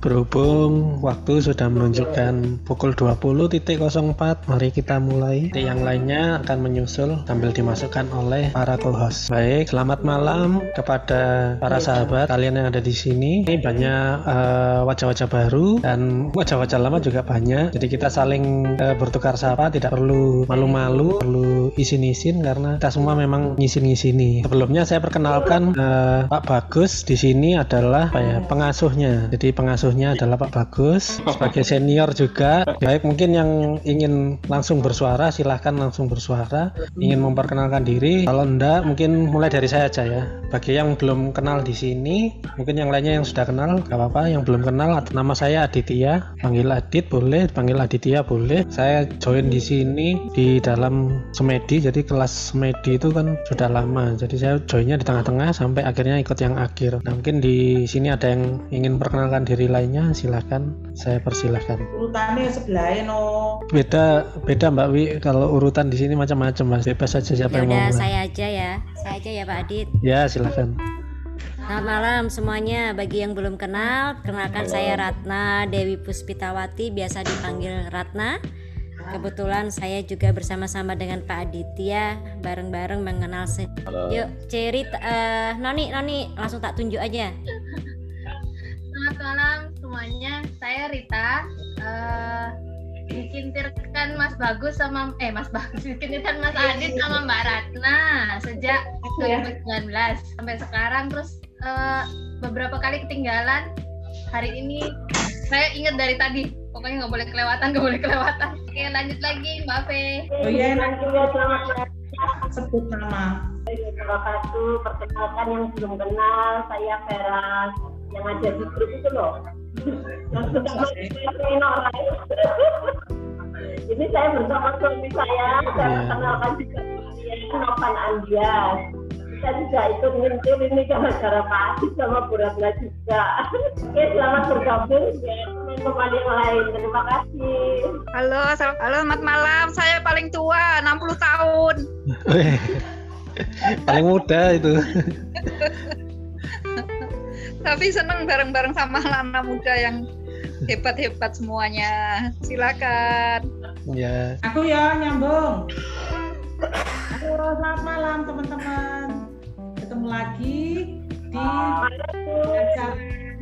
Berhubung waktu sudah menunjukkan pukul 20.04, mari kita mulai. Yang lainnya akan menyusul sambil dimasukkan oleh para co-host. Baik, selamat malam kepada para sahabat kalian yang ada di sini. Ini banyak uh, wajah-wajah baru dan wajah-wajah lama juga banyak. Jadi kita saling uh, bertukar sapa, tidak perlu malu-malu, perlu isin-isin karena kita semua memang ngisin-ngisini. Sebelumnya saya perkenalkan uh, Pak Bagus di sini adalah apa ya, pengasuhnya. Jadi pengasuh adalah Pak Bagus sebagai senior juga. Baik mungkin yang ingin langsung bersuara silahkan langsung bersuara. Ingin memperkenalkan diri. Kalau enggak mungkin mulai dari saya aja ya. Bagi yang belum kenal di sini, mungkin yang lainnya yang sudah kenal gak apa-apa. Yang belum kenal nama saya Aditya. Panggil Adit boleh, panggil Aditya boleh. Saya join di sini di dalam semedi. Jadi kelas semedi itu kan sudah lama. Jadi saya joinnya di tengah-tengah sampai akhirnya ikut yang akhir. Nah mungkin di sini ada yang ingin perkenalkan diri lagi lainnya silahkan saya persilahkan. Urutannya sebelah no. Beda beda Mbak Wi. Kalau urutan di sini macam-macam Mas. Bebas saja siapa yang mau saya aja ya. Saya aja ya Pak Adit. Ya silahkan Selamat malam semuanya. Bagi yang belum kenal, kenalkan saya Ratna Dewi Puspitawati, biasa dipanggil Ratna. Kebetulan saya juga bersama-sama dengan Pak Aditya bareng-bareng mengenal se Yuk, Cerit uh, Noni Noni langsung tak tunjuk aja. Selamat malam semuanya. Saya Rita. Uh, dikintirkan Mas Bagus sama eh Mas Bagus dikintirkan Mas Adit sama Mbak Ratna sejak 2019 sampai sekarang. Terus uh, beberapa kali ketinggalan. Hari ini saya ingat dari tadi pokoknya nggak boleh kelewatan nggak boleh kelewatan. Oke lanjut lagi Mbak Fe. Oh iya. Lanjut ya selamat sebut nama. Terima kasih. Perkenalkan yang belum kenal saya Vera yang ada di grup itu loh. Ini saya bersama suami saya saya yeah. kenalkan juga itu Novan Andias. Saya juga itu ngintil ini gara-gara Pak Adit sama Bu Ratna juga. Oke selamat bergabung. Ya teman yang lain. Terima kasih. Halo halo selamat malam. Saya paling tua 60 tahun. Paling muda itu tapi seneng bareng-bareng sama anak muda yang hebat-hebat semuanya. Silakan. Ya. Aku ya nyambung. Halo, selamat malam teman-teman. Ketemu lagi di acara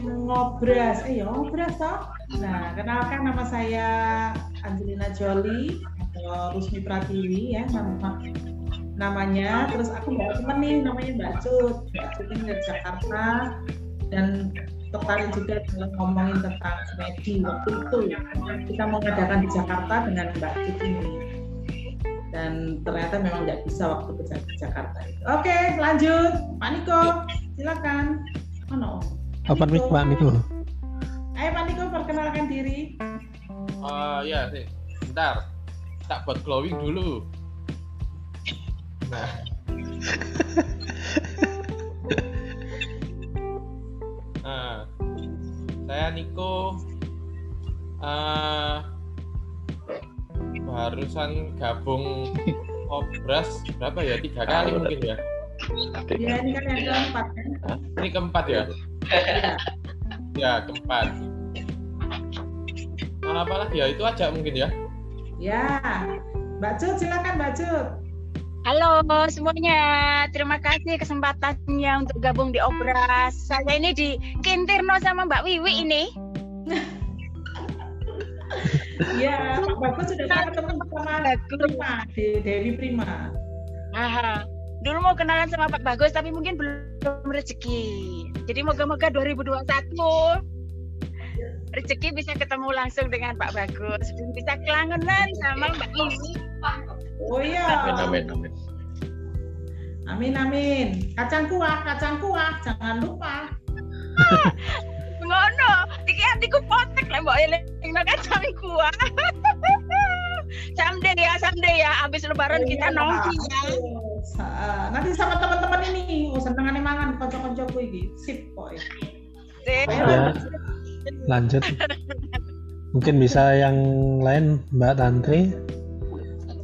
ngobras. Eh, ya, ngobras toh? Nah, kenalkan nama saya Angelina Jolie atau Rusmi Pratiwi ya nama namanya. Terus aku nggak temen nih namanya Mbak Cut. Mbak Cut ini dari Jakarta dan tertarik juga dalam ngomongin tentang semedi waktu itu kita mau mengadakan di Jakarta dengan Mbak Kiki. Ini dan ternyata memang nggak bisa waktu ke Jakarta itu. Oke lanjut. Pak Niko silakan. Mana apa nih Pak Niko. Ayo Pak Niko perkenalkan diri. Uh, ya sih. Bentar. Tak buat glowing dulu. Nah saya Niko uh, barusan gabung obras berapa ya tiga kali mungkin ya Iya ini kan yang keempat kan? Ini keempat ya? Iya. ya keempat. Apa lagi ya itu aja mungkin ya? Ya, Mbak Cut silakan Mbak Cut. Halo semuanya, terima kasih kesempatannya untuk gabung di Obras. Saya ini di Kintirno sama Mbak Wiwi ini. Iya, Pak Bagus sudah sama teman sama Prima, Dewi Prima. Aha. Dulu mau kenalan sama Pak Bagus tapi mungkin belum rezeki. Jadi moga-moga 2021 rezeki bisa ketemu langsung dengan Pak Bagus dan bisa kelangenan sama Mbak Wiwi. Oh iya. Amin amin amin. Amin amin. Kacang kuah, kacang kuah, jangan lupa. Ngono, iki hatiku potek lah mbok elingno kacang kuah. Samde ya, samde ya. Habis lebaran oh, kita iya, nongki ya. Nanti sama teman-teman ini, oh senengane mangan kanca-kancaku iki. Sip kok. Sip. Ya. Lanjut. Mungkin bisa yang lain Mbak Tantri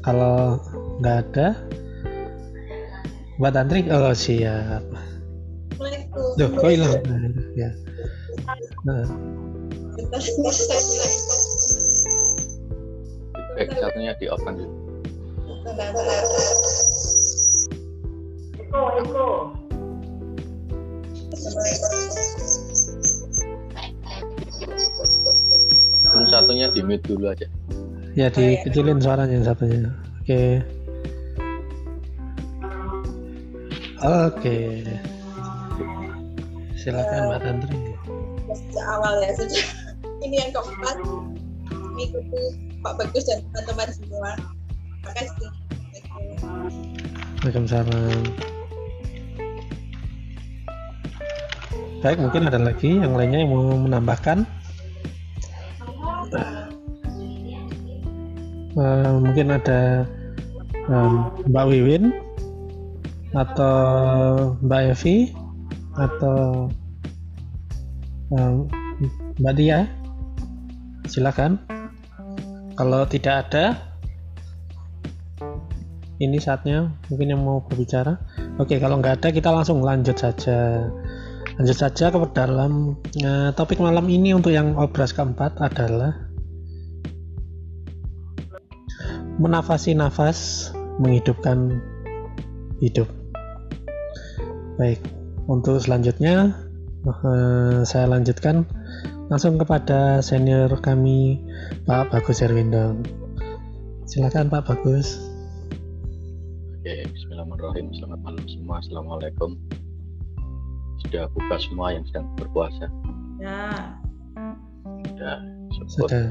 kalau nggak ada buat antri oh siap Duh, kok hilang? Ya. Nah. Feedback satunya di off kan dulu. Eko, Eko. Satunya di mute dulu aja. Ya dikecilin suaranya yang satunya. Oke. Oke. Silakan Mbak Tantri. sejak awal ya sejak ini yang keempat mengikuti Pak Bagus dan teman-teman semua. Terima kasih. Waalaikumsalam. Baik, mungkin ada lagi yang lainnya yang mau menambahkan. Eh, mungkin ada em, Mbak Wiwin atau Mbak Evi atau em, Mbak Tia. Silakan. Kalau tidak ada, ini saatnya mungkin yang mau berbicara. Oke, kalau nggak ada kita langsung lanjut saja. Lanjut saja ke dalam eh, topik malam ini untuk yang obras keempat adalah menafasi nafas menghidupkan hidup. Baik, untuk selanjutnya eh, saya lanjutkan langsung kepada senior kami Pak Bagus Erwindo. Silakan Pak Bagus. Oke, Bismillahirrahmanirrahim. Selamat malam semua. Assalamualaikum. Sudah buka semua yang sedang berpuasa. Ya. Sudah. Sudah.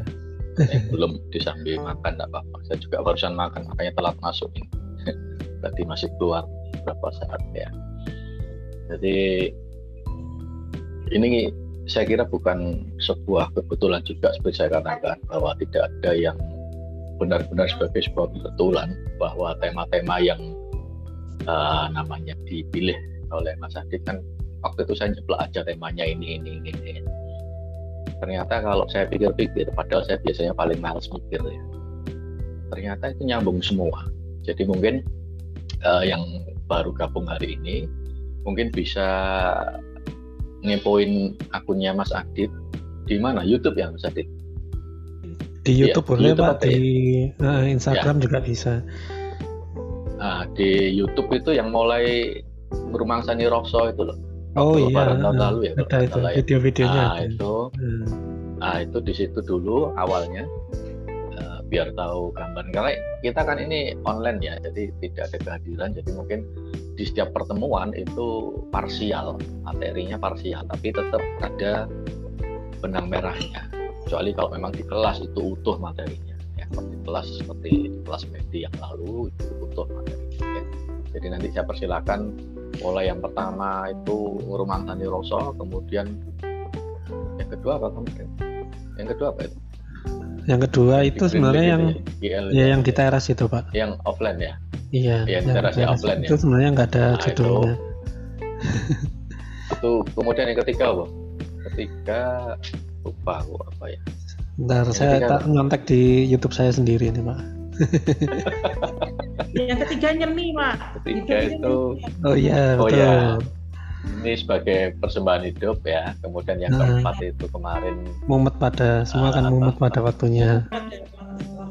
Belum disambil makan tidak apa-apa. Saya juga barusan makan, makanya telat masuk ini. Tadi masih keluar beberapa saat ya. Jadi ini saya kira bukan sebuah kebetulan juga seperti saya katakan bahwa tidak ada yang benar-benar sebagai sebuah kebetulan bahwa tema-tema yang uh, namanya dipilih oleh Mas Adit kan waktu itu saya nyeplak aja temanya ini ini ini, ini. Ternyata kalau saya pikir-pikir padahal saya biasanya paling males mikir ya ternyata itu nyambung semua jadi mungkin uh, yang baru gabung hari ini mungkin bisa ngepoin akunnya Mas Adit di mana YouTube ya Mas Adit Di Iya, YouTube di boleh YouTube Pak, ya? di eh, Instagram juga bisa. Nah, di YouTube itu yang mulai Berumangsani Rokso itu loh. Oh Waktu iya, tahun lalu ya, ada itu ya. video-videonya. Nah, ada. itu Hmm. Nah itu di situ dulu awalnya eh, biar tahu gambar karena kita kan ini online ya jadi tidak ada kehadiran jadi mungkin di setiap pertemuan itu parsial materinya parsial tapi tetap ada benang merahnya kecuali kalau memang di kelas itu utuh materinya ya seperti kelas seperti kelas media yang lalu itu utuh materinya ya. jadi nanti saya persilakan mulai yang pertama itu Rumah Tani Roso kemudian yang kedua apa kemarin yang kedua apa itu Yang kedua itu Di sebenarnya yang itu ya, GL ya yang di teras itu Pak. yang offline ya Iya, Iya, yang teras di ya, teras offline itu ya. sebenarnya nggak ada Nah, itu- judulnya. itu kemudian yang ketiga apa ketiga lupa aku apa ya Ntar yang saya tak nyontek di YouTube saya sendiri ini Pak. Yang ketiga nyemi, Pak. ketiga itu Oh iya Oh, betul. iya. ini sebagai persembahan hidup ya kemudian yang Nah. keempat itu kemarin Mumet pada semua akan Ah, mumet pada waktunya.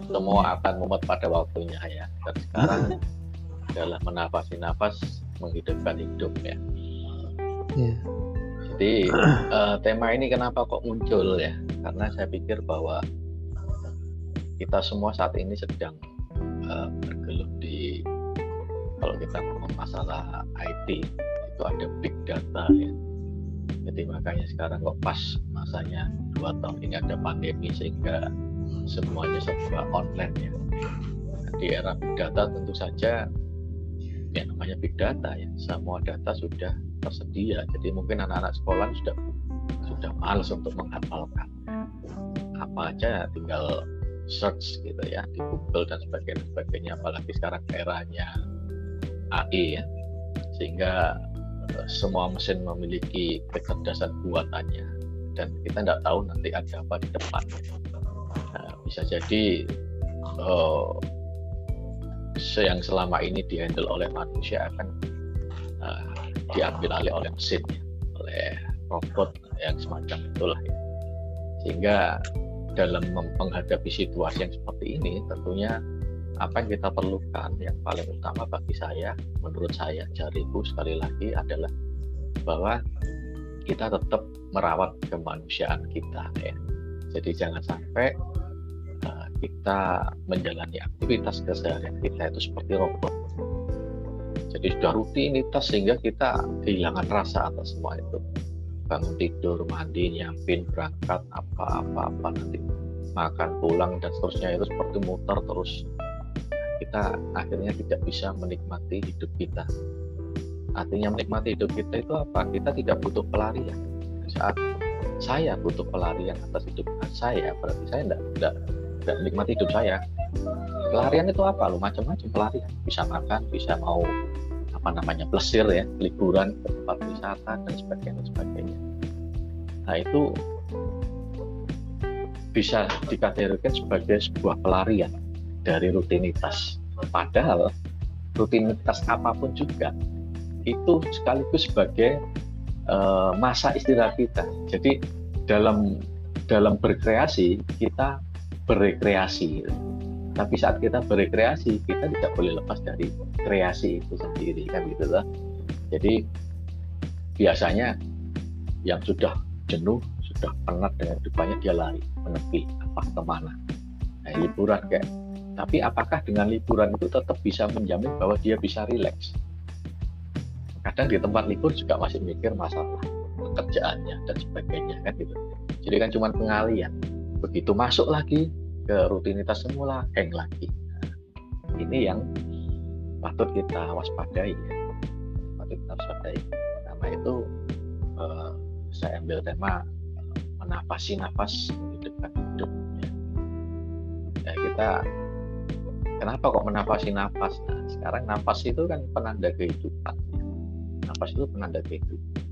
semua akan mumet pada waktunya ya dan sekarang adalah menafasi nafas menghidupkan hidup ya Iya. Jadi eh, tema ini kenapa kok muncul ya? Karena saya pikir bahwa kita semua saat ini sedang eh, bergelut di kalau kita ngomong masalah IT itu ada big data ya. Jadi makanya sekarang kok pas masanya dua tahun ini ada pandemi sehingga semuanya serba online ya. Di era big data tentu saja ya namanya big data ya semua data sudah tersedia jadi mungkin anak-anak sekolah sudah sudah males untuk menghafalkan apa aja tinggal search gitu ya di Google dan sebagainya sebagainya apalagi sekarang eranya AI ya. Sehingga eh, semua mesin memiliki kecerdasan buatannya. Dan kita tidak tahu nanti ada apa di depan. Nah, bisa jadi se- yang selama ini dihandle oleh manusia akan eh, diambil alih oleh mesin oleh robot yang semacam itulah ya. sehingga dalam menghadapi situasi yang seperti ini tentunya apa yang kita perlukan yang paling utama bagi saya menurut saya jariku sekali lagi adalah bahwa kita tetap merawat kemanusiaan kita ya. Jadi jangan sampai uh, kita menjalani aktivitas keseharian kita itu seperti robot. Jadi sudah rutinitas sehingga kita kehilangan rasa atas semua itu bangun tidur mandi nyiapin berangkat apa-apa apa nanti makan pulang dan seterusnya. Itu seperti muter terus. Kita akhirnya tidak bisa menikmati hidup kita. Artinya menikmati hidup kita itu apa? Kita tidak butuh pelarian. Saat saya butuh pelarian atas hidup saya berarti saya tidak tidak tidak menikmati hidup saya. Pelarian itu apa? Lo macam-macam pelarian. Bisa makan bisa mau apa namanya plesir ya liburan ke tempat wisata dan sebagainya dan sebagainya nah itu bisa dikategorikan sebagai sebuah pelarian dari rutinitas. Padahal rutinitas apa pun juga itu sekaligus sebagai uh, masa istirahat kita. Jadi dalam dalam berkreasi kita berrekreasi. Tapi saat kita berrekreasi kita tidak boleh lepas dari kreasi itu sendiri kan gitu lah. Jadi biasanya yang sudah jenuh sudah penat dengan depannya dia lari menepi apa ke mana. Nah, liburan kayak tapi apakah dengan liburan itu tetap bisa menjamin bahwa dia bisa rileks? Kadang di tempat libur juga masih mikir masalah pekerjaannya dan sebagainya kan gitu. Jadi kan cuma pengalian. Begitu masuk lagi ke rutinitas semula hang lagi nah, ini yang patut kita waspadai ya. patut kita waspadai karena itu eh, saya ambil tema menapasi nafas menghidupkan hidup ya. ya kita kenapa kok menapasi nafas nah sekarang nafas itu kan penanda kehidupan ya. nafas itu penanda kehidupan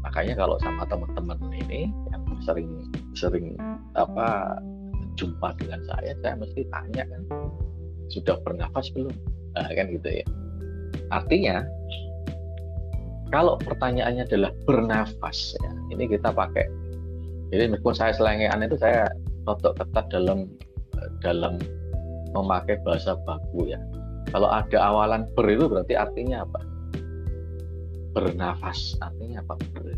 makanya kalau sama teman-teman ini yang sering sering apa jumpa dengan saya saya mesti tanya kan sudah bernafas belum? Nah, kan gitu ya. Artinya kalau pertanyaannya adalah bernafas ya ini kita pakai. Jadi meskipun saya selengean itu saya rotok ketat dalam dalam memakai bahasa baku ya. Kalau ada awalan ber itu berarti artinya apa? Bernafas artinya apa? Ber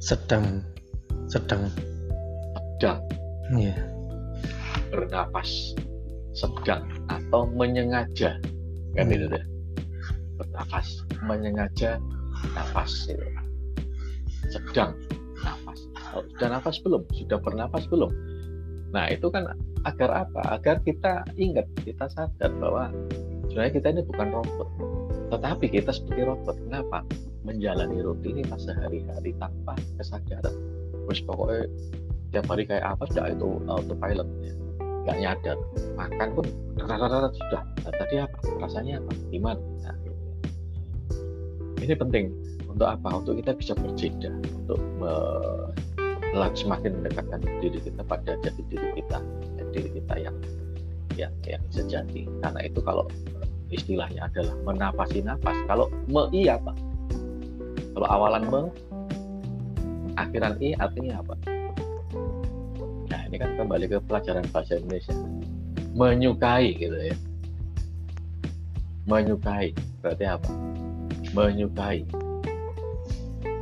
sedang sedang. Sedang. Iya bernafas sedang atau menyengaja. Kan Hmm. itu deh bernafas menyengaja nafas itu. Sedang nafas Oh, sudah nafas belum? Sudah bernafas belum? Nah itu kan agar apa? Agar kita ingat kita sadar bahwa sebenarnya kita ini bukan robot. Tetapi kita seperti robot kenapa? Menjalani rutinitas sehari-hari tanpa kesadaran. Terus pokoknya tiap hari kayak apa sudah itu autopilot. ya nggak nyadar. Makan pun rata-rata sudah. Nah, tadi apa? Rasanya apa? Gimana? Nah, gitu. ini penting. Untuk apa? Untuk kita bisa berjeda untuk me- semakin mendekatkan diri kita pada jati diri kita. Diri kita yang yang yang sejati karena itu kalau istilahnya adalah menapasi nafas kalau me i apa? Kalau awalan me akhiran i artinya apa ini kan kembali ke pelajaran bahasa Indonesia. Menyukai gitu ya. Menyukai berarti apa? Menyukai.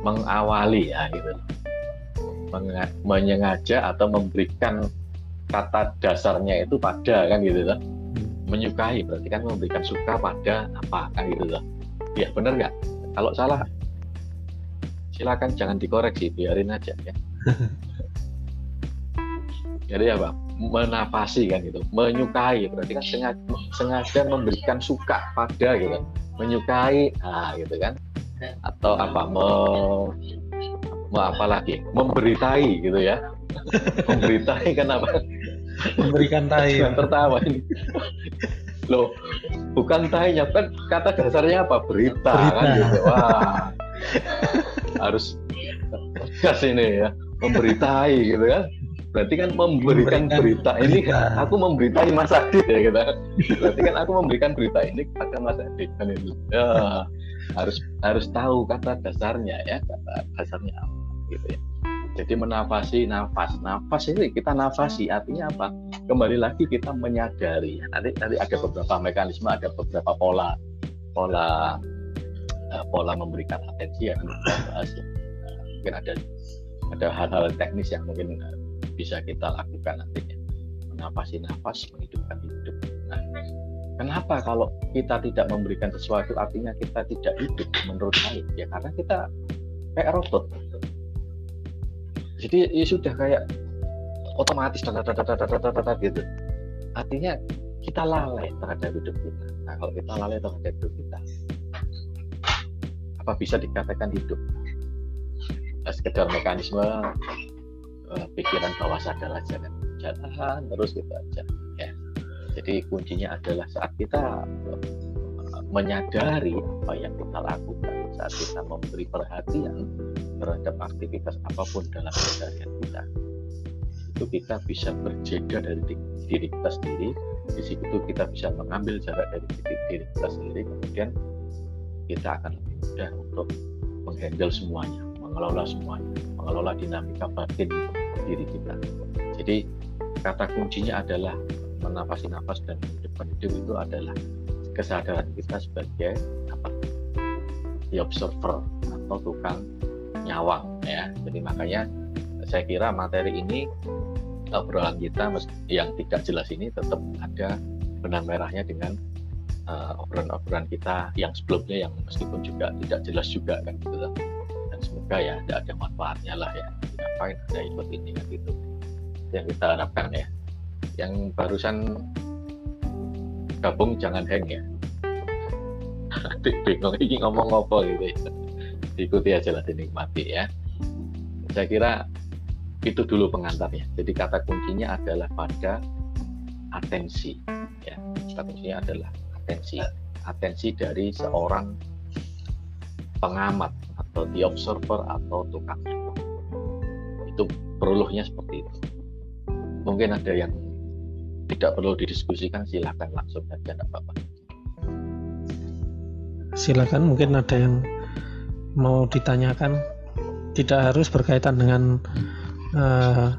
Mengawali ya gitu. Menyengaja atau memberikan kata dasarnya itu pada kan gitu kan menyukai berarti kan memberikan suka pada apa kan gitu loh ya bener nggak? Kalau salah silakan jangan dikoreksi biarin aja ya jadi apa? Menafasi kan gitu. Menyukai. Berarti kan sengaja, sengaja memberikan suka pada gitu. Menyukai. Ah gitu kan. Atau apa? Me, me apa lagi? Memberitai gitu ya. Memberitai kan apa? Memberikan tai. Yang tertawa ini. Loh bukan tainya. Kan kata dasarnya apa? Berita, Berita. kan gitu. Wah. Harus tegas ini ya. Memberitai gitu kan berarti kan memberikan Memberikan berita ini berita. aku memberitai Mas Adit ya gitu berarti kan aku memberikan berita ini kepada Mas Adit kan itu ya harus harus tahu kata dasarnya ya kata dasarnya apa gitu ya Jadi menafasi nafas. Nafas ini kita nafasi artinya apa? Kembali lagi kita menyadari. Nanti nanti ada beberapa mekanisme, ada beberapa pola pola uh, pola memberikan atensi yang kita bahas. Ya. Mungkin ada ada hal-hal teknis yang mungkin uh, bisa kita lakukan nantinya. Menafasi nafas, menghidupkan hidup. Nah, kenapa kalau kita tidak memberikan sesuatu artinya kita tidak hidup menurut saya? Ya karena kita kayak robot jadi ya sudah kayak otomatis gitu artinya kita lalai terhadap hidup kita nah kalau kita lalai terhadap hidup kita apa bisa dikatakan hidup nah, sekedar mekanisme uh, pikiran bawah sadar aja kan. Jalan terus gitu aja. Ya. Jadi kuncinya adalah saat kita menyadari apa yang kita lakukan saat kita memberi perhatian terhadap aktivitas apa pun dalam keseharian kita itu kita bisa berjeda dari diri kita sendiri. Di situ kita bisa mengambil jarak dari diri kita sendiri kemudian kita akan lebih mudah untuk menghandle semuanya mengelola semuanya mengelola dinamika batin diri kita. Jadi kata kuncinya adalah menafasi nafas dan menghidupkan hidup itu adalah kesadaran kita sebagai apa? The observer atau tukang nyawang ya. Jadi makanya saya kira materi ini obrolan kita yang tidak jelas ini tetap ada benang merahnya dengan uh, obrolan-obrolan kita yang sebelumnya yang meskipun juga tidak jelas juga kan gitu semoga ya tidak ada manfaatnya lah ya. Ngapain ada ikut ini kan gitu yang kita harapkan ya. Yang barusan gabung jangan hang ya. Bingung ini ngomong apa gitu ya. Ikuti aja lah dinikmati ya. Saya kira itu dulu pengantarnya. Jadi kata kuncinya adalah pada atensi ya. Kata kuncinya adalah atensi. Atensi dari seorang pengamat atau the observer atau tukang itu perlunya seperti itu. Mungkin ada yang tidak perlu didiskusikan silahkan langsung saja tidak apa-apa. Silakan mungkin ada yang mau ditanyakan. Tidak harus berkaitan dengan uh,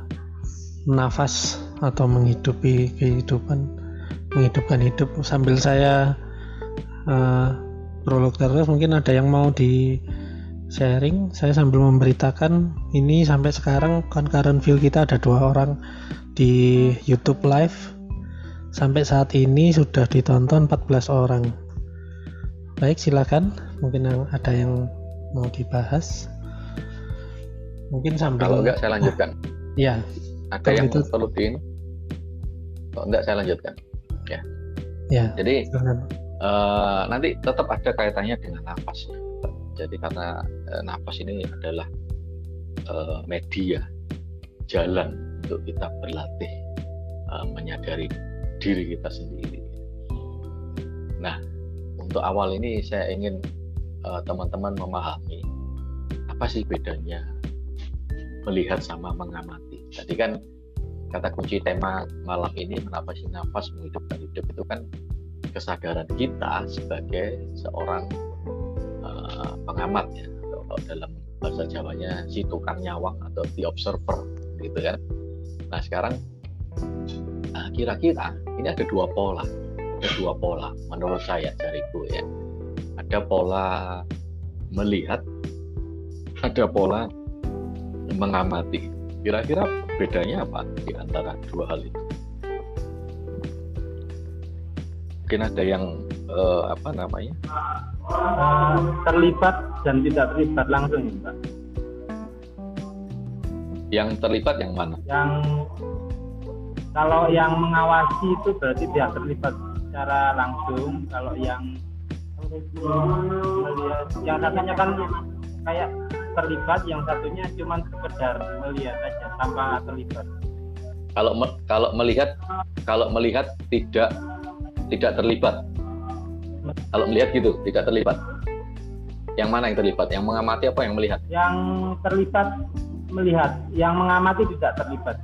nafas atau menghidupi kehidupan menghidupkan hidup. Sambil saya uh, prolog terus mungkin ada yang mau di sharing saya sambil memberitakan ini sampai sekarang concurrent view kita ada dua orang di YouTube live Sampai saat ini sudah ditonton 14 orang. Baik, silakan. Mungkin ada yang mau dibahas. Mungkin sambil Kalau enggak saya lanjutkan. Iya. Ada yang itu... perlu di Kalau enggak saya lanjutkan. Ya. Ya. Jadi uh, nanti tetap ada kaitannya dengan nafas. Jadi karena uh, nafas ini adalah uh, media jalan untuk kita berlatih uh, menyadari diri kita sendiri. Nah, untuk awal ini saya ingin uh, teman-teman memahami apa sih bedanya melihat sama mengamati. Tadi kan kata kunci tema malam ini menapasi nafas menghidupkan hidup itu kan kesadaran kita sebagai seorang uh, pengamat ya atau dalam bahasa Jawanya si tukang nyawang atau the observer gitu kan. Nah sekarang Nah, kira-kira ini ada dua pola, ada dua pola menurut saya dariku ya. Ada pola melihat, ada pola mengamati. Kira-kira bedanya apa di antara dua hal itu? Mungkin ada yang uh, apa namanya? Terlibat dan tidak terlibat langsung, Pak. Yang terlibat yang mana? Yang kalau yang mengawasi itu berarti tidak terlibat secara langsung kalau yang melihat yang satunya kan kayak terlibat yang satunya cuma sekedar melihat aja tanpa terlibat kalau me, kalau melihat kalau melihat tidak tidak terlibat kalau melihat gitu tidak terlibat yang mana yang terlibat yang mengamati apa yang melihat yang terlibat melihat yang mengamati tidak terlibat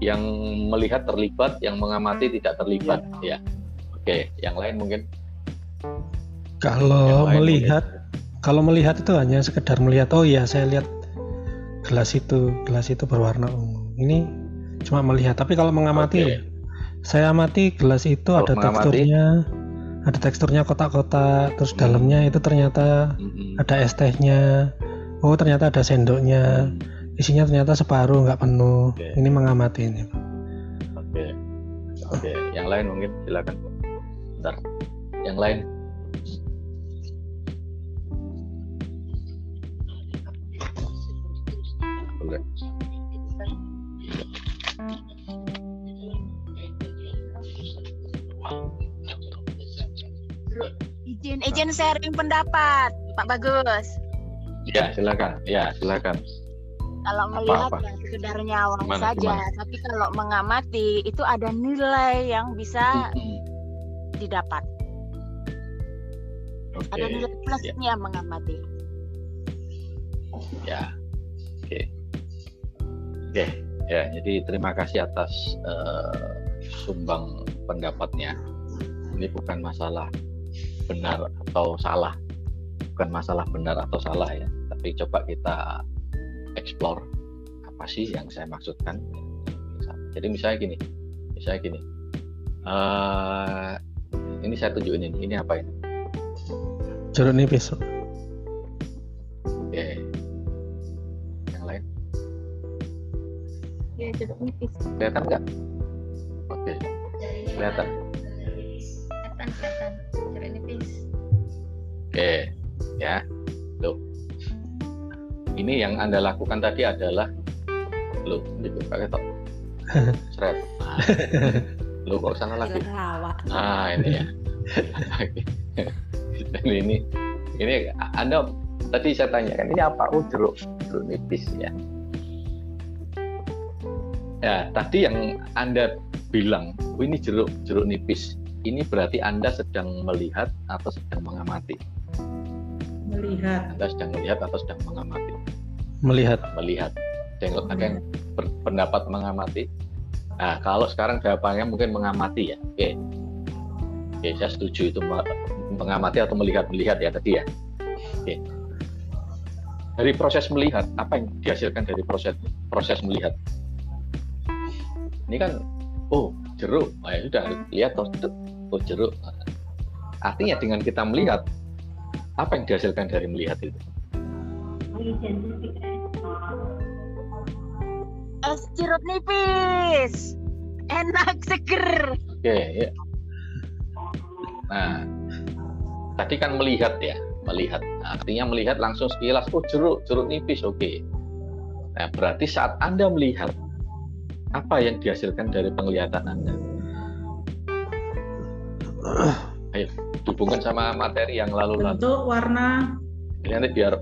yang melihat terlibat, yang mengamati tidak terlibat, ya. ya. Oke, yang lain mungkin. Kalau lain melihat, mungkin. kalau melihat itu hanya sekedar melihat, oh iya saya lihat gelas itu gelas itu berwarna ungu ini cuma melihat tapi kalau mengamati Oke. Ya, saya amati gelas itu Kalau ada mengamati? teksturnya ada teksturnya kotak-kotak terus Hmm. dalamnya itu ternyata Mm-mm. ada es tehnya oh ternyata ada sendoknya isinya ternyata separuh nggak penuh Oke. ini mengamati ini Oke. Oke, yang lain mungkin silakan. Bentar. Yang lain. Boleh. Izin izin sharing pendapat, Pak Bagus. Ya, silakan. Ya, silakan. Kalau melihat Apa-apa? ya sekedar nyawang Gimana, saja, gimana? tapi kalau mengamati itu ada nilai yang bisa didapat. Oke. Ada nilai Ya, plusnya mengamati. ya. Oke. Oke. Ya, jadi terima kasih atas eh, sumbang pendapatnya. Ini bukan masalah benar atau salah. Bukan masalah benar atau salah ya, tapi coba kita explore apa sih yang saya maksudkan. Jadi misalnya gini, misalnya gini. eh ini saya tunjukin ini, ini apa ini? jeruk nipis Oke. Yang lain Ya, jeruk nipis. kelihatan nggak? Oke, kelihatan. Kelihatan, kelihatan. Jeruk nipis. Oke, ya. Loh. Ini yang Anda lakukan tadi adalah loh, pakai tok. Seret. Nah. Loh, kok sana lagi? Nah, ini ya. Dan ini ini Anda tadi saya tanyakan ini apa? Oh, jeruk, jeruk nipis ya. Ya, tadi yang Anda bilang, oh, ini jeruk, jeruk nipis. Ini berarti Anda sedang melihat atau sedang mengamati. Melihat. Anda sedang melihat atau sedang mengamati? melihat Melihat. Yang, yang berpendapat mengamati. Nah, kalau sekarang jawabannya mungkin mengamati ya. Oke. Oke, saya setuju itu me- mengamati atau melihat-melihat ya tadi ya. Oke. Dari proses melihat, apa yang dihasilkan dari proses proses melihat? Ini kan, oh jeruk, nah, ya sudah lihat toh, oh jeruk. Artinya dengan kita melihat, apa yang dihasilkan dari melihat itu? Es jeruk nipis. Enak seger. Oke, ya. Nah, tadi kan melihat ya, melihat. Nah, artinya melihat langsung sekilas, oh jeruk, jeruk nipis, oke. Nah, berarti saat Anda melihat, apa yang dihasilkan dari penglihatan Anda? Ayo, hubungkan sama materi yang lalu-lalu. Bentuk, warna, Ini nanti biar,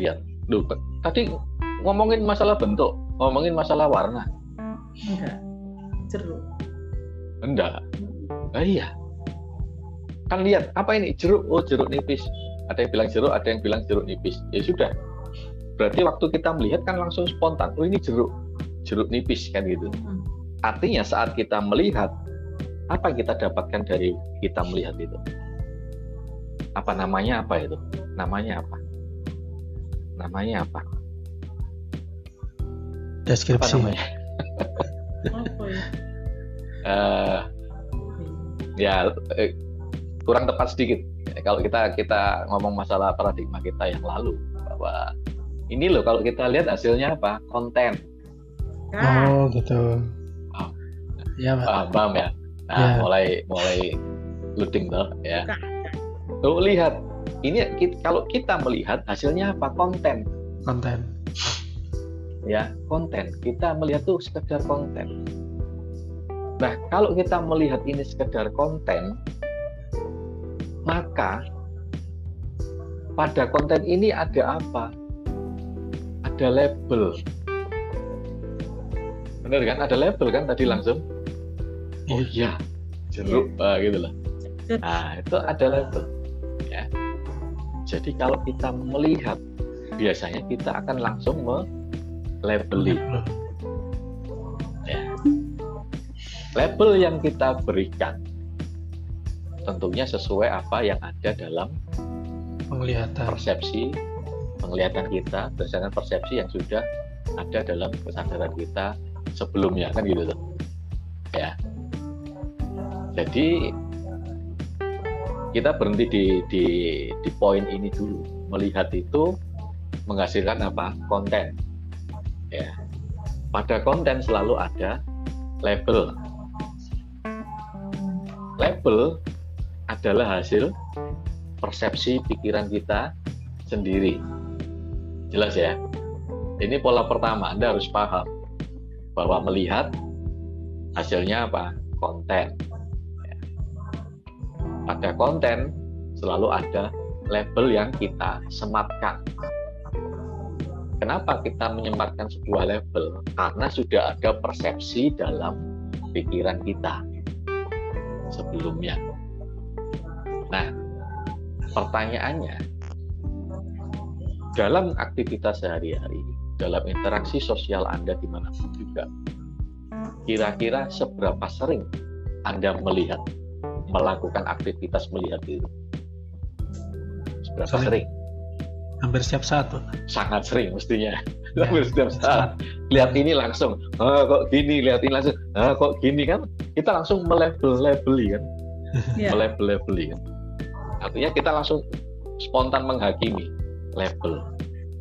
biar. Duh, tadi ngomongin masalah bentuk, ngomongin masalah warna. enggak. Jeruk. Enggak. Nah, iya. Kan lihat, apa ini? Jeruk. Oh, jeruk nipis. Ada yang bilang jeruk, ada yang bilang jeruk nipis. Ya sudah. Berarti waktu kita melihat kan langsung spontan. Oh, ini jeruk. Jeruk nipis kan gitu. Hmm. Artinya saat kita melihat, apa yang kita dapatkan dari kita melihat itu? Apa namanya apa itu? Namanya apa? Namanya apa? Apa deskripsi namanya? Apa ya? Eh, ya eh, kurang tepat sedikit kalau kita kita ngomong masalah paradigma kita yang lalu bahwa ini loh kalau kita lihat hasilnya apa konten Kak, oh gitu. Oh. ya pak. Paham paham ya. Nah Ya. mulai mulai loading tuh ya. Tuh lihat. Ini ki- kalau kita melihat hasilnya apa? Konten. Konten. Ya konten. Kita melihat tuh sekedar konten. Nah kalau kita melihat ini sekedar konten maka pada konten ini ada apa? Ada label bener kan? Ada label kan tadi langsung? Oh iya. Jeruk ah, gitu loh. Nah itu ada label ya. Jadi kalau kita melihat biasanya kita akan langsung melabeli. Ya. label yang kita berikan tentunya sesuai apa yang ada dalam penglihatan. persepsi penglihatan kita berdasarkan persepsi yang sudah ada dalam kesadaran kita sebelumnya kan gitu tuh. Ya. Jadi kita berhenti di di di poin ini dulu. Melihat itu menghasilkan apa? Konten. Ya. Pada konten selalu ada label. Label adalah hasil persepsi pikiran kita sendiri. Jelas ya? Ini pola pertama Anda harus paham bahwa melihat hasilnya apa konten pada konten selalu ada label yang kita sematkan Kenapa kita menyematkan sebuah label? Karena sudah ada persepsi dalam pikiran kita sebelumnya. Nah, pertanyaannya, dalam aktivitas sehari-hari, dalam interaksi sosial Anda di mana pun juga, kira-kira seberapa sering Anda melihat, melakukan aktivitas melihat itu? Seberapa sering? hampir setiap saat Pak. sangat sering mestinya. Ya, hampir setiap saat. lihat ini langsung. Oh, kok gini? Lihat ini langsung. Oh, kok gini? Kan kita langsung melabel-labeli kan? Yeah. melabel-labeli kan? Artinya kita langsung spontan menghakimi label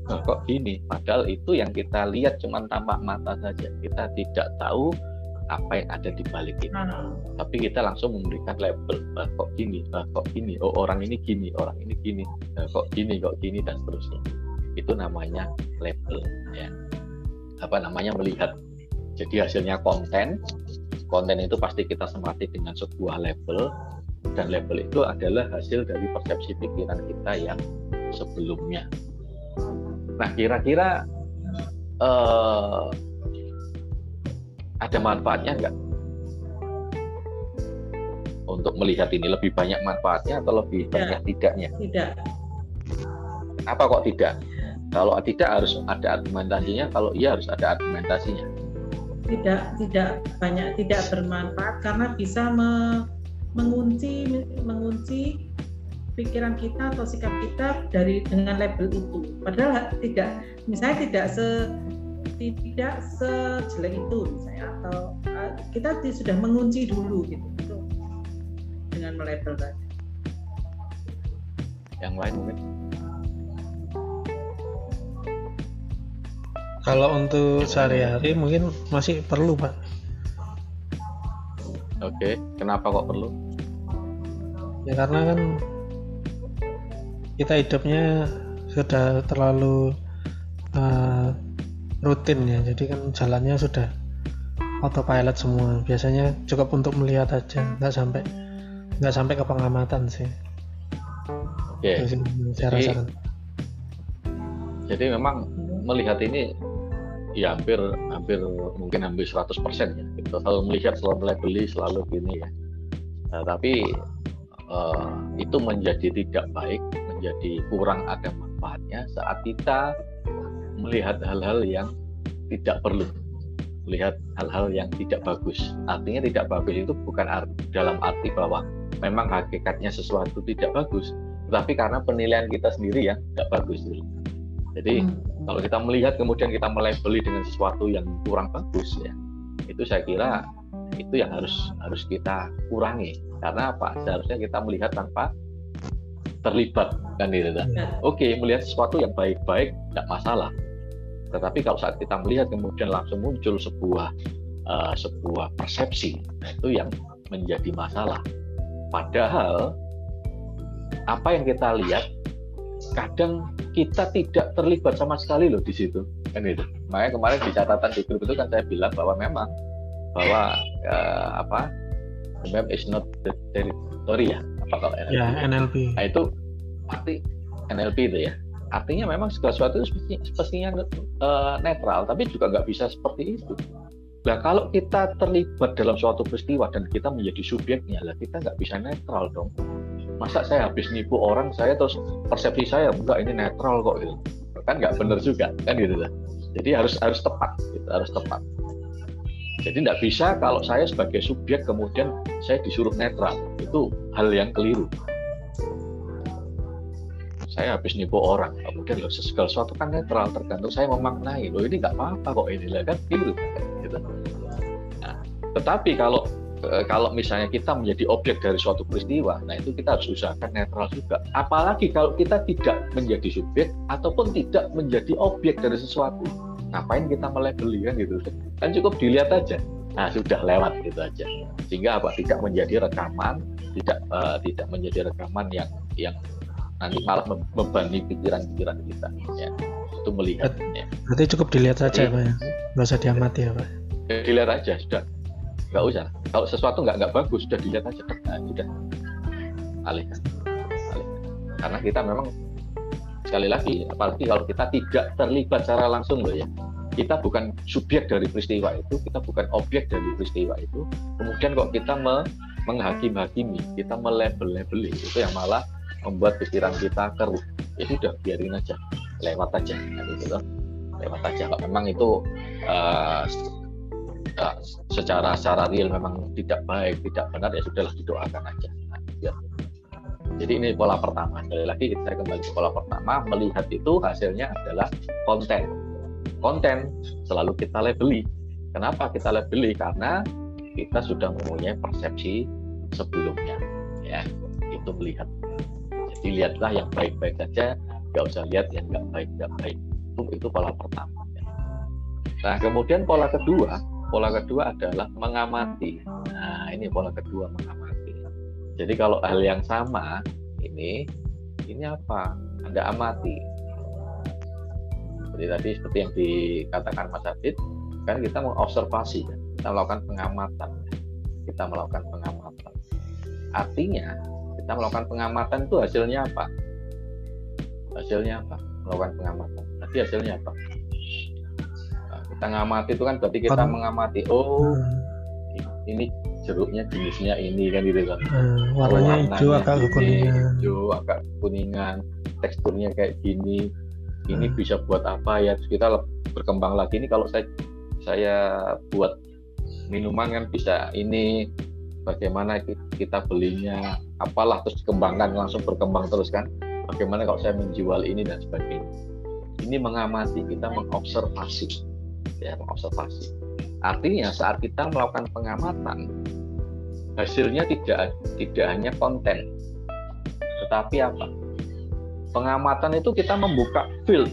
oh, kok gini padahal itu yang kita lihat cuma tampak mata saja kita tidak tahu apa yang ada di balik itu. Hmm. Tapi kita langsung memberikan label, ah, kok gini, ah, kok gini, oh orang ini gini, orang ini gini, ah, kok gini, kok gini dan seterusnya. Itu namanya label, ya. Apa namanya melihat. Jadi hasilnya konten, konten itu pasti kita semati dengan sebuah label, dan label itu adalah hasil dari persepsi pikiran kita yang sebelumnya. Nah, kira-kira uh, ada manfaatnya enggak? Untuk melihat ini lebih banyak manfaatnya atau lebih tidak. banyak tidaknya? Tidak. Apa kok tidak? Kalau tidak harus ada argumentasinya, kalau iya harus ada argumentasinya. Tidak, tidak banyak, tidak bermanfaat karena bisa me, mengunci, mengunci pikiran kita atau sikap kita dari dengan label itu. Padahal tidak, misalnya tidak se tidak sejelek itu misalnya atau uh, kita sudah mengunci dulu gitu, gitu dengan melabel tadi. Yang lain mungkin? Kalau untuk sehari-hari mungkin masih perlu pak. Oke, kenapa kok perlu? Ya karena kan kita hidupnya sudah terlalu uh, rutin ya. Jadi kan jalannya sudah autopilot semua. Biasanya cukup untuk melihat aja. Nggak sampai nggak sampai ke pengamatan sih. Oke. Okay. jadi, jadi memang melihat ini ya hampir hampir mungkin hampir 100% ya. Kita selalu melihat selalu beli selalu gini ya. Nah, tapi uh, itu menjadi tidak baik menjadi kurang ada manfaatnya saat kita melihat hal-hal yang tidak perlu. Melihat hal-hal yang tidak bagus. Artinya tidak bagus itu bukan arti, dalam arti bahwa memang hakikatnya sesuatu tidak bagus tetapi karena penilaian kita sendiri yang tidak bagus dulu. Jadi hmm. kalau kita melihat kemudian kita melabeli dengan sesuatu yang kurang bagus ya itu saya kira itu yang harus harus kita kurangi. Karena apa? Seharusnya kita melihat tanpa terlibat kan gitu kan. Oke melihat sesuatu yang baik-baik tidak masalah tetapi kalau saat kita melihat kemudian langsung muncul sebuah uh, sebuah persepsi, nah itu yang menjadi masalah. Padahal apa yang kita lihat kadang kita tidak terlibat sama sekali loh di situ kan itu. Makanya kemarin di catatan di grup itu kan saya bilang bahwa memang bahwa uh, apa mem is not the territory ya apa kalau NLP? Ya NLP. Nah itu arti NLP itu ya artinya memang segala sesuatu itu sepertinya uh, netral tapi juga nggak bisa seperti itu Nah kalau kita terlibat dalam suatu peristiwa dan kita menjadi subjeknya, lah kita nggak bisa netral dong. Masa saya habis nipu orang, saya terus persepsi saya enggak ini netral kok gitu. Kan nggak benar juga kan gitu lah. Jadi harus harus tepat, gitu, harus tepat. Jadi nggak bisa kalau saya sebagai subjek kemudian saya disuruh netral, itu hal yang keliru. Saya habis nipu orang kemudian loh segala sesuatu kan netral tergantung saya memaknai loh ini nggak apa-apa kok ini lah kan gitu gitu. Nah, tetapi kalau eh, kalau misalnya kita menjadi objek dari suatu peristiwa nah itu kita harus usahakan netral juga. Apalagi kalau kita tidak menjadi subjek ataupun tidak menjadi objek dari sesuatu ngapain kita melebeli kan gitu? Kan cukup dilihat aja. Nah sudah lewat gitu aja. Sehingga apa? Tidak menjadi rekaman tidak uh, tidak menjadi rekaman yang yang nanti malah membebani pikiran-pikiran kita. Ya itu melihat ya. berarti cukup dilihat saja pak ya? Nggak usah diamati ya pak? Ya, dilihat aja sudah. Nggak usah. Kalau sesuatu nggak nggak bagus sudah dilihat aja. Nah, sudah. Alihkan alihkan karena kita memang sekali lagi apalagi kalau kita tidak terlibat secara langsung loh ya kita bukan subjek dari peristiwa itu, kita bukan objek dari peristiwa itu. Kemudian kok kita me menghakim-hakimi, kita melebel-lebeli, itu yang malah membuat pikiran kita keruh. Itu udah biarin aja, lewat aja, gitu loh. Lewat aja. Kalau memang itu uh, uh, secara secara real memang tidak baik, tidak benar ya sudahlah didoakan aja. Nah, ya. Jadi ini pola pertama. Sekali lagi kita kembali ke pola pertama, melihat itu hasilnya adalah konten konten selalu kita labeli. Kenapa kita labeli? Karena kita sudah mempunyai persepsi sebelumnya, ya itu melihat. Jadi lihatlah yang baik-baik saja, nggak usah lihat yang nggak baik nggak baik. Itu itu pola pertama. Nah kemudian pola kedua, pola kedua adalah mengamati. Nah ini pola kedua mengamati. Jadi kalau hal yang sama ini, ini apa? Anda amati. Seperti tadi seperti yang dikatakan Mas Adit kan kita mengobservasi kan? kita melakukan pengamatan. Kita melakukan pengamatan. Artinya kita melakukan pengamatan itu hasilnya apa? Hasilnya apa? Melakukan pengamatan. Tadi hasilnya apa? Nah, kita ngamati itu kan berarti kita mengamati oh hmm. ini jeruknya jenisnya ini kan gitu kan. Hmm, warnanya, oh, hijau agak kuningan. hijau agak kuningan. Teksturnya kayak gini. Ini hmm. bisa buat apa ya? Terus kita berkembang lagi ini kalau saya saya buat minuman kan bisa ini bagaimana kita belinya apalah terus dikembangkan langsung berkembang terus kan. Bagaimana kalau saya menjual ini dan sebagainya. Ini mengamati kita mengobservasi. Ya mengobservasi artinya saat kita melakukan pengamatan hasilnya tidak tidak hanya konten. Tetapi apa? Pengamatan itu kita membuka field.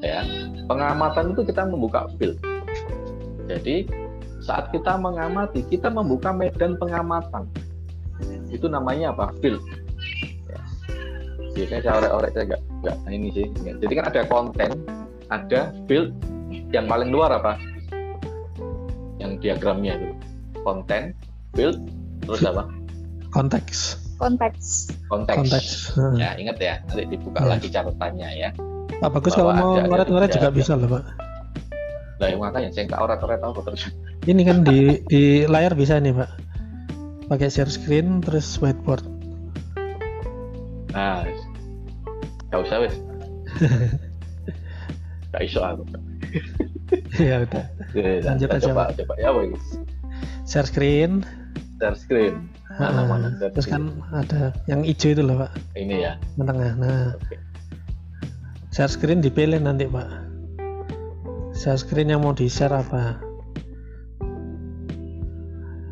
Ya pengamatan itu kita membuka field. Jadi saat kita mengamati kita membuka medan pengamatan. Itu namanya apa? Field. Ya. biasanya saya orek-orek saya nggak nggak ini sih. Jadi kan ada konten ada field yang paling luar apa yang diagramnya itu konten field terus apa konteks konteks. Konteks. konteks. Hmm. Ya ingat ya, nanti dibuka hmm. lagi catatannya ya. Pak bagus kalau mau ngoret-ngoret juga ada. bisa loh pak. Lah yang makanya saya nggak oret-oret tahu terus. Ini kan di di layar bisa nih pak. Pakai share screen terus whiteboard. Nah, nggak usah wes. Gak iso aku. Ya udah. Lanjut aja. Coba, coba ya, Share screen. Share screen. Mana, mana, terus kan ada yang hijau itu loh pak. Ini ya. Tengah nah. Okay. share screen dipilih nanti pak. Share screen yang mau di share apa?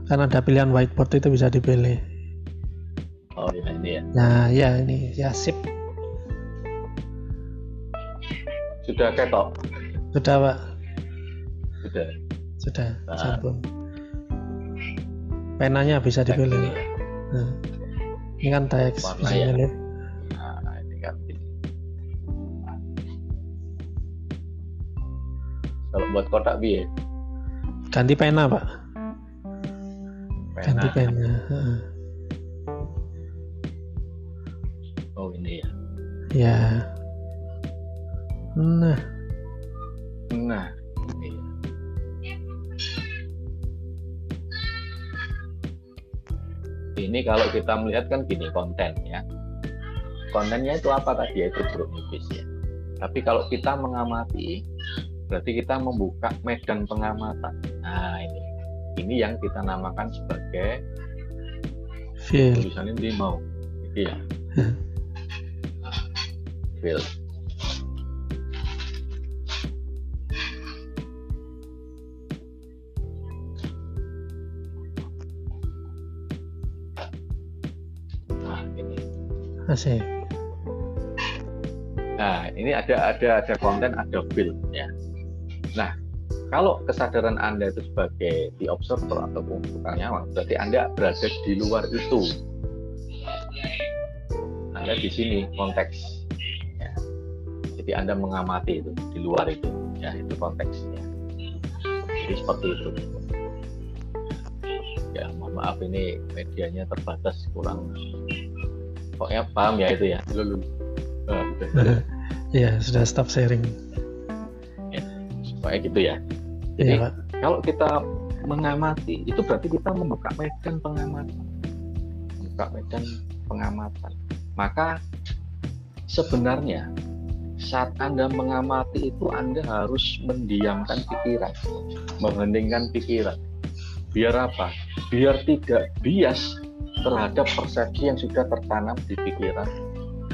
Kan ada pilihan whiteboard itu bisa dipilih. Oh ya ini ya. Nah ya ini. Ya sip. Sudah ketok sudah pak. Sudah. Sudah nah. penanya bisa dipilih nah, ini kan teks bisa ya. milih nah, ini kan kalau buat kotak biar ganti pena pak. Pena. ganti pena oh ini ya. Ya. Nah nah ini kalau kita melihat kan gini konten ya kontennya itu apa tadi? Ya itu buruk nipis ya. Tapi kalau kita mengamati berarti kita membuka medan pengamatan. Nah ini. Ini yang kita namakan sebagai Feel. tulisan ini mau. Gitu ya field. Asik. Nah, ini ada ada ada konten, ada field ya. Nah, kalau kesadaran Anda itu sebagai the observer tukang nyawang, berarti Anda berada di luar itu. Anda di sini konteks. Ya. Jadi Anda mengamati itu di luar itu, ya itu konteksnya. Jadi seperti itu. Ya, mohon maaf ini medianya terbatas kurang. Pokoknya paham ya itu ya. Lulu. Nah, gitu. ya sudah stop sharing. Pokoknya gitu ya. Jadi Iya Pak. kalau kita mengamati itu berarti kita membuka medan pengamatan membuka medan pengamatan maka sebenarnya saat anda mengamati itu anda harus mendiamkan pikiran mengheningkan pikiran biar apa biar tidak bias terhadap persepsi yang sudah tertanam di pikiran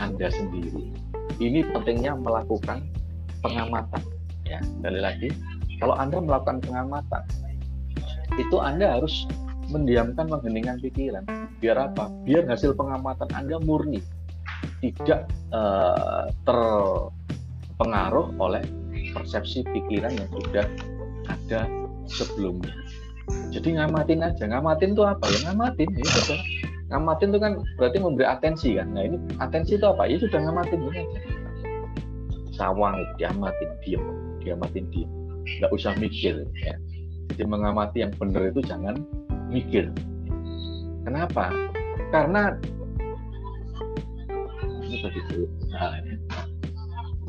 anda sendiri ini pentingnya melakukan pengamatan ya sekali lagi kalau Anda melakukan pengamatan, itu Anda harus mendiamkan, mengheningkan pikiran. Biar apa? Biar hasil pengamatan Anda murni, tidak eh, terpengaruh oleh persepsi pikiran yang sudah ada sebelumnya. Jadi ngamatin aja. Ngamatin itu apa ya? Ngamatin ya. Ngamatin itu kan berarti memberi atensi kan. Nah ini atensi itu apa? Ya sudah ngamatin ini aja. Sawang diamatin diam, diamatin diam nggak usah mikir ya. Jadi mengamati yang benar itu jangan mikir. Kenapa? Karena. Nah.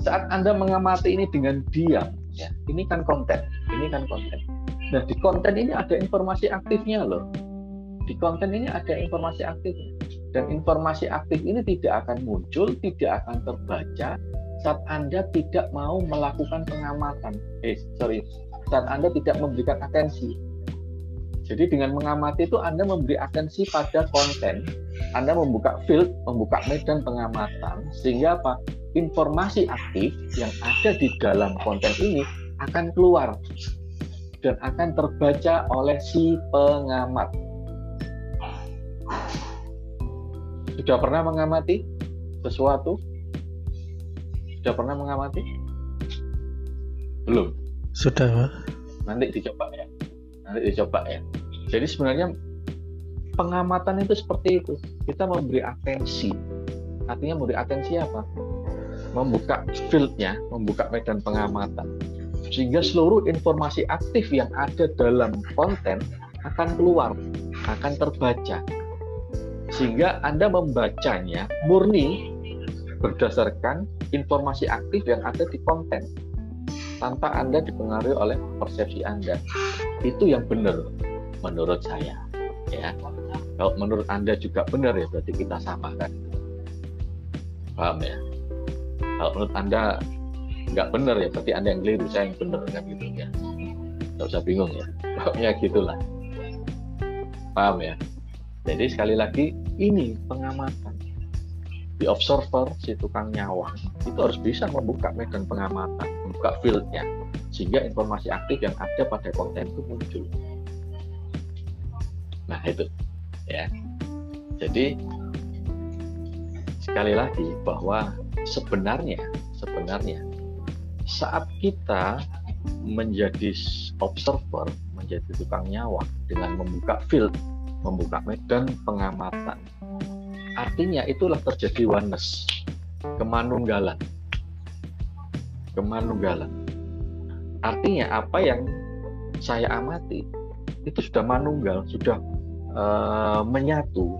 Saat Anda mengamati ini dengan diam, ya, ini kan konten, ini kan konten. Nah, di konten ini ada informasi aktifnya loh. Di konten ini ada informasi aktifnya. Dan informasi aktif ini tidak akan muncul, tidak akan terbaca, saat Anda tidak mau melakukan pengamatan. Eh, sorry, saat Anda tidak memberikan atensi. Jadi dengan mengamati itu Anda memberi atensi pada konten, Anda membuka field, membuka medan pengamatan, sehingga apa? Informasi aktif yang ada di dalam konten ini akan keluar dan akan terbaca oleh si pengamat. Sudah pernah mengamati sesuatu? Sudah pernah mengamati? Belum. Sudah Pak. Nanti dicoba ya. Nanti dicoba ya. Jadi sebenarnya pengamatan itu seperti itu. Kita memberi atensi. Artinya memberi atensi apa? Membuka fieldnya, membuka medan pengamatan. Sehingga seluruh informasi aktif yang ada dalam konten akan keluar, akan terbaca. Sehingga Anda membacanya murni berdasarkan informasi aktif yang ada di konten tanpa Anda dipengaruhi oleh persepsi Anda. Itu yang benar menurut saya. Ya. Kalau menurut Anda juga benar ya berarti kita sama kan. Paham ya? Kalau menurut Anda nggak benar ya berarti Anda yang keliru, saya yang benar kan gitu ya. Nggak usah bingung ya. Pokoknya gitulah. Paham ya? Jadi sekali lagi ini pengamatan di observer si tukang nyawang itu harus bisa membuka medan pengamatan, membuka fieldnya sehingga informasi aktif yang ada pada konten itu muncul. Nah itu ya. Jadi sekali lagi bahwa sebenarnya sebenarnya saat kita menjadi observer, menjadi tukang nyawang dengan membuka field, membuka medan pengamatan. Artinya itulah terjadi oneness kemanunggalan. Kemanunggalan. Artinya apa yang saya amati itu sudah manunggal sudah uh, menyatu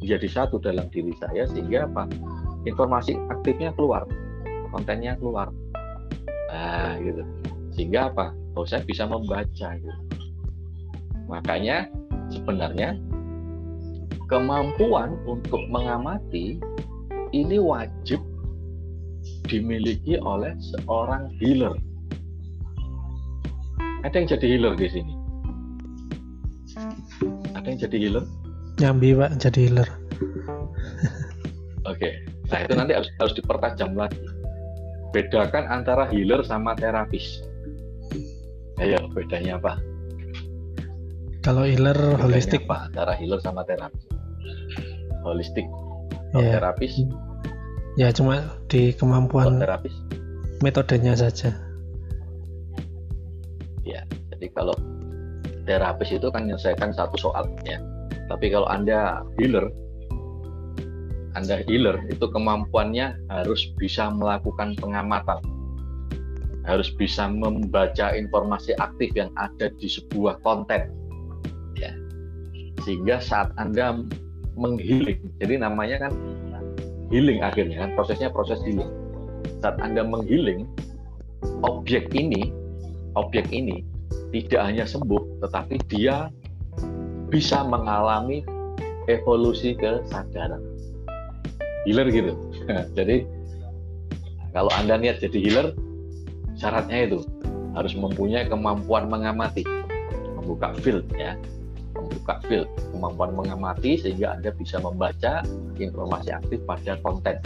menjadi satu dalam diri saya sehingga apa? Informasi aktifnya keluar kontennya keluar. Nah gitu. Sehingga apa? Oh saya bisa membaca gitu. Makanya sebenarnya kemampuan untuk mengamati ini wajib dimiliki oleh seorang healer. Ada yang jadi healer di sini? Ada yang jadi healer? Nyambi Pak jadi healer. Oke. Nah itu nanti harus harus dipertajam lagi. Bedakan antara healer sama terapis. Ayo bedanya apa? Kalau healer Bedanya holistik, apa antara healer sama terapis? Holistik. Ya, terapis, ya cuma di kemampuan terapis, metodenya saja. ya. Jadi kalau terapis itu kan menyelesaikan satu soal, ya. Tapi kalau anda healer, anda healer itu kemampuannya harus bisa melakukan pengamatan, harus bisa membaca informasi aktif yang ada di sebuah konten. Sehingga saat anda menghealing, jadi namanya kan healing akhirnya kan prosesnya proses healing. Saat anda menghealing, objek ini, objek ini tidak hanya sembuh, tetapi dia bisa mengalami evolusi kesadaran. Healer gitu. jadi kalau anda niat jadi healer, syaratnya itu harus mempunyai kemampuan mengamati, membuka field ya, membuka field, kemampuan mengamati sehingga anda bisa membaca informasi aktif pada konten.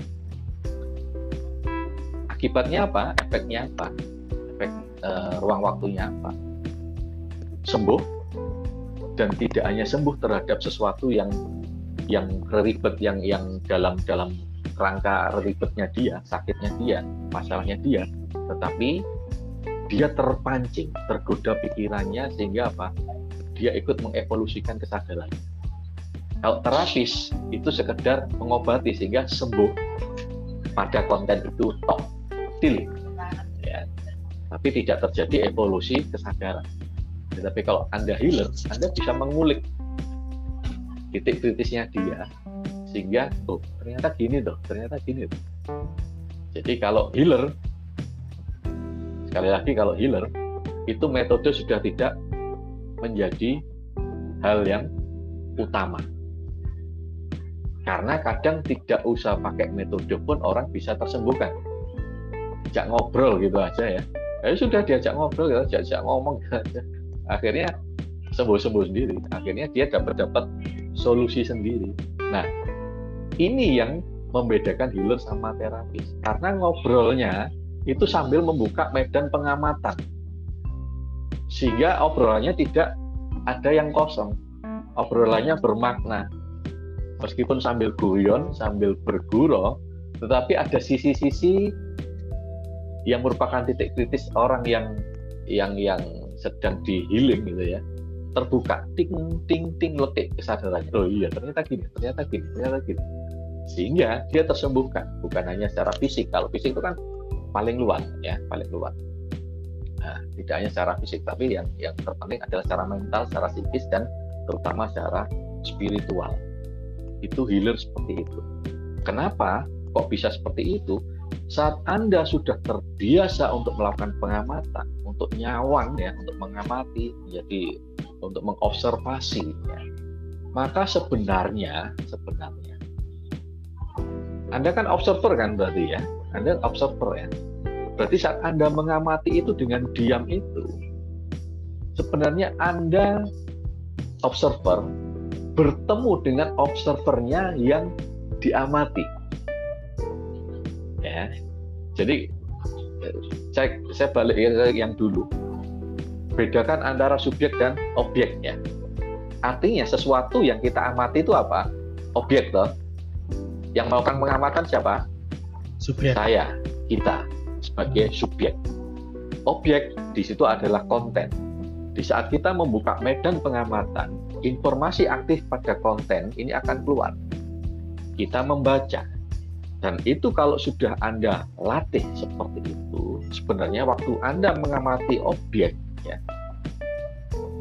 Akibatnya apa? Efeknya apa? Efek eh, ruang waktunya apa? Sembuh dan tidak hanya sembuh terhadap sesuatu yang yang ribet yang yang dalam dalam rangka ribetnya dia, sakitnya dia, masalahnya dia, tetapi dia terpancing, tergoda pikirannya sehingga apa? Dia ikut mengevolusikan kesadaran. Kalau terapis itu sekedar mengobati sehingga sembuh pada konten itu tok, til, ya. Tapi tidak terjadi evolusi kesadaran. Tetapi kalau anda healer, anda bisa mengulik titik kritisnya dia sehingga oh ternyata gini tuh ternyata gini tuh jadi kalau healer sekali lagi kalau healer itu metode sudah tidak menjadi hal yang utama. Karena kadang tidak usah pakai metode pun orang bisa tersembuhkan. Diajak ngobrol gitu aja ya. Ya sudah diajak ngobrol ya diajak ngomong gitu akhirnya sembuh-sembuh sendiri. Akhirnya dia dapat dapat solusi sendiri. Nah ini yang membedakan healer sama terapis. Karena ngobrolnya itu sambil membuka medan pengamatan sehingga obrolannya tidak ada yang kosong. Obrolannya bermakna. Meskipun sambil guyon sambil bergurau tetapi ada sisi-sisi yang merupakan titik kritis orang yang yang yang sedang di gitu ya. Terbuka ting ting ting lekik kesadaran oh iya ternyata gini ternyata gini ternyata gini. Sehingga dia tersembuhkan bukan hanya secara fisik. Kalau fisik itu kan paling luas ya paling luas nah, tidak hanya secara fisik tapi yang yang terpenting adalah secara mental secara psikis dan terutama secara spiritual itu healer seperti itu kenapa kok bisa seperti itu saat anda sudah terbiasa untuk melakukan pengamatan untuk nyawang ya untuk mengamati jadi untuk mengobservasi ya, maka sebenarnya sebenarnya anda kan observer kan berarti ya. Anda observer ya. Berarti saat Anda mengamati itu dengan diam itu, sebenarnya Anda observer bertemu dengan observernya yang diamati. Ya. Jadi saya, saya balik yang dulu. Bedakan antara subjek dan objek ya. Artinya sesuatu yang kita amati itu apa? Objek toh yang melakukan pengamatan siapa? Subjek. Saya, kita sebagai subjek. Objek di situ adalah konten. Di saat kita membuka medan pengamatan, informasi aktif pada konten ini akan keluar. Kita membaca. Dan itu kalau sudah Anda latih seperti itu, sebenarnya waktu Anda mengamati objek, ya,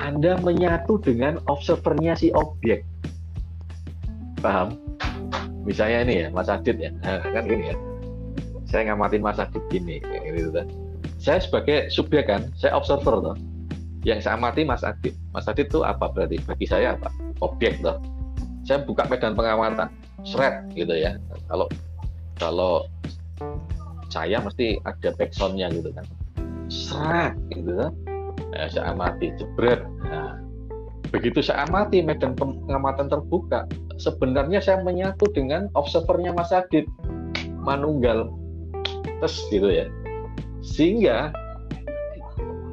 Anda menyatu dengan observernya si objek. Paham? misalnya ini ya Mas Adit ya nah, kan gini ya saya ngamatin Mas Adit gini gitu kan saya sebagai subjek kan saya observer tuh yang saya amati Mas Adit Mas Adit itu apa? Berarti bagi saya apa? Objek tuh saya buka medan pengamatan shred gitu ya. Kalau kalau saya mesti ada backsoundnya gitu kan. Shred gitu kan nah, saya amati jebret. Nah begitu saya amati medan pengamatan terbuka sebenarnya saya menyatu dengan observernya Mas Adit manunggal tes gitu ya. Sehingga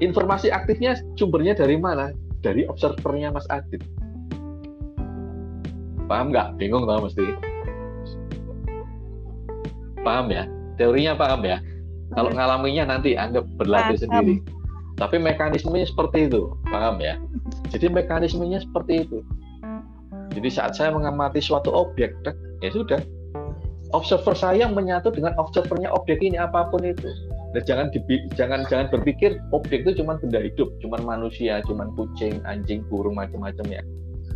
informasi aktifnya sumbernya dari mana? Dari observernya Mas Adit. Paham nggak? Bingung tau mesti. Paham ya? Teorinya paham ya? Kalau ngalaminya nanti anda berlatih Paham. sendiri. Tapi mekanismenya seperti itu. Paham ya? Jadi mekanismenya seperti itu. Jadi saat saya mengamati suatu objek ya sudah observer saya menyatu dengan observernya objek ini apa pun itu. Dan jangan dibi- jangan jangan berpikir objek itu cuma benda hidup cuma manusia cuma kucing anjing burung macam-macam ya.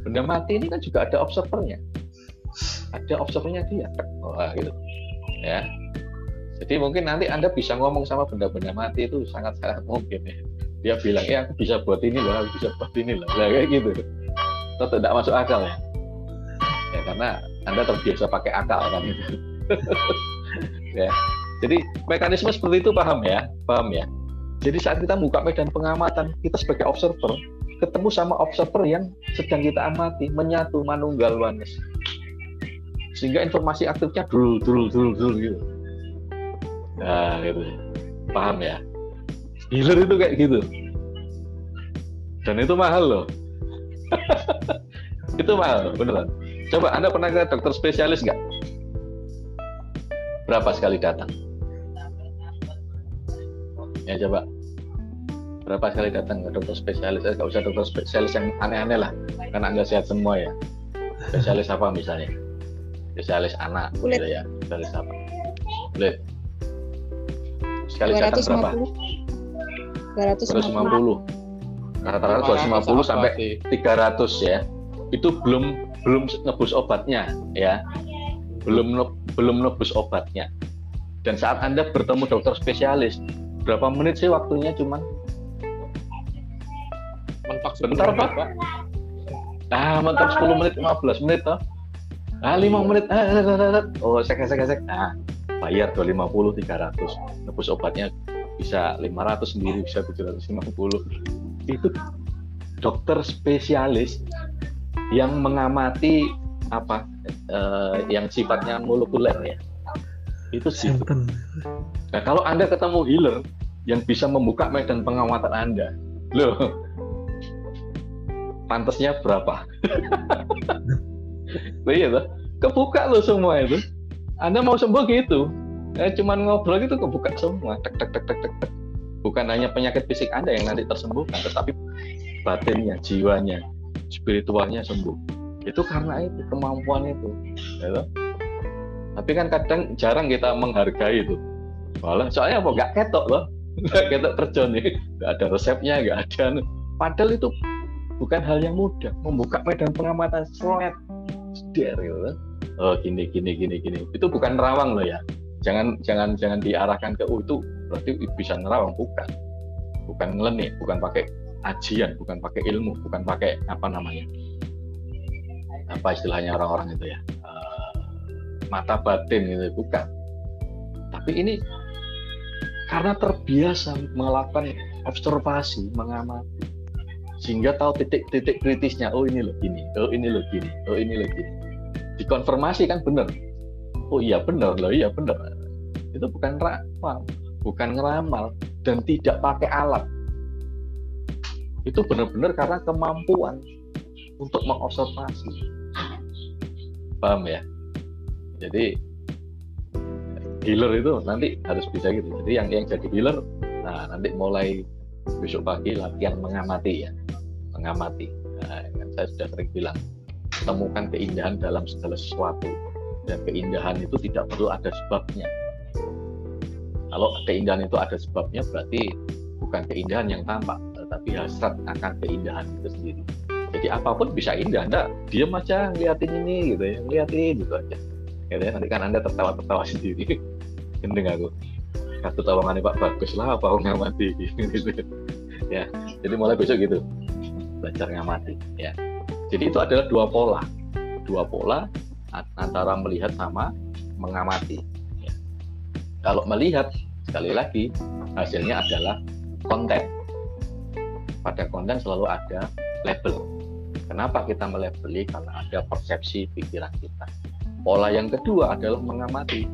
Benda mati ini kan juga ada observernya. Ada observernya dia. Wah, gitu. Ya. Jadi mungkin nanti anda bisa ngomong sama benda-benda mati itu sangat sangat mungkin ya. Dia bilang ya aku bisa buat ini loh aku bisa buat ini loh. Lah, kayak gitu. Itu tidak masuk akal ya. Ya karena anda terbiasa pakai akal kan? Itu ya. Jadi mekanisme seperti itu paham ya? Paham ya? Jadi saat kita buka medan pengamatan kita sebagai observer ketemu sama observer yang sedang kita amati menyatu manunggal wanes. Sehingga informasi aktifnya dul dul dul dul gitu. Nah gitu. Paham ya? Healer itu kayak gitu. Dan itu mahal loh. Itu mahal beneran coba anda pernah ke dokter spesialis nggak? Berapa sekali datang? Ya coba. Berapa sekali datang ke dokter spesialis? Eh, nggak usah dokter spesialis yang aneh-aneh lah. Karena anda sehat semua ya. Spesialis apa misalnya? Spesialis anak Kulit. gitu ya. Spesialis apa? Kulit. Sekali datang berapa? 250 250 rata-rata 250 sampai 300 ya. Itu belum belum nebus obatnya ya. Belum belum nebus obatnya. Dan saat anda bertemu dokter spesialis berapa menit sih waktunya cuman? Mentok Bentar, Pak. Ah mentok 10 menit 15 menit toh. Ah 5 menit. Ah, ah, ah, ah, ah. oh sek sek sek. Nah bayar 250 300 nebus obatnya bisa 500 sendiri bisa 750 itu dokter spesialis yang mengamati apa eh, yang sifatnya molekuler ya itu sih. Nah, kalau Anda ketemu healer yang bisa membuka medan pengamatan Anda, loh, pantasnya berapa? Iya tuh, kebuka loh semua itu. Anda mau sembuh gitu, eh, cuman ngobrol gitu kebuka semua, tek tek tek tek tek. tek. Bukan hanya penyakit fisik Anda yang nanti tersembuhkan, tetapi batinnya, jiwanya, spiritualnya sembuh. Itu karena itu kemampuan itu. ya? Tapi kan kadang jarang kita menghargai itu. Malah soalnya apa? Nggak ketok loh. Nggak ketok terjun nih. Nggak ada resepnya, nggak ada. anu. Padahal itu bukan hal yang mudah. Membuka medan pengamatan slot steril. Oh gini gini gini gini. Itu bukan nerawang loh ya. Jangan jangan jangan diarahkan ke oh itu berarti bisa nerawang bukan. Bukan ngelenik, bukan pakai ajian, bukan pakai ilmu, bukan pakai apa namanya. Apa istilahnya orang-orang itu ya. Eh, mata batin gitu bukan tapi ini karena terbiasa melakukan observasi mengamati sehingga tahu titik-titik kritisnya oh ini loh gini oh ini loh gini oh ini loh gini dikonfirmasi kan benar oh iya benar loh iya benar itu bukan ramal bukan ngeramal dan tidak pakai alat itu benar-benar karena kemampuan untuk mengobservasi. Paham ya? Jadi healer itu nanti harus bisa gitu. Jadi yang yang jadi healer nah nanti mulai besok pagi latihan mengamati ya. Mengamati. Nah, kan saya sudah sering bilang temukan keindahan dalam segala sesuatu. Dan keindahan itu tidak perlu ada sebabnya. Kalau keindahan itu ada sebabnya berarti bukan keindahan yang tampak tetapi hasrat akan keindahan itu sendiri. Jadi apa pun bisa indah. Anda diam aja ngeliatin ini gitu ya ngeliatin gitu aja. Gitu ya nanti kan anda tertawa-tertawa sendiri. Gendeng aku kartu tawangannya Pak bagus lah apa ngamati gitu ya jadi mulai besok gitu. Belajar ngamati ya. Jadi itu adalah dua pola. Dua pola antara melihat sama mengamati ya. kalau melihat sekali lagi hasilnya adalah konten pada konten selalu ada label kenapa kita melabeli karena ada persepsi pikiran kita pola yang kedua adalah mengamati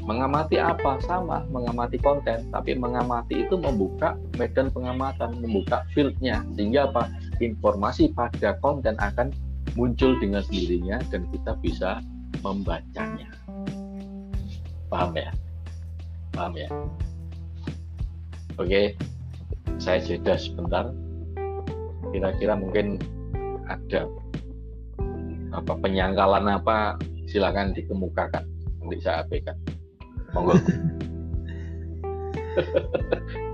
Mengamati apa? Sama, mengamati konten, tapi mengamati itu membuka medan pengamatan, membuka fieldnya, sehingga apa? Informasi pada konten akan muncul dengan sendirinya dan kita bisa membacanya. Paham ya? Paham ya? Oke, saya jeda sebentar. Kira-kira mungkin ada apa penyangkalan apa silakan dikemukakan nanti saya abaikan. Monggo.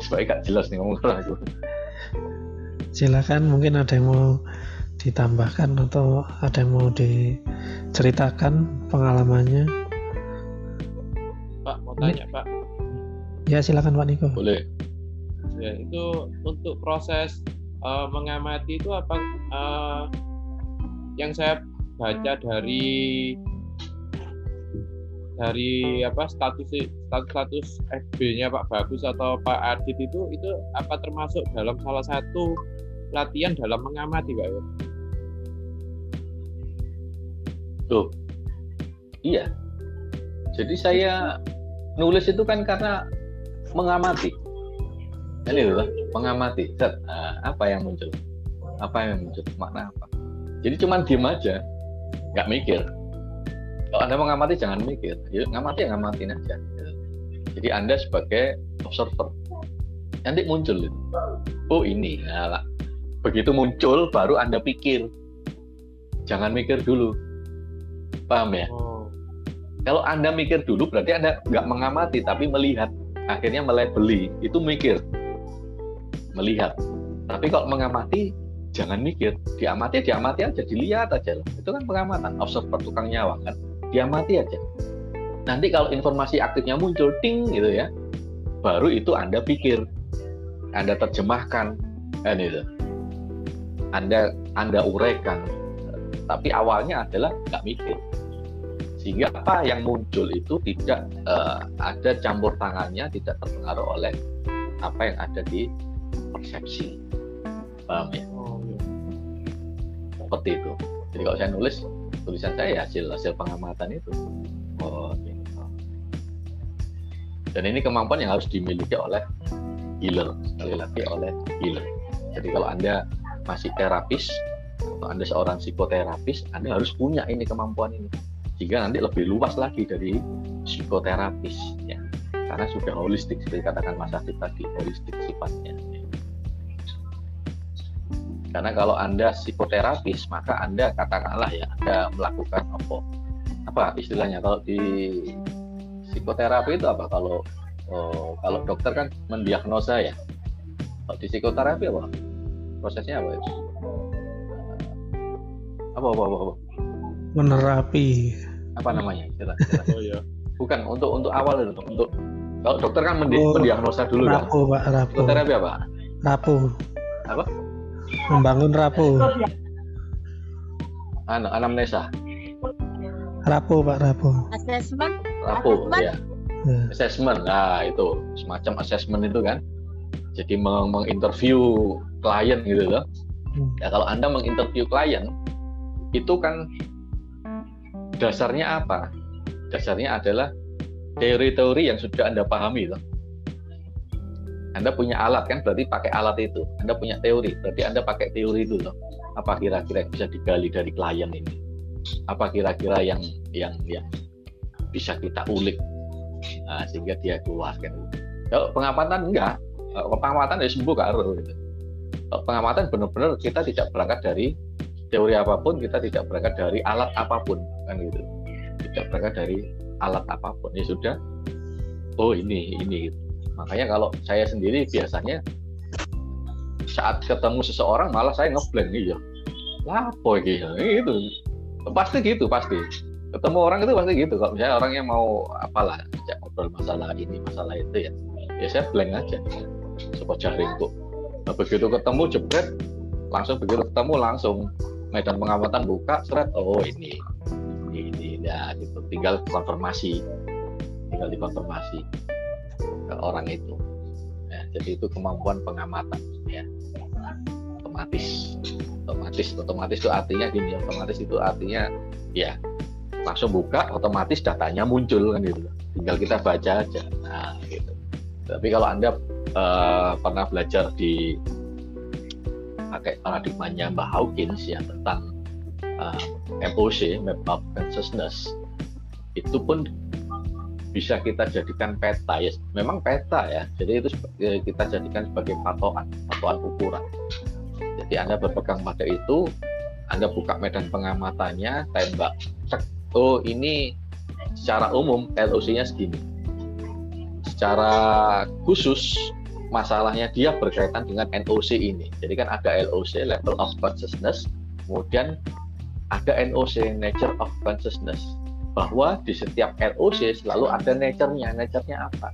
Supaya gak jelas nih ngomong aku silakan mungkin ada yang mau ditambahkan atau ada yang mau diceritakan pengalamannya? Pak mau tanya Pak? Ya silakan Pak Niko. Boleh ya itu untuk proses uh, mengamati itu apa uh, yang saya baca dari dari apa status status status FB-nya Pak Bagus atau Pak Adit itu itu apa termasuk dalam salah satu latihan dalam mengamati Pak ya? Tuh. Iya. Jadi saya nulis itu kan karena mengamati. Ini loh, mengamati. Set, nah, apa yang muncul? Apa yang muncul? Makna apa? Jadi cuman diem aja, nggak mikir. Kalau Anda mengamati jangan mikir. Ya, ngamati ya ngamatin aja. Jadi Anda sebagai observer. Nanti muncul itu. Oh ini. Nah, begitu muncul baru Anda pikir. Jangan mikir dulu. Paham ya? Oh. Kalau Anda mikir dulu berarti Anda nggak mengamati tapi melihat. Akhirnya melebeli. Itu mikir. Melihat. Tapi kalau mengamati jangan mikir. Diamati diamati aja dilihat aja itu kan pengamatan. Observer tukang nyawa kan. Diamati aja. Nanti kalau informasi aktifnya muncul ting gitu ya baru itu anda pikir. Anda terjemahkan. Kan itu anda anda uraikan. Tapi awalnya adalah nggak mikir. Sehingga apa yang muncul itu tidak uh, ada campur tangannya tidak terpengaruh oleh apa yang ada di persepsi. Paham ya? Seperti itu. Jadi kalau saya nulis tulisan saya ya hasil hasil pengamatan itu. Oh gitu. dan ini kemampuan yang harus dimiliki oleh healer sekali lagi oleh healer. Jadi kalau anda masih terapis atau anda seorang psikoterapis anda harus punya ini kemampuan ini. Sehingga nanti lebih luas lagi dari psikoterapis ya. Karena sudah holistik seperti katakan Mas Afif tadi holistik sifatnya karena kalau Anda psikoterapis, maka Anda katakanlah ya, Anda melakukan apa? Apa istilahnya kalau di psikoterapi itu apa? Kalau oh, kalau dokter kan mendiagnosa ya. Kalau di psikoterapi apa? Prosesnya apa? itu? Apa apa apa? apa? menerapi Apa namanya? Istilah, istilah. Oh ya. Bukan untuk untuk awal itu, untuk kalau dokter kan mendi- Oh, mendiagnosa dulu kan. rapuh Pak rapuh Psikoterapi apa? rapuh Apa? Membangun rapuh Anu, anamnesa, rapuh Pak rapuh Assessment. rapuh, Assessment. ya. Ya. assessment nah itu semacam assessment itu kan jadi meng- menginterview klien gitu loh Hmm. ya kalau anda menginterview klien itu kan dasarnya apa dasarnya adalah teori-teori yang sudah anda pahami loh anda punya alat kan berarti pakai alat itu anda punya teori berarti anda pakai teori itu loh apa kira-kira bisa digali dari klien ini apa kira-kira yang yang yang bisa kita ulik Nah, sehingga dia keluarkan. Kalau pengamatan enggak, pengamatan ya sembuh gitu. Kalau pengamatan benar-benar kita tidak berangkat dari teori apa pun, kita tidak berangkat dari alat apa pun kan gitu. Tidak berangkat dari alat apa pun ya sudah. Oh ini ini. Gitu. Makanya kalau saya sendiri biasanya saat ketemu seseorang malah saya ngeblank gitu. Lah apa gitu? Itu pasti gitu pasti ketemu orang itu pasti gitu kalau misalnya orangnya mau apalah ajak ngobrol masalah ini masalah itu ya ya saya blank aja support jaring kok nah, begitu ketemu jebret langsung begitu ketemu langsung medan pengamatan buka seret oh ini ini ini ya gitu tinggal konfirmasi tinggal dikonfirmasi orang itu. Ya, jadi itu kemampuan pengamatan ya. Otomatis. Otomatis otomatis itu artinya gini otomatis itu artinya ya langsung buka otomatis datanya muncul kan gitu. Tinggal kita baca aja. Nah gitu. Tapi kalau anda uh, pernah belajar di pakai paradigmanya Mbak Hawkins yang tentang uh, MOC Map of Consciousness itu pun bisa kita jadikan peta. Ya memang peta ya. Jadi itu kita jadikan sebagai patokan patokan ukuran. Jadi anda berpegang pada itu anda buka medan pengamatannya tembak cek oh ini secara umum LOC-nya segini. Secara khusus masalahnya dia berkaitan dengan NOC ini. Jadi kan ada LOC level of consciousness kemudian ada NOC nature of consciousness bahwa di setiap LOC selalu ada nature-nya. Nature-nya apa?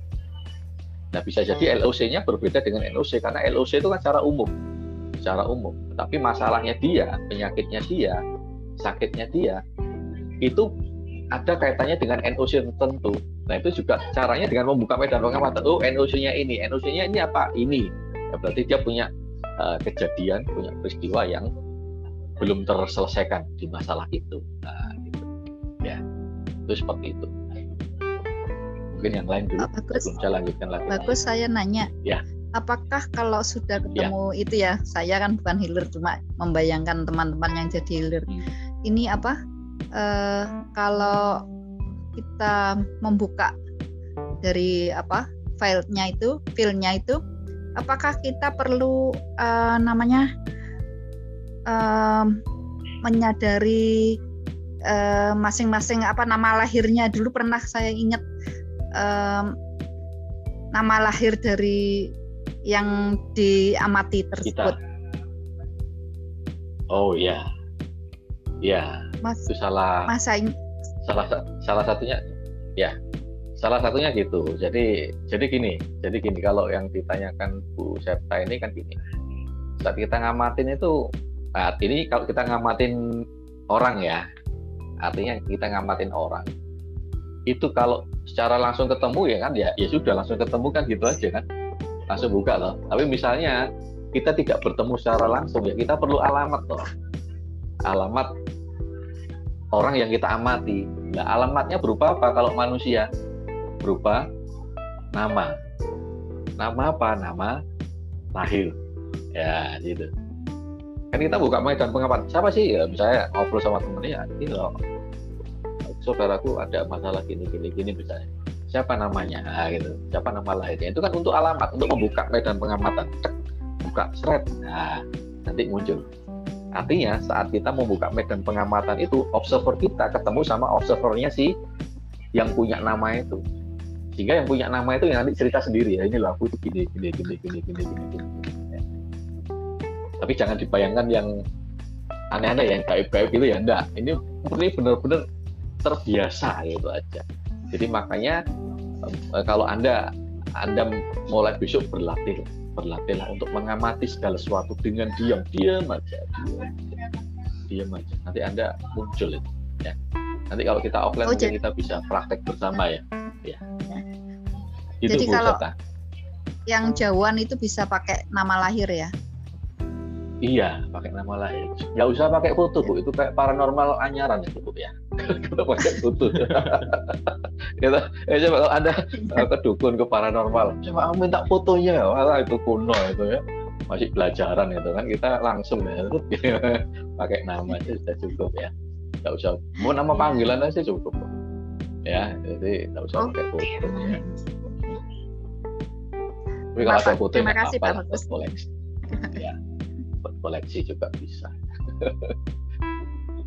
Nah, bisa jadi LOC-nya berbeda dengan NOC karena LOC itu kan secara umum. Secara umum. Tapi masalahnya dia, penyakitnya dia, sakitnya dia, itu ada kaitannya dengan NOC tertentu. Nah, itu juga caranya dengan membuka medan pengamatan. Oh, NOC-nya ini. NOC-nya ini apa? Ini. Ya, berarti dia punya uh, kejadian, punya peristiwa yang belum terselesaikan di masalah itu. Nah, gitu. Ya itu seperti itu. Mungkin yang lain dulu. Bagus saya lanjutkan lagi. Bagus saya nanya ya. apakah kalau sudah ketemu ya. itu ya saya kan bukan healer cuma membayangkan teman-teman yang jadi healer. Hmm. ini apa uh, kalau kita membuka dari apa filenya itu filenya itu apakah kita perlu uh, namanya uh, menyadari masing-masing uh, apa nama lahirnya dulu pernah saya ingat um, nama lahir dari yang diamati tersebut. Kita. Oh ya, ya. Mas, itu salah. Masa ini. Salah salah satunya, ya. Salah satunya gitu. Jadi jadi gini, jadi gini kalau yang ditanyakan Bu Septa ini kan gini. Saat kita ngamatin itu, saat ini kalau kita ngamatin orang ya, artinya kita ngamatin orang. Itu kalau secara langsung ketemu ya kan ya ya sudah langsung ketemu kan gitu aja kan. Langsung buka loh. Tapi misalnya kita tidak bertemu secara langsung ya kita perlu alamat loh. Alamat orang yang kita amati. Nah alamatnya berupa apa kalau manusia? Berupa nama. Nama apa? Nama lahir. Ya gitu. Kan kita buka dan pengamat siapa sih? Ya misalnya ngobrol sama temennya ini loh saudaraku ada masalah gini gini gini misalnya. Siapa namanya? Nah, gitu. Siapa nama lahirnya? Itu kan untuk alamat untuk membuka medan pengamatan. Buka seret. Nah nanti muncul. Artinya saat kita membuka medan pengamatan itu observer kita ketemu sama observernya si yang punya nama itu. Sehingga yang punya nama itu yang nanti cerita sendiri ya ini loh aku itu gini gini gini gini gini gini, gini. Ya. tapi jangan dibayangkan yang aneh-aneh yang gaib-gaib itu ya. Enggak ini ini benar-benar terbiasa gitu aja. Jadi makanya eh, kalau anda anda mulai besok berlatih berlatihlah untuk mengamati segala sesuatu dengan diam diam aja diam, diam aja. Nanti anda muncul itu ya. Nanti kalau kita offline oh, mungkin kita bisa praktek bersama ya. Ya. Itu jadi kalau yang jauhan itu bisa pakai nama lahir ya Iya, pakai nama lain. Nggak usah pakai foto, Bu. Itu kayak paranormal anyaran itu, Bu ya. Kita pakai foto. kita, ya coba kalau Anda ke dukun ke paranormal, coba minta fotonya. Wah, itu kuno itu ya. Masih pelajaran itu kan kita langsung ya. pakai nama itu sudah cukup ya. Nggak usah. Mau nama panggilan aja cukup. Ya, jadi nggak usah pakai foto. Ya. Tapi kalau ada foto, terima kasih Pak Bagus. Koleksi. Ya koleksi juga bisa.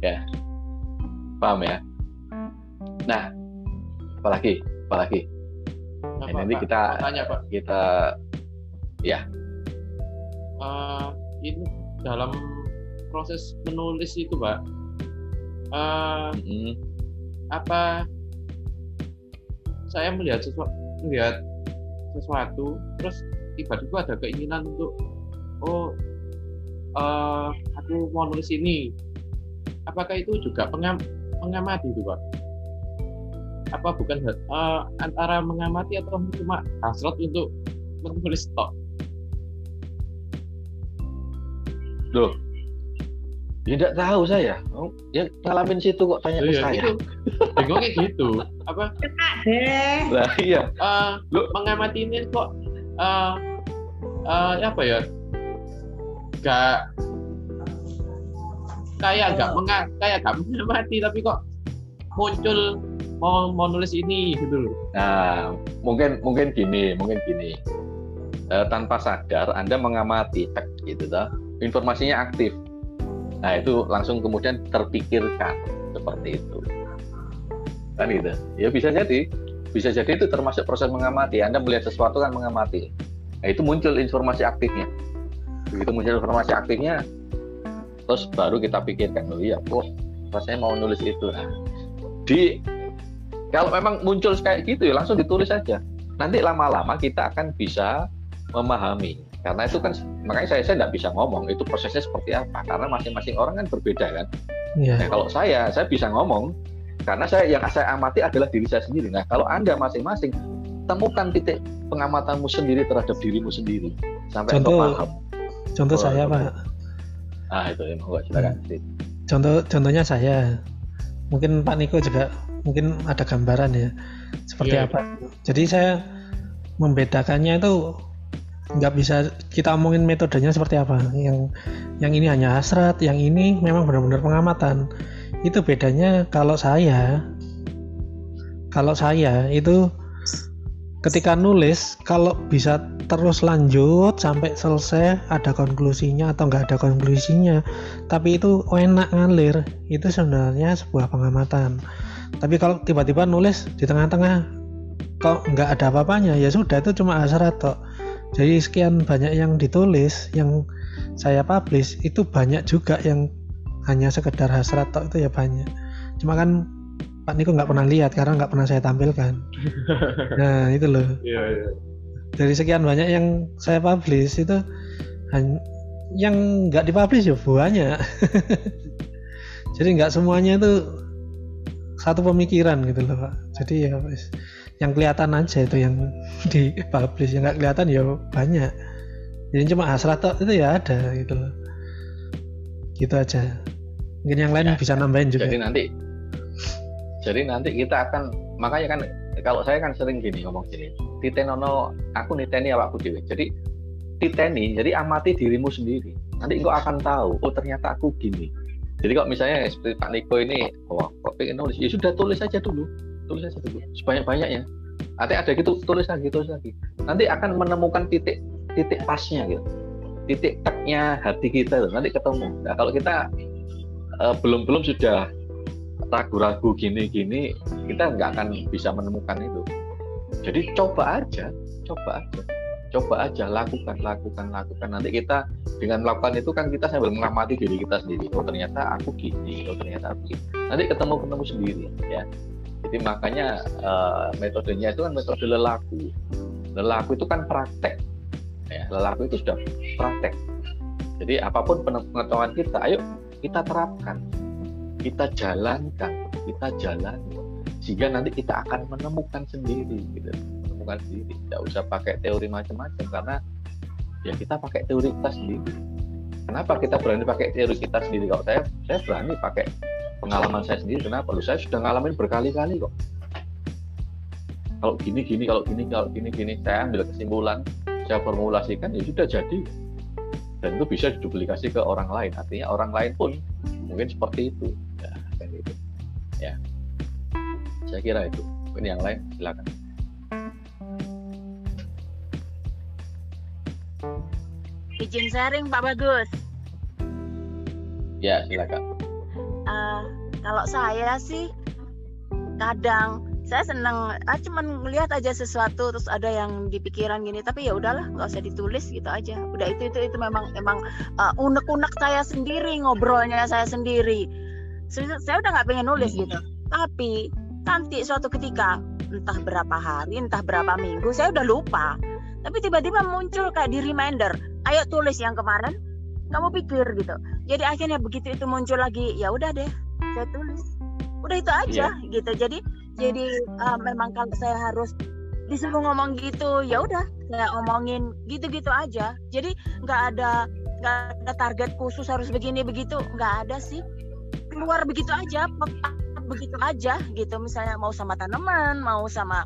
Ya. Paham ya? Nah apalagi apalagi? Nah, nanti kita tanya pak. kita ya. Uh, ini dalam proses menulis itu pak. Uh, mm -hmm. apa saya melihat sesuatu melihat sesuatu terus tiba-tiba ada keinginan untuk oh uh, aku mau nulis ini. Apakah itu juga pengam mengamati itu pak? Apa bukan uh, antara mengamati atau cuma hasrat untuk menulis stok loh. Tidak tahu saya. Oh, ya ngalamin situ kok tanya oh, ke iya, saya. itu. gue kayak gitu. Apa? Deh. Lah iya. Uh, lu mengamati ini kok uh, uh, apa ya gak kayak gak menga kayak gak mengamati tapi kok muncul mau mau nulis ini gitu loh. Nah mungkin mungkin gini mungkin gini. Uh, tanpa sadar anda mengamati gitu toh informasinya aktif. Nah itu langsung kemudian terpikirkan seperti itu. Kan gitu? Ya bisa jadi. Bisa jadi itu termasuk proses mengamati. Anda melihat sesuatu kan mengamati. Nah itu muncul informasi aktifnya begitu muncul informasi aktifnya terus baru kita pikirkan oh iya kok rasanya mau nulis itu. Nah di kalau memang muncul kayak gitu ya langsung ditulis saja nanti lama-lama kita akan bisa memahami. Karena itu kan makanya saya saya tidak bisa ngomong itu prosesnya seperti apa. Karena masing-masing orang kan berbeda kan? Yeah. nah, kalau saya saya bisa ngomong karena saya yang saya amati adalah diri saya sendiri. Nah kalau anda masing-masing temukan titik pengamatanmu sendiri terhadap dirimu sendiri sampai contoh, paham contoh oh, saya pak. Ah itu ya mau silakan hmm. contoh contohnya saya. Mungkin Pak Niko juga mungkin ada gambaran ya seperti yeah. apa. Jadi saya membedakannya itu nggak bisa kita omongin metodenya seperti apa. Yang yang ini hanya hasrat yang ini memang benar-benar pengamatan. Itu bedanya kalau saya kalau saya itu ketika nulis kalau bisa terus lanjut sampai selesai ada konklusinya atau nggak ada konklusinya tapi itu enak ngalir itu sebenarnya sebuah pengamatan. Tapi kalau tiba-tiba nulis di tengah-tengah kok nggak ada apa-apanya? Ya sudah itu cuma hasrat toh jadi sekian banyak yang ditulis yang saya publish itu banyak juga yang hanya sekedar hasrat tok itu ya banyak. Cuma kan Pak Niko nggak pernah lihat karena nggak pernah saya tampilkan. Nah itu loh. Iya, iya. dari sekian banyak yang saya publish itu yang nggak dipublish ya banyak. Jadi nggak semuanya itu satu pemikiran gitu loh Pak. Jadi ya yang kelihatan aja itu yang di publish yang nggak kelihatan ya banyak. Jadi cuma hasrat itu ya ada gitu loh. Gitu aja. Mungkin yang lain ya, bisa nambahin juga. Jadi nanti jadi nanti kita akan makanya kan kalau saya kan sering gini ngomong gini titenono aku niteni awakku dewi jadi titeni jadi amati dirimu sendiri. Nanti engkau akan tahu oh ternyata aku gini. Jadi kok misalnya seperti Pak Niko ini oh kok pengen nulis? Ya sudah tulis saja dulu tulis aja dulu sebanyak-banyaknya. Nanti ada gitu tulis lagi tulis lagi. Nanti akan menemukan titik titik pasnya gitu titik teknya hati kita nanti ketemu. Nah kalau kita uh, belum belum sudah ragu-ragu gini-gini kita nggak akan bisa menemukan itu. Jadi coba aja coba aja. Coba aja lakukan lakukan lakukan. Nanti kita dengan melakukan itu kan kita sambil mengamati diri kita sendiri. Oh ternyata aku gini oh ternyata aku gini. Nanti ketemu ketemu sendiri ya. Jadi makanya uh, metodenya itu kan metode lelaku. Lelaku itu kan praktek. Ya, lelaku itu sudah praktek. Jadi apa pun pengetahuan kita, ayo kita terapkan, kita jalankan, kita jalani, sehingga nanti kita akan menemukan sendiri, gitu. menemukan sendiri. Tidak usah pakai teori macam-macam karena ya kita pakai teori kita sendiri. Kenapa kita berani pakai teori kita sendiri? Kalau saya, saya berani pakai pengalaman saya sendiri kenapa lu saya sudah ngalamin berkali-kali kok kalau gini gini kalau gini kalau gini gini saya ambil kesimpulan saya formulasikan ya sudah jadi dan itu bisa diduplikasi ke orang lain artinya orang lain pun mungkin seperti itu ya. Saya kira itu. Ini yang lain silakan. Izin sharing Pak Bagus. Ya silakan. Uh, kalau saya sih kadang saya seneng ah, cuman ngelihat aja sesuatu terus ada yang di pikiran gini tapi ya udahlah nggak usah ditulis gitu aja. Udah itu itu itu memang emang uh, unek-unek saya sendiri ngobrolnya saya sendiri saya udah nggak pengen nulis hmm. gitu. Tapi nanti suatu ketika entah berapa hari entah berapa minggu saya udah lupa. Tapi tiba-tiba muncul kayak di reminder ayo tulis yang kemarin. Kamu pikir gitu. Jadi akhirnya begitu itu muncul lagi ya udah deh saya tulis. Udah itu aja yeah. gitu. Jadi jadi uh, memang kalau saya harus disuruh ngomong gitu ya udah saya omongin gitu-gitu aja. Jadi nggak ada nggak ada target khusus harus begini begitu nggak ada sih keluar begitu aja begitu aja gitu. Misalnya mau sama tanaman mau sama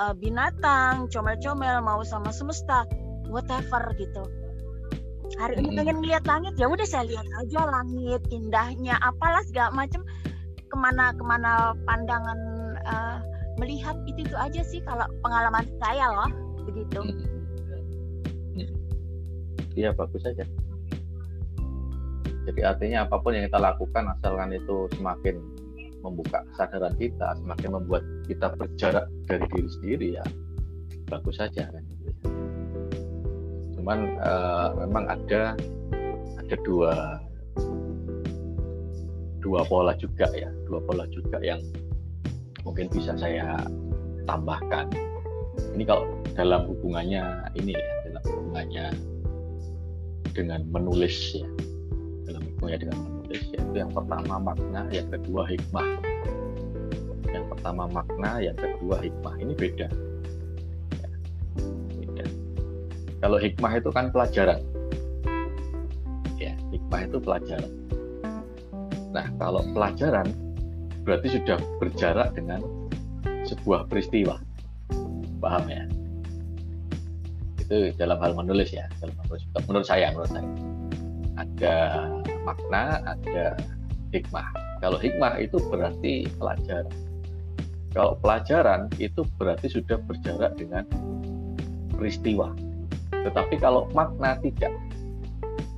uh, binatang comel-comel mau sama semesta whatever gitu. Hari ini pengen lihat langit ya udah saya lihat aja langit indahnya apalah segala macam ke mana ke mana pandangan uh, melihat itu itu aja sih kalau pengalaman saya loh begitu. Iya bagus saja jadi artinya apa pun yang kita lakukan asalkan itu semakin membuka kesadaran kita, semakin membuat kita berjarak dari diri sendiri ya bagus saja kan. Cuman uh, memang ada ada dua dua pola juga ya, dua pola juga yang mungkin bisa saya tambahkan. Ini kalau dalam hubungannya ini ya, dalam hubungannya dengan menulis ya dalam hikmah dengan menulis yaitu yang pertama makna yang kedua hikmah. Yang pertama makna yang kedua hikmah. Ini beda. Ya, beda. Kalau hikmah itu kan pelajaran. Ya hikmah itu pelajaran. Nah kalau pelajaran berarti sudah berjarak dengan sebuah peristiwa. Paham ya? Itu dalam hal menulis ya dalam menulis. Menurut saya menurut saya. Ada makna, ada hikmah. Kalau hikmah itu berarti pelajaran. Kalau pelajaran itu berarti sudah berjarak dengan peristiwa. Tetapi kalau makna tidak.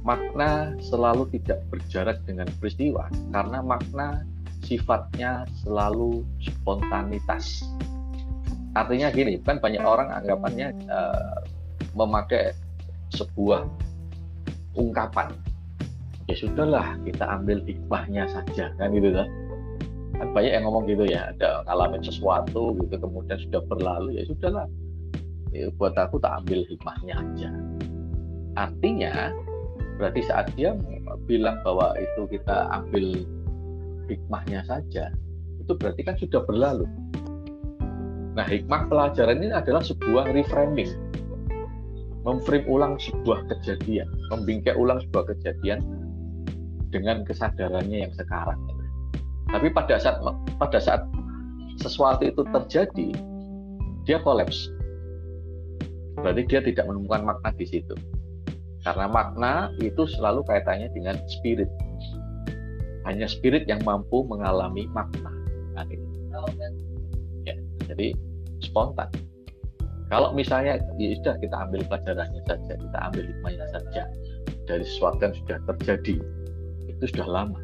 Makna selalu tidak berjarak dengan peristiwa karena makna sifatnya selalu spontanitas. Artinya gini, kan banyak orang anggapannya uh, memakai sebuah ungkapan ya sudahlah kita ambil hikmahnya saja kan gitu kan. Kan banyak yang ngomong gitu ya ada ngalamin sesuatu gitu kemudian sudah berlalu ya sudahlah. Ya, buat aku tak ambil hikmahnya aja. Artinya berarti saat dia bilang bahwa itu kita ambil hikmahnya saja itu berarti kan sudah berlalu. Nah hikmah pelajaran ini adalah sebuah reframing. Memframe ulang sebuah kejadian membingkai ulang sebuah kejadian dengan kesadarannya yang sekarang. Tapi pada saat pada saat sesuatu itu terjadi, dia kolaps. Berarti dia tidak menemukan makna di situ. Karena makna itu selalu kaitannya dengan spirit. Hanya spirit yang mampu mengalami makna. Ya, jadi spontan. Kalau misalnya ya sudah kita ambil pelajarannya saja, kita ambil hikmahnya saja dari sesuatu yang sudah terjadi, itu sudah lama.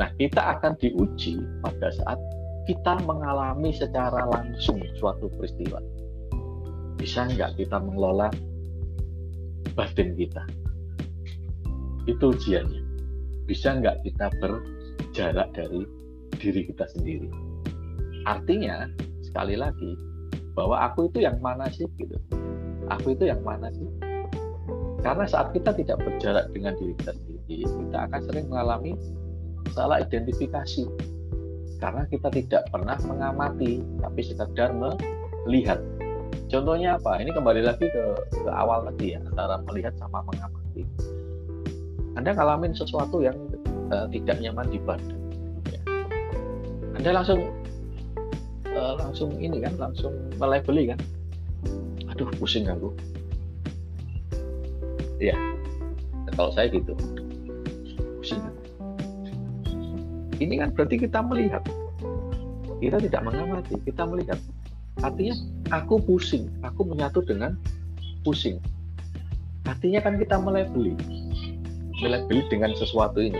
Nah, kita akan diuji pada saat kita mengalami secara langsung suatu peristiwa. Bisa nggak kita mengelola batin kita? Itu ujiannya. Bisa nggak kita berjarak dari diri kita sendiri? Artinya, sekali lagi, bahwa aku itu yang mana sih gitu. Aku itu yang mana sih? Karena saat kita tidak berjarak dengan diri kita sendiri, kita akan sering mengalami salah identifikasi. Karena kita tidak pernah mengamati, tapi sekedar melihat. Contohnya apa? Ini kembali lagi ke, ke awal tadi ya, antara melihat sama mengamati. Anda ngalamin sesuatu yang uh, tidak nyaman di badan. Ya. Anda langsung uh, langsung ini kan, langsung melebeli kan. Aduh, pusing aku ya kalau saya gitu pusing ini kan berarti kita melihat. Kita tidak mengamati. Kita melihat. Artinya aku pusing. Aku menyatu dengan pusing. Artinya kan kita melebeli melebeli dengan sesuatu ini.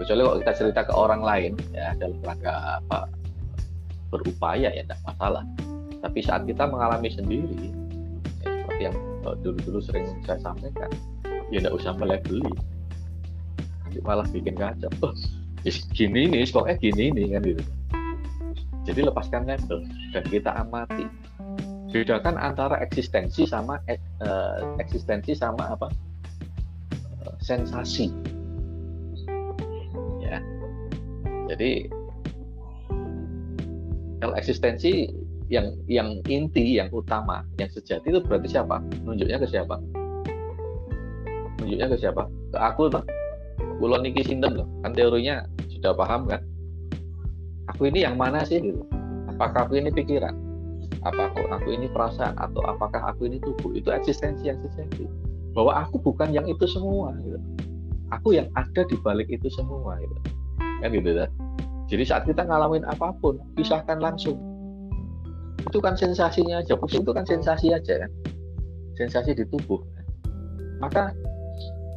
Kecuali kalau kita cerita ke orang lain ya dalam rangka apa berupaya ya tidak masalah. Tapi saat kita mengalami sendiri ya, seperti yang dulu-dulu sering saya sampaikan ya tidak usah beli nanti malah bikin kacau oh, gini nih pokoknya gini nih kan gitu jadi lepaskan label dan kita amati bedakan antara eksistensi sama uh, eksistensi sama apa uh, sensasi ya jadi kalau eksistensi yang yang inti, yang utama, yang sejati itu berarti siapa? Nunjuknya ke siapa? Nunjuknya ke siapa? Ke aku tuh. Kulon niki sinten loh. Kan teorinya sudah paham kan? Aku ini yang mana sih gitu? Apakah aku ini pikiran? Apakah aku ini perasaan? Atau apakah aku ini tubuh? Itu eksistensi eksistensi. Bahwa aku bukan yang itu semua gitu. aku yang ada di balik itu semua gitu. Kan gitu kan jadi saat kita ngalamin apa pun pisahkan langsung. Itu kan sensasinya aja. Pusing itu kan sensasi aja kan? Sensasi di tubuh maka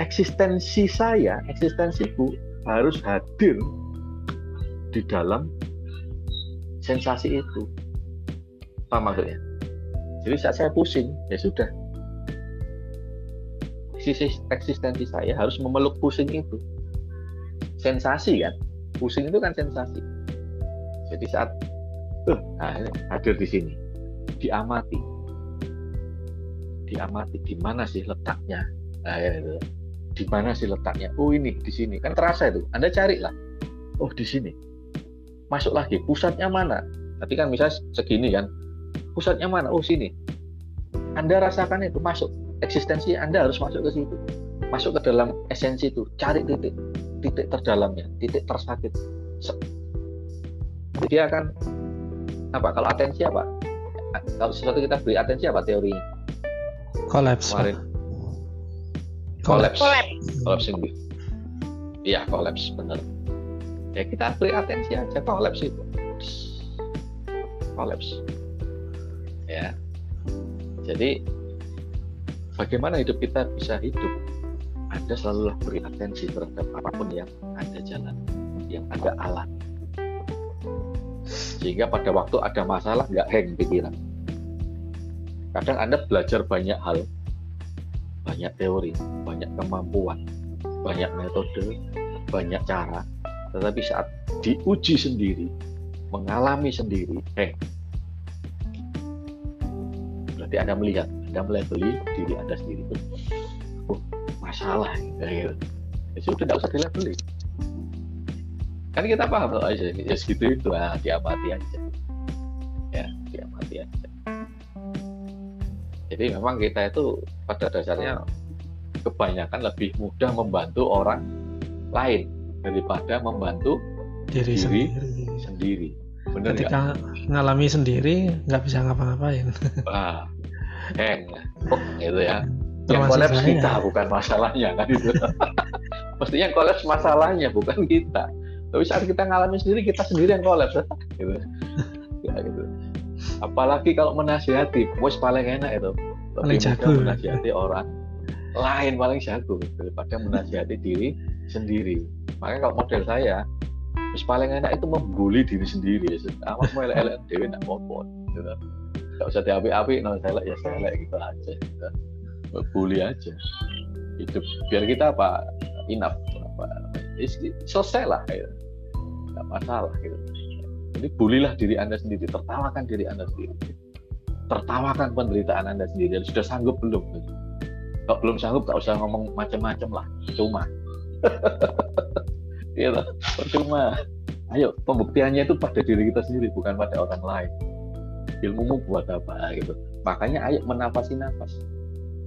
eksistensi saya eksistensiku harus hadir di dalam sensasi itu. Apa maksudnya? Jadi saat saya pusing ya sudah. Eksistensi saya harus memeluk pusing itu. Sensasi kan? Pusing itu kan sensasi. Jadi saat uh, hadir di sini. Diamati. Diamati di mana sih letaknya? Nah, ya, itu. Di mana sih letaknya? Oh ini di sini. Kan terasa itu. Anda cari lah oh di sini. Masuk lagi. Pusatnya mana? Tapi kan misalnya segini kan. Pusatnya mana? Oh sini. Anda rasakan itu masuk. Eksistensi anda harus masuk ke situ. Masuk ke dalam esensi itu. Cari titik titik terdalamnya. Titik tersakit. Dia akan apa? Kalau atensi apa? Kalau sesuatu kita beri atensi apa? Teorinya. Kolaps kemarin kolaps collapsing iya kolaps benar ya kita beri atensi aja kolaps itu. Kolaps ya. Jadi bagaimana hidup kita bisa hidup? Anda selalu beri atensi terhadap apa pun yang Anda jalan, yang Anda alami. Sehingga pada waktu ada masalah nggak hang pikiran. Kadang Anda belajar banyak hal, banyak teori, banyak kemampuan, banyak metode, banyak cara, tetapi saat diuji sendiri, mengalami sendiri, hang. Berarti Anda melihat, Anda melebeli diri Anda sendiri. Oh, masalah gitu. Ya sudah tidak usah dilabeli. Kan kita paham loh aja, ya segitu itu ah, diamati aja. Jadi memang kita itu pada dasarnya kebanyakan lebih mudah membantu orang lain daripada membantu diri, diri sendiri. sendiri. Bener Ketika ngalami sendiri nggak bisa ngapa-ngapain. Wah, heng, oh, gitu ya? Yang kolaps kita bukan masalahnya kan itu. Mestinya kolaps masalahnya bukan kita. Tapi saat kita ngalamin sendiri kita sendiri yang kolaps gitu. Ya, gitu apalagi kalau menasihati bos paling enak itu. Paling jago. menasihati orang lain paling jago daripada menasihati diri sendiri. Makanya kalau model saya bos paling enak itu membuli diri sendiri. Amat mau elek-elek dewi nak apa gitu. Nggak usah diapi-api no selek ya selek gitu aja gitu. Bully aja. Hidup biar kita apa inap apa selesai lah gitu. nggak masalah gitu jadi bulilah diri anda sendiri tertawakan diri anda sendiri. Tertawakan penderitaan anda sendiri. Dan sudah sanggup belum? Kalau belum sanggup tak usah ngomong macam-macam lah. Cuma gitu percuma. Ayo pembuktiannya itu pada diri kita sendiri bukan pada orang lain. Ilmumu buat apa gitu. Makanya ayo menafasi nafas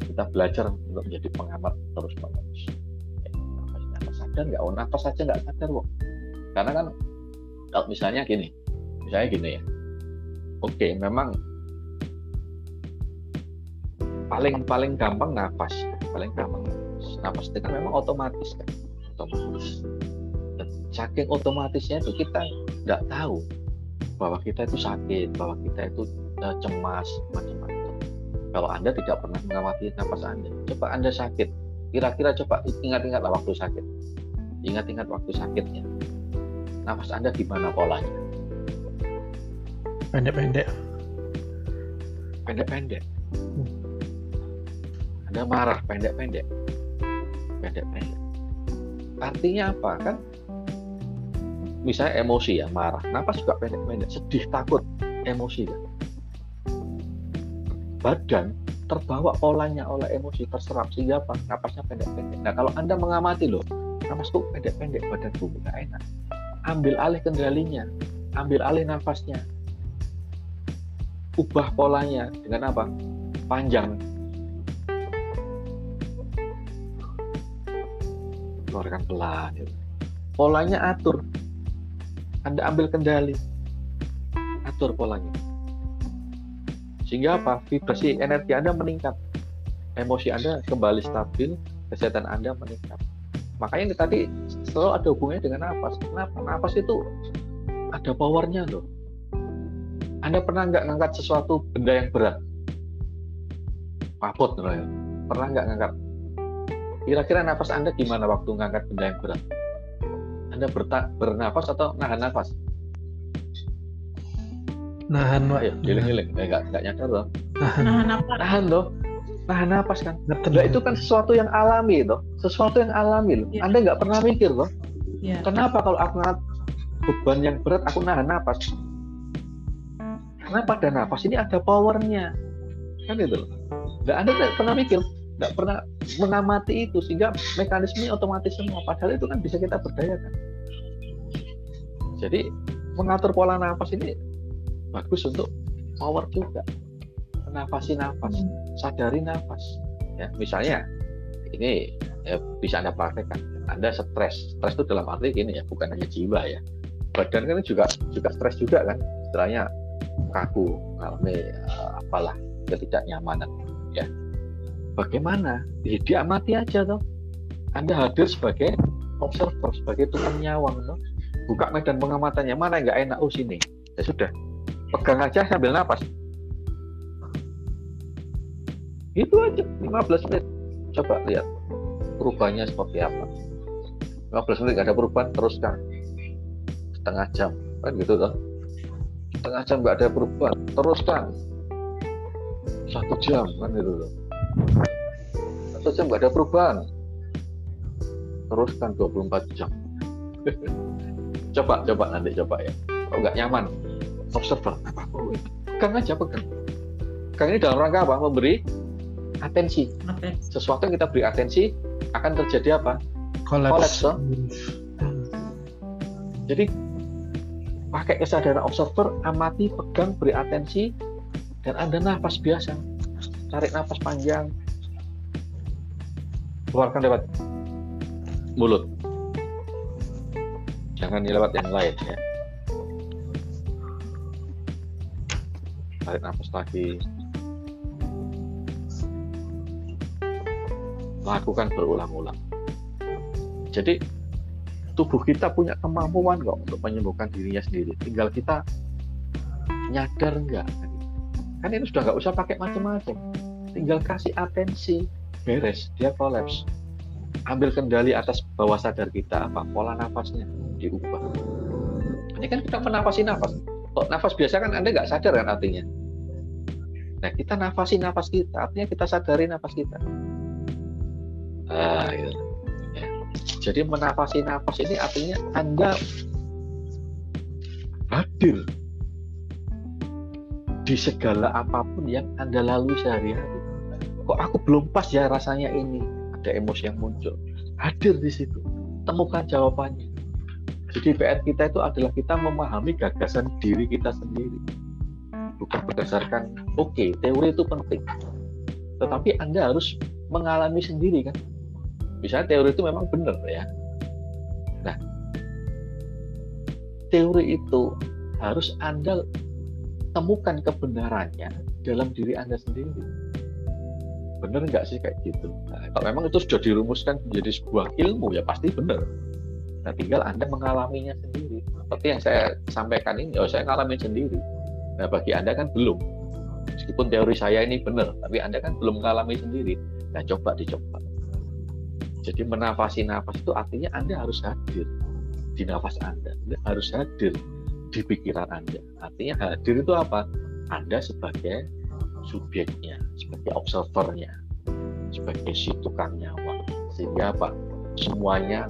kita belajar untuk menjadi pengamat terus menerus nafas nafas sadar nggak? Oh nafas saja nggak sadar kok. Karena kan kalau misalnya gini misalnya gini ya oke memang paling paling gampang nafas paling gampang nafas nafas itu kan memang otomatis kan otomatis Dan saking otomatisnya itu kita nggak tahu bahwa kita itu sakit bahwa kita itu eh, cemas macam-macam kalau Anda tidak pernah mengamati nafas Anda, coba Anda sakit. Kira-kira coba ingat-ingatlah waktu sakit. Ingat-ingat waktu sakitnya. Nafas Anda gimana polanya? Pendek-pendek. Pendek-pendek. Anda marah, pendek-pendek. Pendek-pendek. Artinya apa kan? Misalnya emosi ya, marah. Nafas juga pendek-pendek. Sedih, takut, emosi kan. Badan terbawa polanya oleh emosi terserap sehingga apa? Napasnya pendek-pendek. Nah kalau Anda mengamati loh, napasku pendek-pendek, badanku nggak enak. Ambil alih kendalinya, ambil alih nafasnya. Ubah polanya dengan apa? Panjang. Keluarkan pelan. gitu. Polanya atur. Anda ambil kendali. Atur polanya. Sehingga apa? Vibrasi energi Anda meningkat. Emosi Anda kembali stabil, kesehatan Anda meningkat. Makanya tadi selalu ada hubungannya dengan nafas. Kenapa? Nafas itu ada powernya loh. Anda pernah nggak ngangkat sesuatu benda yang berat? Mabot loh ya. Pernah nggak ngangkat? Kira-kira nafas Anda gimana waktu ngangkat benda yang berat? Anda berta bernafas atau nahan nafas? Nahan, Pak. Ayo, giling-giling. Eh, nggak, nggak nyadar loh. Nahan. Nahan apa? Nahan loh. Nahan nafas kan. Nah, itu kan sesuatu yang alami loh. Sesuatu yang alami loh. Iya. Anda nggak pernah mikir loh. Ya. Kenapa kalau aku ngangkat beban yang berat aku nahan nafas? Karena pada nafas ini ada powernya. Kan itu loh. Nggak Anda tidak pernah mikir, nggak pernah mengamati itu sehingga mekanisme otomatis semua. Padahal itu kan bisa kita berdayakan. Jadi mengatur pola nafas ini bagus untuk power juga. Menafasi nafas, sadari nafas. Ya, misalnya ini ya, bisa anda praktekkan. Anda stres, stres itu dalam arti gini ya, bukan hanya jiwa ya. Badan kan juga juga stres juga kan, istilahnya kaku, mengalami eh, apalah ketidaknyamanan. Ya, bagaimana? Ya, diamati aja toh. Anda hadir sebagai observer, sebagai tukang nyawang toh. Buka medan pengamatannya mana nggak enak, oh sini. Ya sudah, pegang aja sambil nafas. Itu aja 15 menit. Coba lihat perubahannya seperti apa. 15 menit nggak ada perubahan, teruskan. Setengah jam kan gitu kan setengah jam nggak ada perubahan teruskan. Satu jam kan gitu loh satu jam nggak ada perubahan. Teruskan 24 jam. Coba coba nanti coba ya. Kalau nggak nyaman observer apa pegang aja pegang. Pegang ini dalam rangka apa? Memberi atensi. Oke. sesuatu yang kita beri atensi akan terjadi apa? Toh. jadi pakai kesadaran observer amati pegang beri atensi dan anda nafas biasa. Tarik nafas panjang. Keluarkan lewat mulut. Jangan lewat yang lain ya. Tarik nafas lagi lakukan berulang-ulang. Jadi tubuh kita punya kemampuan kok untuk menyembuhkan dirinya sendiri. Tinggal kita nyadar enggak kan ini sudah nggak usah pakai macam-macam. Tinggal kasih atensi. Beres dia kolaps. Ambil kendali atas bawah sadar kita apa pola nafasnya diubah. Ini kan kita menafasi nafas kok nafas biasa kan anda nggak sadar kan artinya? Nah kita nafasi nafas kita artinya kita sadari nafas kita ah, gitu. Ya. jadi menafasi nafas ini artinya anda hadir di segala apa pun yang anda lalui sehari-hari. Kok aku belum pas ya rasanya ini? Ada emosi yang muncul. Hadir di situ. Temukan jawabannya. Jadi PR kita itu adalah kita memahami gagasan diri kita sendiri. Bukan berdasarkan oke okay, teori itu penting. Tetapi anda harus mengalami sendiri kan misalnya teori itu memang benar ya. Nah teori itu harus anda temukan kebenarannya dalam diri anda sendiri. Benar nggak sih kayak gitu? Nah, kalau memang itu sudah dirumuskan menjadi sebuah ilmu ya pasti benar. Nah tinggal anda mengalaminya sendiri. Seperti yang saya sampaikan ini oh saya ngalamin sendiri. Nah bagi anda kan belum. Meskipun teori saya ini benar tapi anda kan belum mengalami sendiri. Nah coba dicoba jadi menafasi nafas itu artinya anda harus hadir di nafas anda anda harus hadir di pikiran anda artinya hadir itu apa anda sebagai subjeknya, sebagai observernya, sebagai si tukang nyawa. Sehingga apa? Semuanya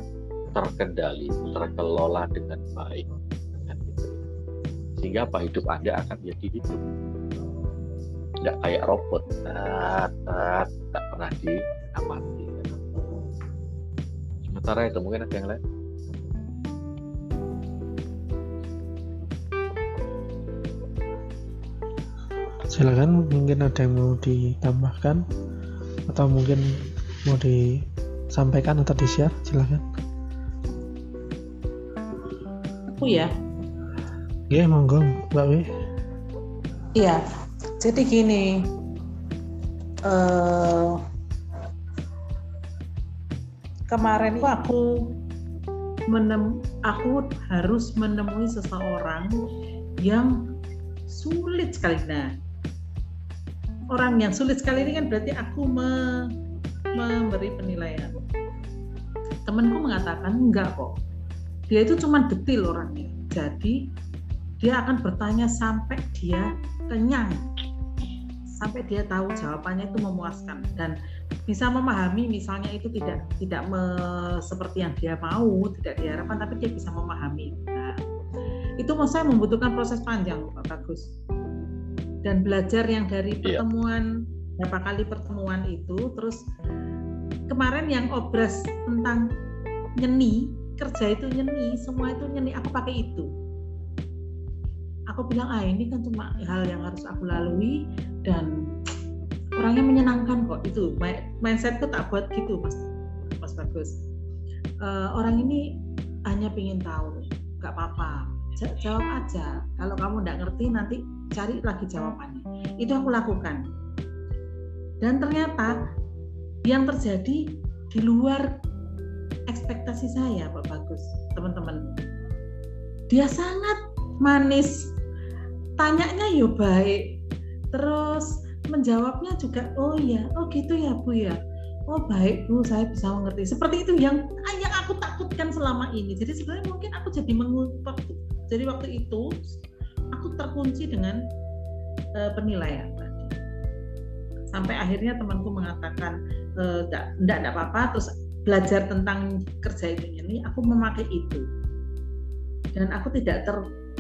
terkendali, terkelola dengan baik. Sehingga apa? Hidup Anda akan menjadi hidup. Tidak kayak robot, tak pernah diamati. Sementara itu mungkin ada yang lain. silakan mungkin ada yang mau ditambahkan atau mungkin mau disampaikan atau di share silakan Aku ya. Iya, monggo, Mbak Wi. Iya, jadi gini, eh, kemarin itu aku menem, aku harus menemui seseorang yang sulit sekali. Nah, orang yang sulit sekali ini kan berarti aku me, memberi penilaian. Temanku mengatakan enggak kok. Dia itu cuma detil orangnya. Jadi dia akan bertanya sampai dia kenyang sampai dia tahu jawabannya itu memuaskan dan bisa memahami misalnya itu tidak tidak me, seperti yang dia mau tidak diharapkan tapi dia bisa memahami nah, itu saya membutuhkan proses panjang Pak Bagus dan belajar yang dari iya. pertemuan yeah. berapa kali pertemuan itu terus kemarin yang obras tentang nyeni kerja itu nyeni semua itu nyeni aku pakai itu aku bilang ah ini kan cuma hal yang harus aku lalui dan orangnya menyenangkan kok. Itu mindsetku tak buat gitu mas. Mas bagus. Uh, orang ini hanya ingin tahu nggak apa-apa. Jawab aja. Kalau kamu nggak ngerti nanti cari lagi jawabannya. Itu aku lakukan. Dan ternyata yang terjadi di luar ekspektasi saya Pak Bagus teman-teman. Dia sangat manis. Tanyanya yo baik. Terus menjawabnya juga oh ya oh gitu ya bu ya. Oh baik bu saya bisa mengerti. Seperti itu yang yang aku takutkan selama ini. Jadi sebenarnya mungkin aku jadi mengutuk jadi waktu itu aku terkunci dengan uh, penilaian sampai akhirnya temanku mengatakan tidak uh, tidak apa-apa terus belajar tentang kerja itu ini aku memakai itu. Dan aku tidak ter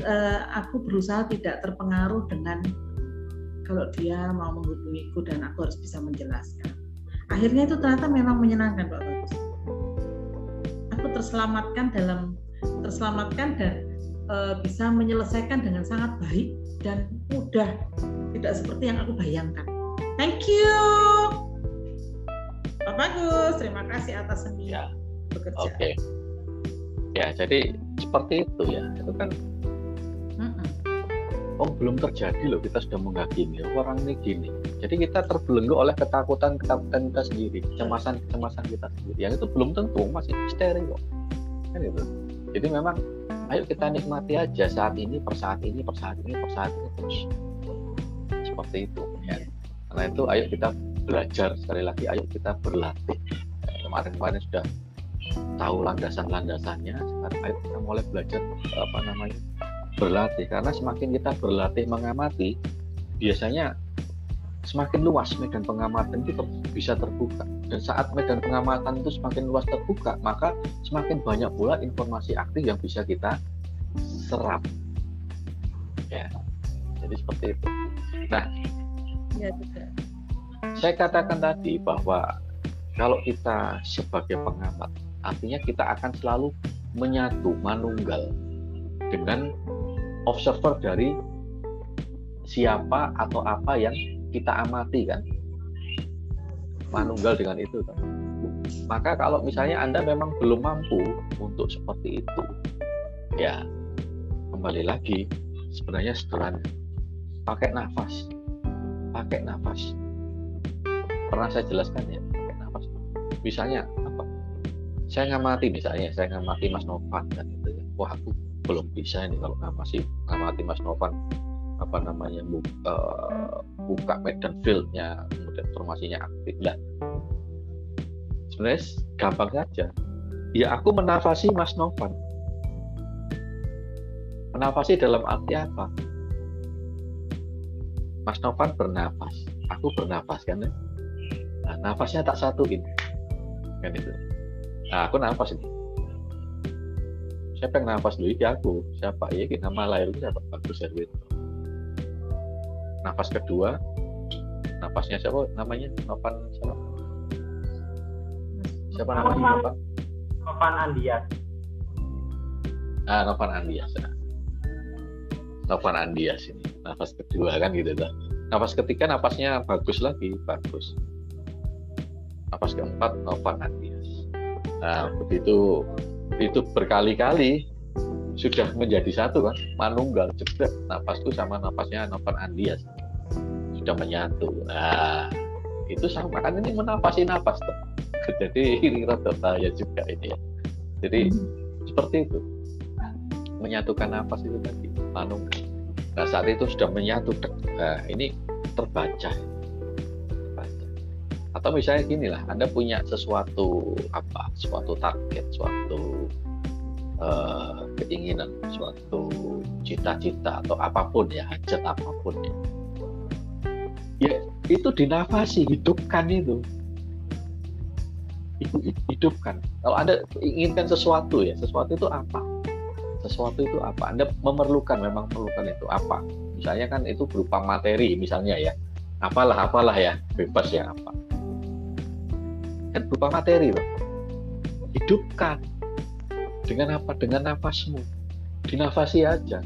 uh, aku berusaha tidak terpengaruh dengan kalau dia mau menghubungiku dan aku harus bisa menjelaskan. Akhirnya itu ternyata memang menyenangkan Pak Bagus. Aku terselamatkan dalam terselamatkan dan uh, bisa menyelesaikan dengan sangat baik dan mudah, tidak seperti yang aku bayangkan. Thank you, Pak Bagus. Terima kasih atas seni ya. bekerja. Oke. Okay. Ya, jadi seperti itu ya. Itu kan oh belum terjadi loh kita sudah menghakimi. Oh, orang ini gini. Jadi kita terbelenggu oleh ketakutan ketakutan kita sendiri kecemasan kecemasan kita sendiri. Yang itu belum tentu masih misteri kok. Kan itu jadi memang ayo kita nikmati aja saat ini per saat ini per saat ini per saat ini. Terus seperti itu ya. Karena itu ayo kita belajar sekali lagi ayo kita berlatih. Kemarin-kemarin sudah tahu landasan-landasannya sekarang ayo kita mulai belajar apa namanya berlatih. Karena semakin kita berlatih mengamati biasanya semakin luas medan pengamatan itu bisa terbuka. Dan saat medan pengamatan itu semakin luas terbuka maka semakin banyak pula informasi aktif yang bisa kita serap. Ya jadi seperti itu. Nah ya, saya katakan tadi bahwa kalau kita sebagai pengamat artinya kita akan selalu menyatu manunggal dengan observer dari siapa atau apa yang kita amati kan? Manunggal dengan itu kan? Maka kalau misalnya anda memang belum mampu untuk seperti itu ya kembali lagi sebenarnya sederhana pakai nafas. Pakai nafas. Pernah saya jelaskan ya pakai nafas. Misalnya apa? Saya ngamati misalnya saya ngamati Mas Novan kan itu ya. Wah aku belum bisa ini kalau masih ngamati Mas Novan. Apa namanya buka, uh, buka medan fieldnya kemudian informasinya aktif. Lah sebenarnya gampang saja. Ya aku menafasi Mas Novan. Menafasi dalam arti apa? Mas Novan bernafas. Aku bernafas kan? Ya nah, nafasnya tak satuin. Kan itu. Nah aku nafas ini siapa yang nafas dulu? Ya aku. Siapa? Ya kita nama lahir siapa? Bagus Erwin. Nafas kedua. Nafasnya siapa? Namanya? Novan siapa? Siapa namanya Novan Novan Andias. Ah Novan Andias ya. Andias ini. Nafas kedua kan gitu tuh nafas ketiga nafasnya bagus lagi. Bagus. Nafas keempat Novan Andias. Nah begitu itu berkali-kali sudah menjadi satu kan? Manunggal jebret napasku sama napasnya Novan Andias. Sudah menyatu. Nah itu sama kan ini menapasi napas tuh. Jadi ini rada bahaya juga ini ya. Jadi hmm. seperti itu. Menyatukan napas itu tadi manunggal. Nah saat itu sudah menyatu nah, ini terbaca terbaca atau misalnya gini lah Anda punya sesuatu apa? Suatu target suatu uh, keinginan suatu cita-cita atau apa pun ya hajat apa pun ya. Ya itu dinafasi hidupkan itu. Hidupkan. Kalau anda inginkan sesuatu ya sesuatu itu apa? Sesuatu itu apa? Anda memerlukan memang memerlukan itu apa? Misalnya kan itu berupa materi misalnya ya. Apalah apalah ya bebas ya apa kan berupa materi loh hidupkan dengan apa? Dengan nafasmu. Dinafasi aja.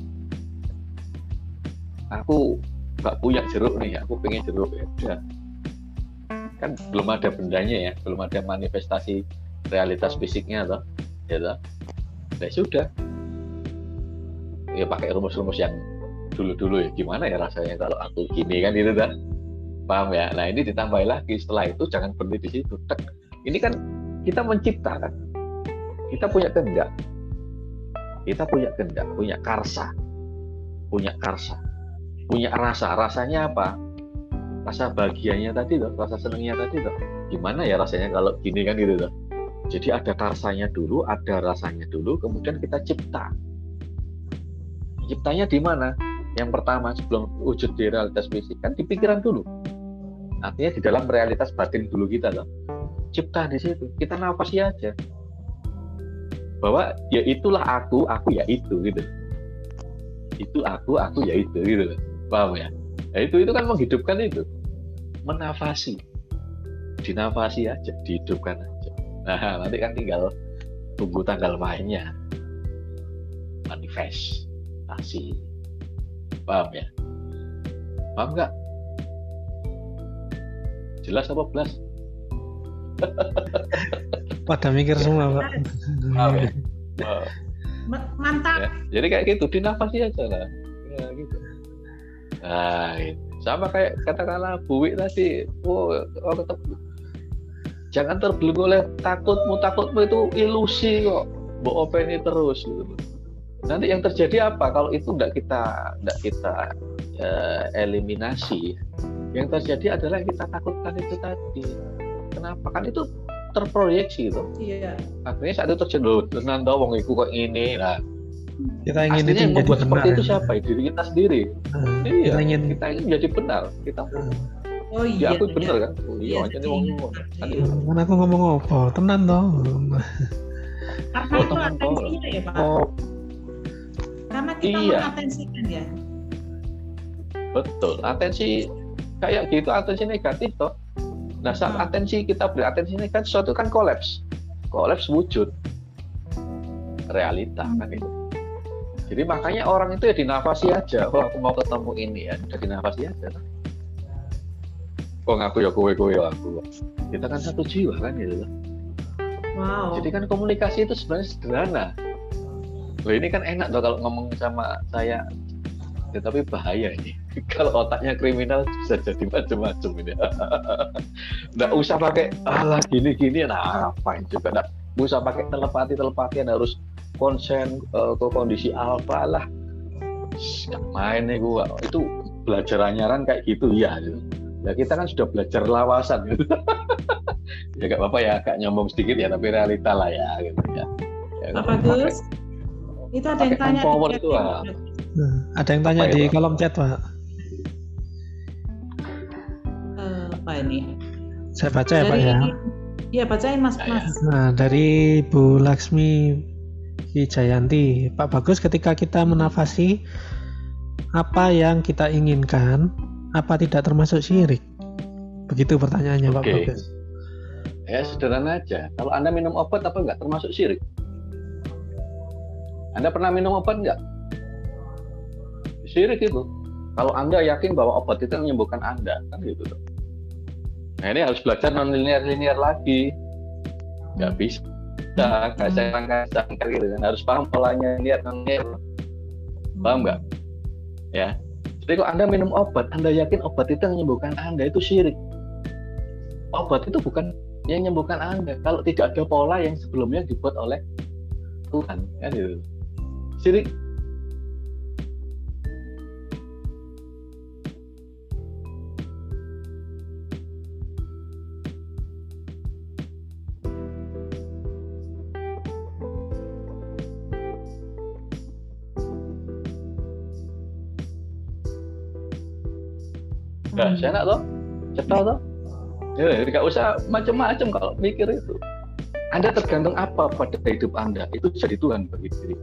Aku nggak punya jeruk nih, aku pengen jeruk ya. Udah. Kan belum ada bendanya ya, belum ada manifestasi realitas fisiknya toh. Ya toh. Ya sudah. Ya pakai rumus-rumus yang dulu-dulu ya gimana ya rasanya kalau aku gini kan itu dah paham ya? Nah ini ditambah lagi. Setelah itu jangan berhenti di situ. Tek. ini kan kita menciptakan. Kita punya kehendak. Kita punya kehendak punya karsa. Punya karsa. Punya rasa. Rasanya apa? Rasa bahagianya tadi tuh rasa senangnya tadi tuh gimana ya rasanya kalau gini kan gitu tuh jadi ada karsanya dulu ada rasanya dulu kemudian kita cipta. Ciptanya di mana? Yang pertama sebelum wujud di realitas fisik kan di pikiran dulu artinya di dalam realitas batin dulu kita loh. Cipta di situ. Kita nafasi aja. Bahwa ya itulah aku aku ya itu gitu. Itu aku aku ya itu gitu paham ya? Nah, itu itu kan menghidupkan itu. Menafasi. Dinafasi aja dihidupkan aja. Nah nanti kan tinggal tunggu tanggal mainnya. Manifestasi. Paham ya? Paham nggak jelas apa belas? Pada mikir semua pak. Ya? mantap. Ya, jadi kayak gitu dinafasi aja lah. Ya, gitu. Nah itu. sama kayak katakanlah buwi tadi oh, oh tetap jangan terbelenggu oleh takutmu takutmu itu ilusi kok. Mbok openi terus gitu. Nanti yang terjadi apa? Kalau itu tidak kita tidak kita uh, eliminasi yang terjadi adalah yang kita takutkan itu tadi. Kenapa? Kan itu terproyeksi gitu iya. Akhirnya saat itu terjadi tenan wong iku kok ini nah kita ingin Aslinya itu yang membuat seperti benar. itu siapa? Ya? diri kita sendiri. Hmm, iya kita ingin kita ingin menjadi benar. Kita oh iya diakui benar iya. kan? Oh, iya Iya, wong iya. itu. kan aku ngomong apa? Tenan toh. Karena Oh, itu atensinya ya pak. Oh. Karena kita Iya. mengatensikan ya. Betul. Atensi kayak gitu atensi negatif toh. Nah saat Hmm. atensi kita beri atensi negatif sesuatu kan kolaps. Kolaps wujud. Realita kan itu. Jadi makanya orang itu ya dinafasi aja. Oh aku mau ketemu ini ya. Udah dinafasi aja oh ngaku ya kowe kowe ya aku. Kita kan satu jiwa kan gitu wow. Jadi kan komunikasi itu sebenarnya sederhana. Loh ini kan enak tuh kalau ngomong sama saya. Tetapi bahaya ini kalau otaknya kriminal bisa jadi macam-macam ini nggak usah pakai alah gini gini nah ngapain juga nggak usah pakai telepati telepatian harus konsen eh, ke kondisi alfa lah nggak main nih gua itu belajar anyaran kayak gitu ya gitu. Nah, kita kan sudah belajar lawasan gitu. ya nggak apa-apa ya agak nyombong sedikit ya tapi realita lah ya gitu ya. ya Pak Bagus itu ada yang tanya di itu, ah. Pak. Nah, ada yang tanya Apa di itu? kolom chat pak Apa ini saya baca ya pak ya Iya bacain mas mas Nah, dari Bu Laksmi Wijayanti, Pak Bagus ketika kita menafasi apa yang kita inginkan, apa tidak termasuk syirik? Begitu pertanyaannya Pak. Bagus. Ya sederhana aja. Kalau Anda minum obat apa enggak termasuk syirik? Anda pernah minum obat enggak? Syirik itu. Kalau Anda yakin bahwa obat itu menyembuhkan Anda, kan gitu. tuh. Nah ini harus belajar non linear linear lagi. Nggak bisa bisa. Nggak saya sangka gitu kan. Harus paham polanya niat niat paham nggak? Ya. Jadi kalau anda minum obat anda yakin obat itu yang menyembuhkan anda itu syirik. Obat itu bukan yang menyembuhkan anda. Kalau tidak ada pola yang sebelumnya dibuat oleh Tuhan kan gitu. Syirik Gak hmm. enak toh, cetok toh. Ya, nggak usah macam-macam kalau mikir itu. Anda tergantung apa pada hidup Anda itu jadi Tuhan bagi diri.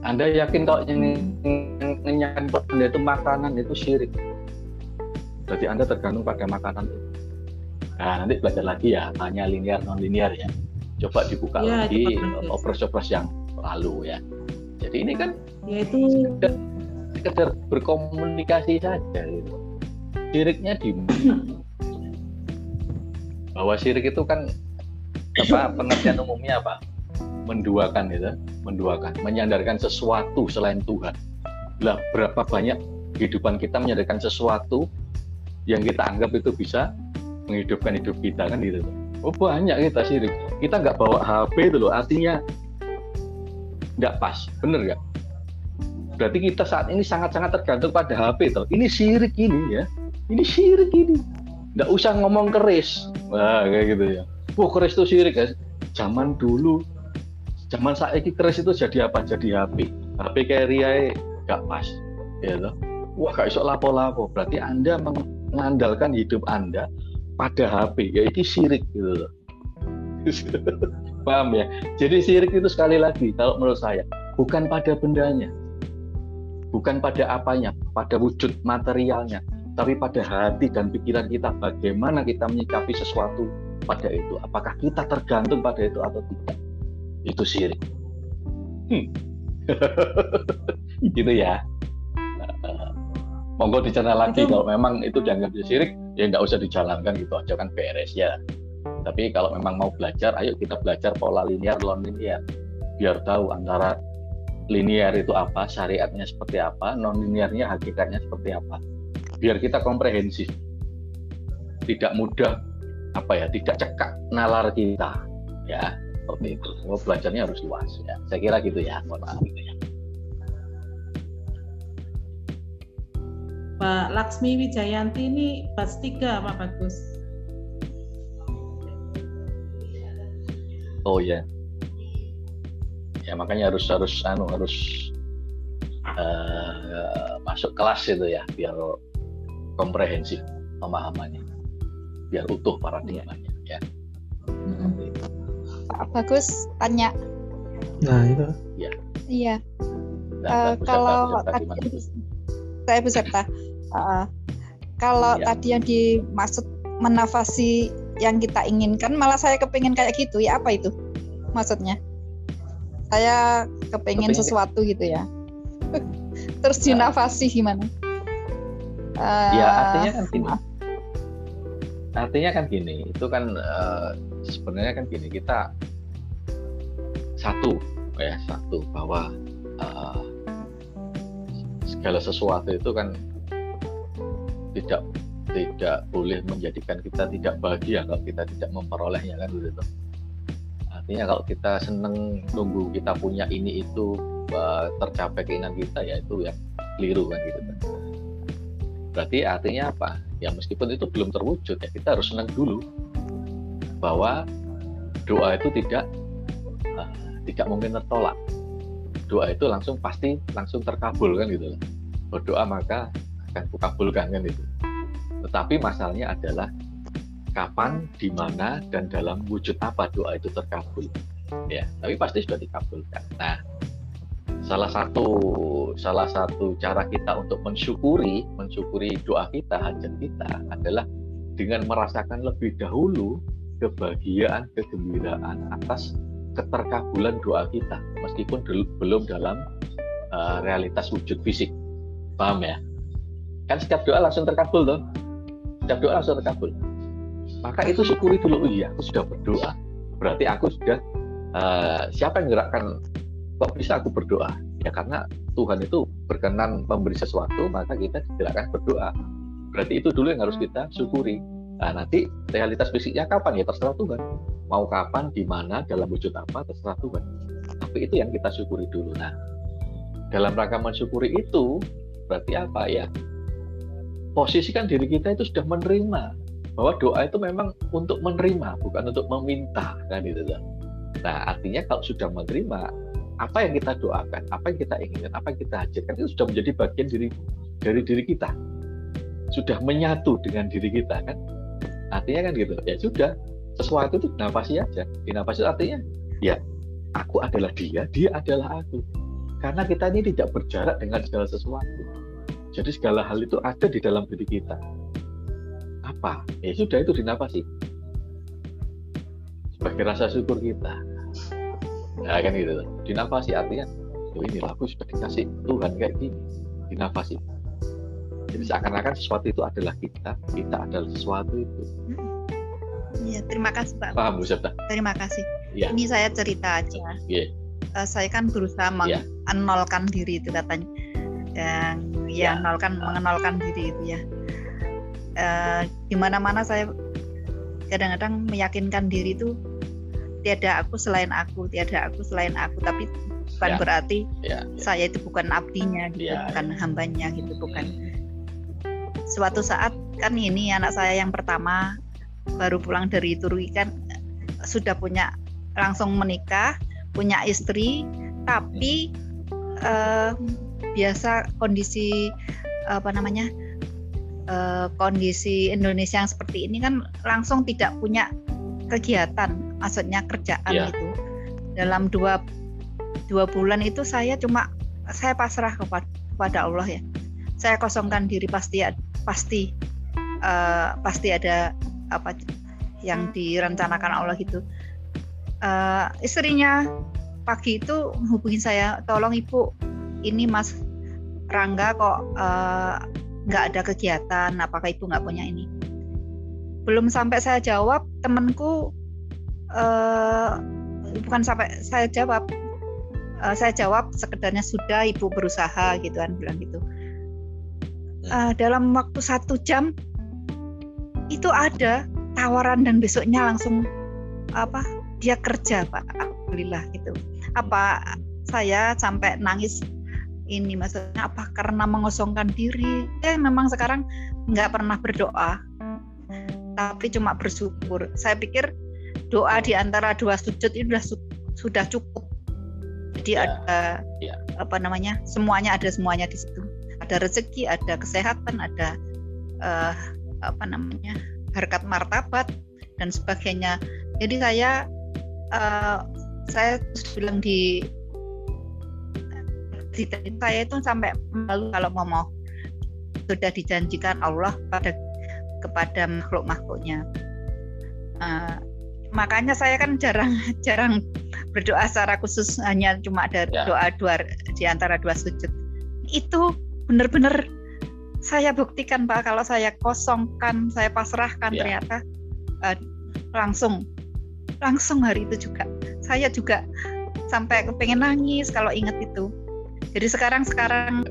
Anda yakin kalau yang ngenyakan Anda itu makanan itu syirik. Berarti Anda tergantung pada makanan itu. Nah, nanti belajar lagi ya, tanya linear non linear ya. Coba dibuka ya, lagi operasi-operasi yang lalu ya. Jadi ini kan ya itu sekedar berkomunikasi saja gitu. Siriknya di bahwa sirik itu kan apa pengertian umumnya apa? Menduakan itu, menduakan, menyandarkan sesuatu selain Tuhan. Lah berapa banyak kehidupan kita menyandarkan sesuatu yang kita anggap itu bisa menghidupkan hidup kita kan gitu. Oh banyak kita sirik. Kita nggak bawa HP itu loh, artinya nggak pas, bener nggak? Berarti kita saat ini sangat-sangat tergantung pada HP toh. Ini sirik ini ya. Ini sirik ini. Nggak usah ngomong keris. Wah kayak gitu ya. Wah keris itu sirik guys. Zaman dulu, zaman saat ini keris itu jadi apa? Jadi HP. HP Ria nggak pas. Ya toh. Wah gak iso lapo-lapo. Berarti Anda mengandalkan hidup Anda pada HP. Ya ini sirik gitu loh. Paham ya? Jadi sirik itu sekali lagi kalau menurut saya bukan pada bendanya, bukan pada apanya, pada wujud materialnya, tapi pada hati dan pikiran kita bagaimana kita menyikapi sesuatu pada itu. Apakah kita tergantung pada itu atau tidak? Itu syirik. Hmm. gitu ya. Monggo dicerna lagi itu. kalau memang itu dianggap syirik, ya nggak usah dijalankan gitu aja kan beres ya. Tapi kalau memang mau belajar, ayo kita belajar pola linear, non linear, biar tahu antara linear itu apa, syariatnya seperti apa, non linearnya hakikatnya seperti apa. Biar kita komprehensif. Tidak mudah apa ya, tidak cekak nalar kita. Ya, seperti itu. Oh, belajarnya harus luas ya. Saya kira gitu ya. Mohon maaf gitu ya. Pak Laksmi Wijayanti ini pas tiga Pak Bagus. Oh ya, ya makanya harus harus anu harus uh, masuk kelas itu ya biar komprehensif pemahamannya. Biar utuh paradigmanya ya. Pak Bagus tanya nah itu. Ya iya. Nah, uh, kalau tadi saya beserta uh, kalau ya. tadi yang dimaksud menafasi yang kita inginkan malah saya kepingin kayak gitu. Ya apa itu maksudnya saya kepengen sesuatu gitu ya. Terus dinafasi gimana? Uh, ya artinya kan gini. artinya kan gini itu kan uh, sebenarnya kan gini kita satu ya satu bahwa uh, segala sesuatu itu kan tidak tidak boleh menjadikan kita tidak bahagia kalau kita tidak memperolehnya kan gitu artinya kalau kita seneng nunggu kita punya ini itu tercapai keinginan kita ya itu yang keliru kan gitu kan. Berarti artinya apa? Ya meskipun itu belum terwujud ya kita harus senang dulu bahwa doa itu tidak uh, tidak mungkin tertolak. Doa itu langsung pasti langsung terkabul kan gitu berdoa maka akan kukabulkan kan itu tetapi masalahnya adalah kapan, di mana, dan dalam wujud apa doa itu terkabul. Ya, tapi pasti sudah dikabulkan. Nah, salah satu salah satu cara kita untuk mensyukuri mensyukuri doa kita, hajat kita adalah dengan merasakan lebih dahulu kebahagiaan, kegembiraan atas keterkabulan doa kita, meskipun belum dalam uh, realitas wujud fisik. Paham ya? Kan setiap doa langsung terkabul tuh. Setiap doa langsung terkabul maka itu syukuri dulu. Iya aku sudah berdoa. Berarti aku sudah uh, siapa yang gerakkan kok bisa aku berdoa? Ya karena Tuhan itu berkenan memberi sesuatu maka kita digerakkan berdoa. Berarti itu dulu yang harus kita syukuri. Nah nanti realitas fisiknya kapan? Ya terserah Tuhan. Mau kapan di mana dalam wujud apa terserah Tuhan. Tapi itu yang kita syukuri dulu. Nah dalam rangka mensyukuri itu berarti apa? Ya posisikan diri kita itu sudah menerima bahwa doa itu memang untuk menerima bukan untuk meminta kan itu nah artinya kalau sudah menerima apa yang kita doakan, apa yang kita inginkan, apa yang kita hadirkan itu sudah menjadi bagian diri dari diri kita. Sudah menyatu dengan diri kita kan. Artinya kan gitu. Ya sudah, sesuatu itu dinafasi aja. Dinafasi artinya ya aku adalah dia, dia adalah aku. Karena kita ini tidak berjarak dengan segala sesuatu. Jadi segala hal itu ada di dalam diri kita. Apa? Ya sudah itu dinafasi. Sebagai rasa syukur kita ya kan gitu dinafasi artinya oh ini lagu sudah dikasih Tuhan kayak gini dinafasi jadi seakan-akan sesuatu itu adalah kita kita adalah sesuatu itu Iya, terima kasih Pak. Paham Bu Septa? Terima kasih. Ya. Ini saya cerita aja. Iya. Uh, saya kan berusaha ya. menolkan diri itu katanya. Dan ya, ya nolkan mengenalkan diri itu ya. Uh, di mana-mana saya kadang-kadang meyakinkan diri itu tiada aku selain aku, tiada aku selain aku, tapi bukan ya. berarti ya, ya. saya itu bukan abdinya gitu, ya, bukan ya. hambanya gitu, bukan. Suatu saat kan ini anak saya yang pertama baru pulang dari Turki kan sudah punya langsung menikah, punya istri, tapi uh, biasa kondisi apa namanya uh, kondisi Indonesia yang seperti ini kan langsung tidak punya kegiatan, maksudnya kerjaan yeah. itu. Dalam dua dua bulan itu saya cuma saya pasrah kepada, kepada Allah ya. Saya kosongkan diri pasti pasti uh, pasti ada apa yang direncanakan Allah itu. Uh, istrinya pagi itu hubungin saya, tolong ibu, ini Mas Rangga kok eh, nggak ada kegiatan, apakah ibu nggak punya ini? belum sampai saya jawab temanku uh, bukan sampai saya jawab uh, saya jawab sekedarnya sudah ibu berusaha gitu kan bilang gitu. Uh, dalam waktu satu jam itu ada tawaran dan besoknya langsung apa dia kerja pak. Alhamdulillah gitu. Apa saya sampai nangis ini maksudnya apa karena mengosongkan diri eh memang sekarang nggak pernah berdoa tapi cuma bersyukur. Saya pikir doa di antara dua sujud itu sudah sudah cukup. Jadi ya, ada ya. apa namanya? Semuanya ada semuanya di situ. Ada rezeki, ada kesehatan, ada uh, apa namanya? harkat martabat dan sebagainya. Jadi saya uh, saya bilang di saya itu sampai malu kalau ngomong sudah dijanjikan Allah pada kepada makhluk-makhluknya. Uh, makanya saya kan jarang jarang berdoa secara khusus hanya cuma ada ya. doa dua di antara dua sujud. Itu benar-benar saya buktikan Pak kalau saya kosongkan, saya pasrahkan ya. ternyata uh, langsung langsung hari itu juga saya juga sampai kepengen nangis kalau ingat itu. Jadi sekarang sekarang.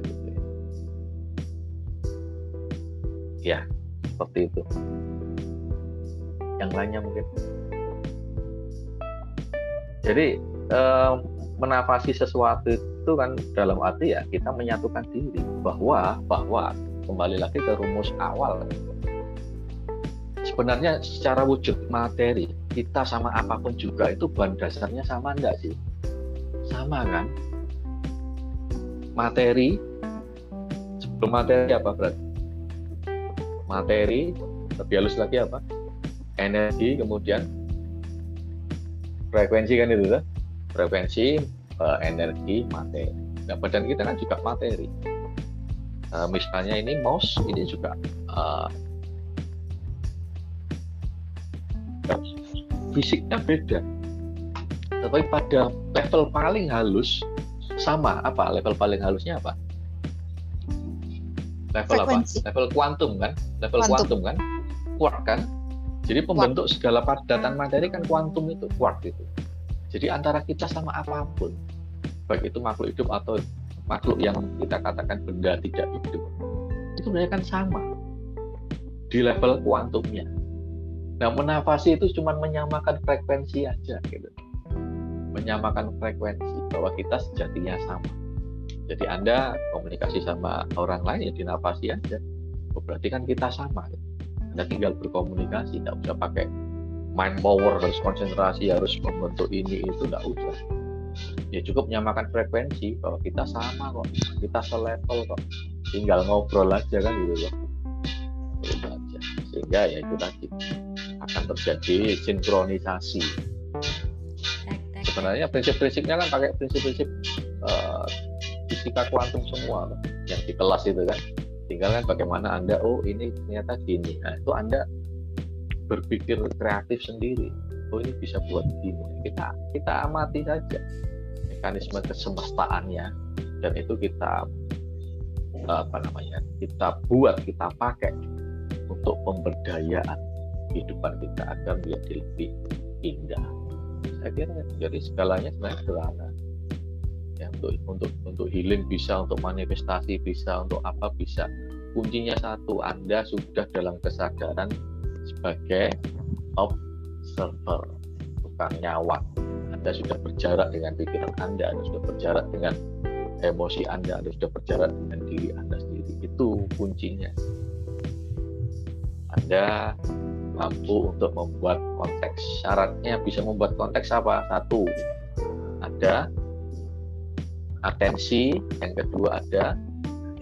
Ya seperti itu. Yang lainnya mungkin. Jadi eh, menafasi sesuatu itu kan dalam arti ya kita menyatukan diri bahwa bahwa kembali lagi ke rumus awal. Sebenarnya secara wujud materi kita sama apa pun juga itu bahan dasarnya sama enggak sih? Sama kan materi. Sebelum materi apa berarti materi lebih halus lagi apa? Energi kemudian frekuensi kan itu kan frekuensi uh, energi materi. Nah badan kita kan juga materi. Uh, misalnya ini mouse ini juga uh, fisiknya beda. Tapi pada level paling halus sama apa level paling halusnya apa level Frekuensi. apa level kuantum kan level kuantum kan quark kan Jadi pembentuk segala padatan materi kan kuantum itu, kuart itu. Jadi antara kita sama apa pun, baik itu makhluk hidup atau makhluk yang kita katakan benda tidak hidup, itu sebenarnya kan sama di level kuantumnya. Nah, menafasi itu cuma menyamakan frekuensi aja gitu. Menyamakan frekuensi bahwa kita sejatinya sama. Jadi Anda komunikasi sama orang lain ya dinafasi aja. Oh, berarti kan kita sama. Anda tinggal berkomunikasi, tidak usah pakai mind power, harus konsentrasi, harus membentuk ini itu, tidak usah. Ya cukup nyamakan frekuensi bahwa kita sama kok, kita selevel kok, tinggal ngobrol aja kan gitu loh. Sehingga ya itu tadi akan terjadi sinkronisasi. Sebenarnya prinsip-prinsipnya kan pakai prinsip-prinsip uh, fisika kuantum semua kan, yang di kelas itu kan. Tinggal kan bagaimana anda oh ini ternyata gini. Nah itu anda berpikir kreatif sendiri. Oh ini bisa buat gini. Kita kita amati saja mekanisme kesemestaannya. Dan itu kita apa namanya kita buat kita pakai untuk pemberdayaan kehidupan kita agar menjadi lebih indah saya kira jadi segalanya sebenarnya sederhana. Ya untuk untuk untuk healing bisa untuk manifestasi bisa untuk apa bisa. Kuncinya satu Anda sudah dalam kesadaran sebagai observer bukan nyawa Anda sudah berjarak dengan pikiran Anda Anda sudah berjarak dengan emosi Anda Anda sudah berjarak dengan diri Anda sendiri. Itu kuncinya. Anda mampu untuk membuat konteks syaratnya bisa membuat konteks apa satu ada atensi, yang kedua ada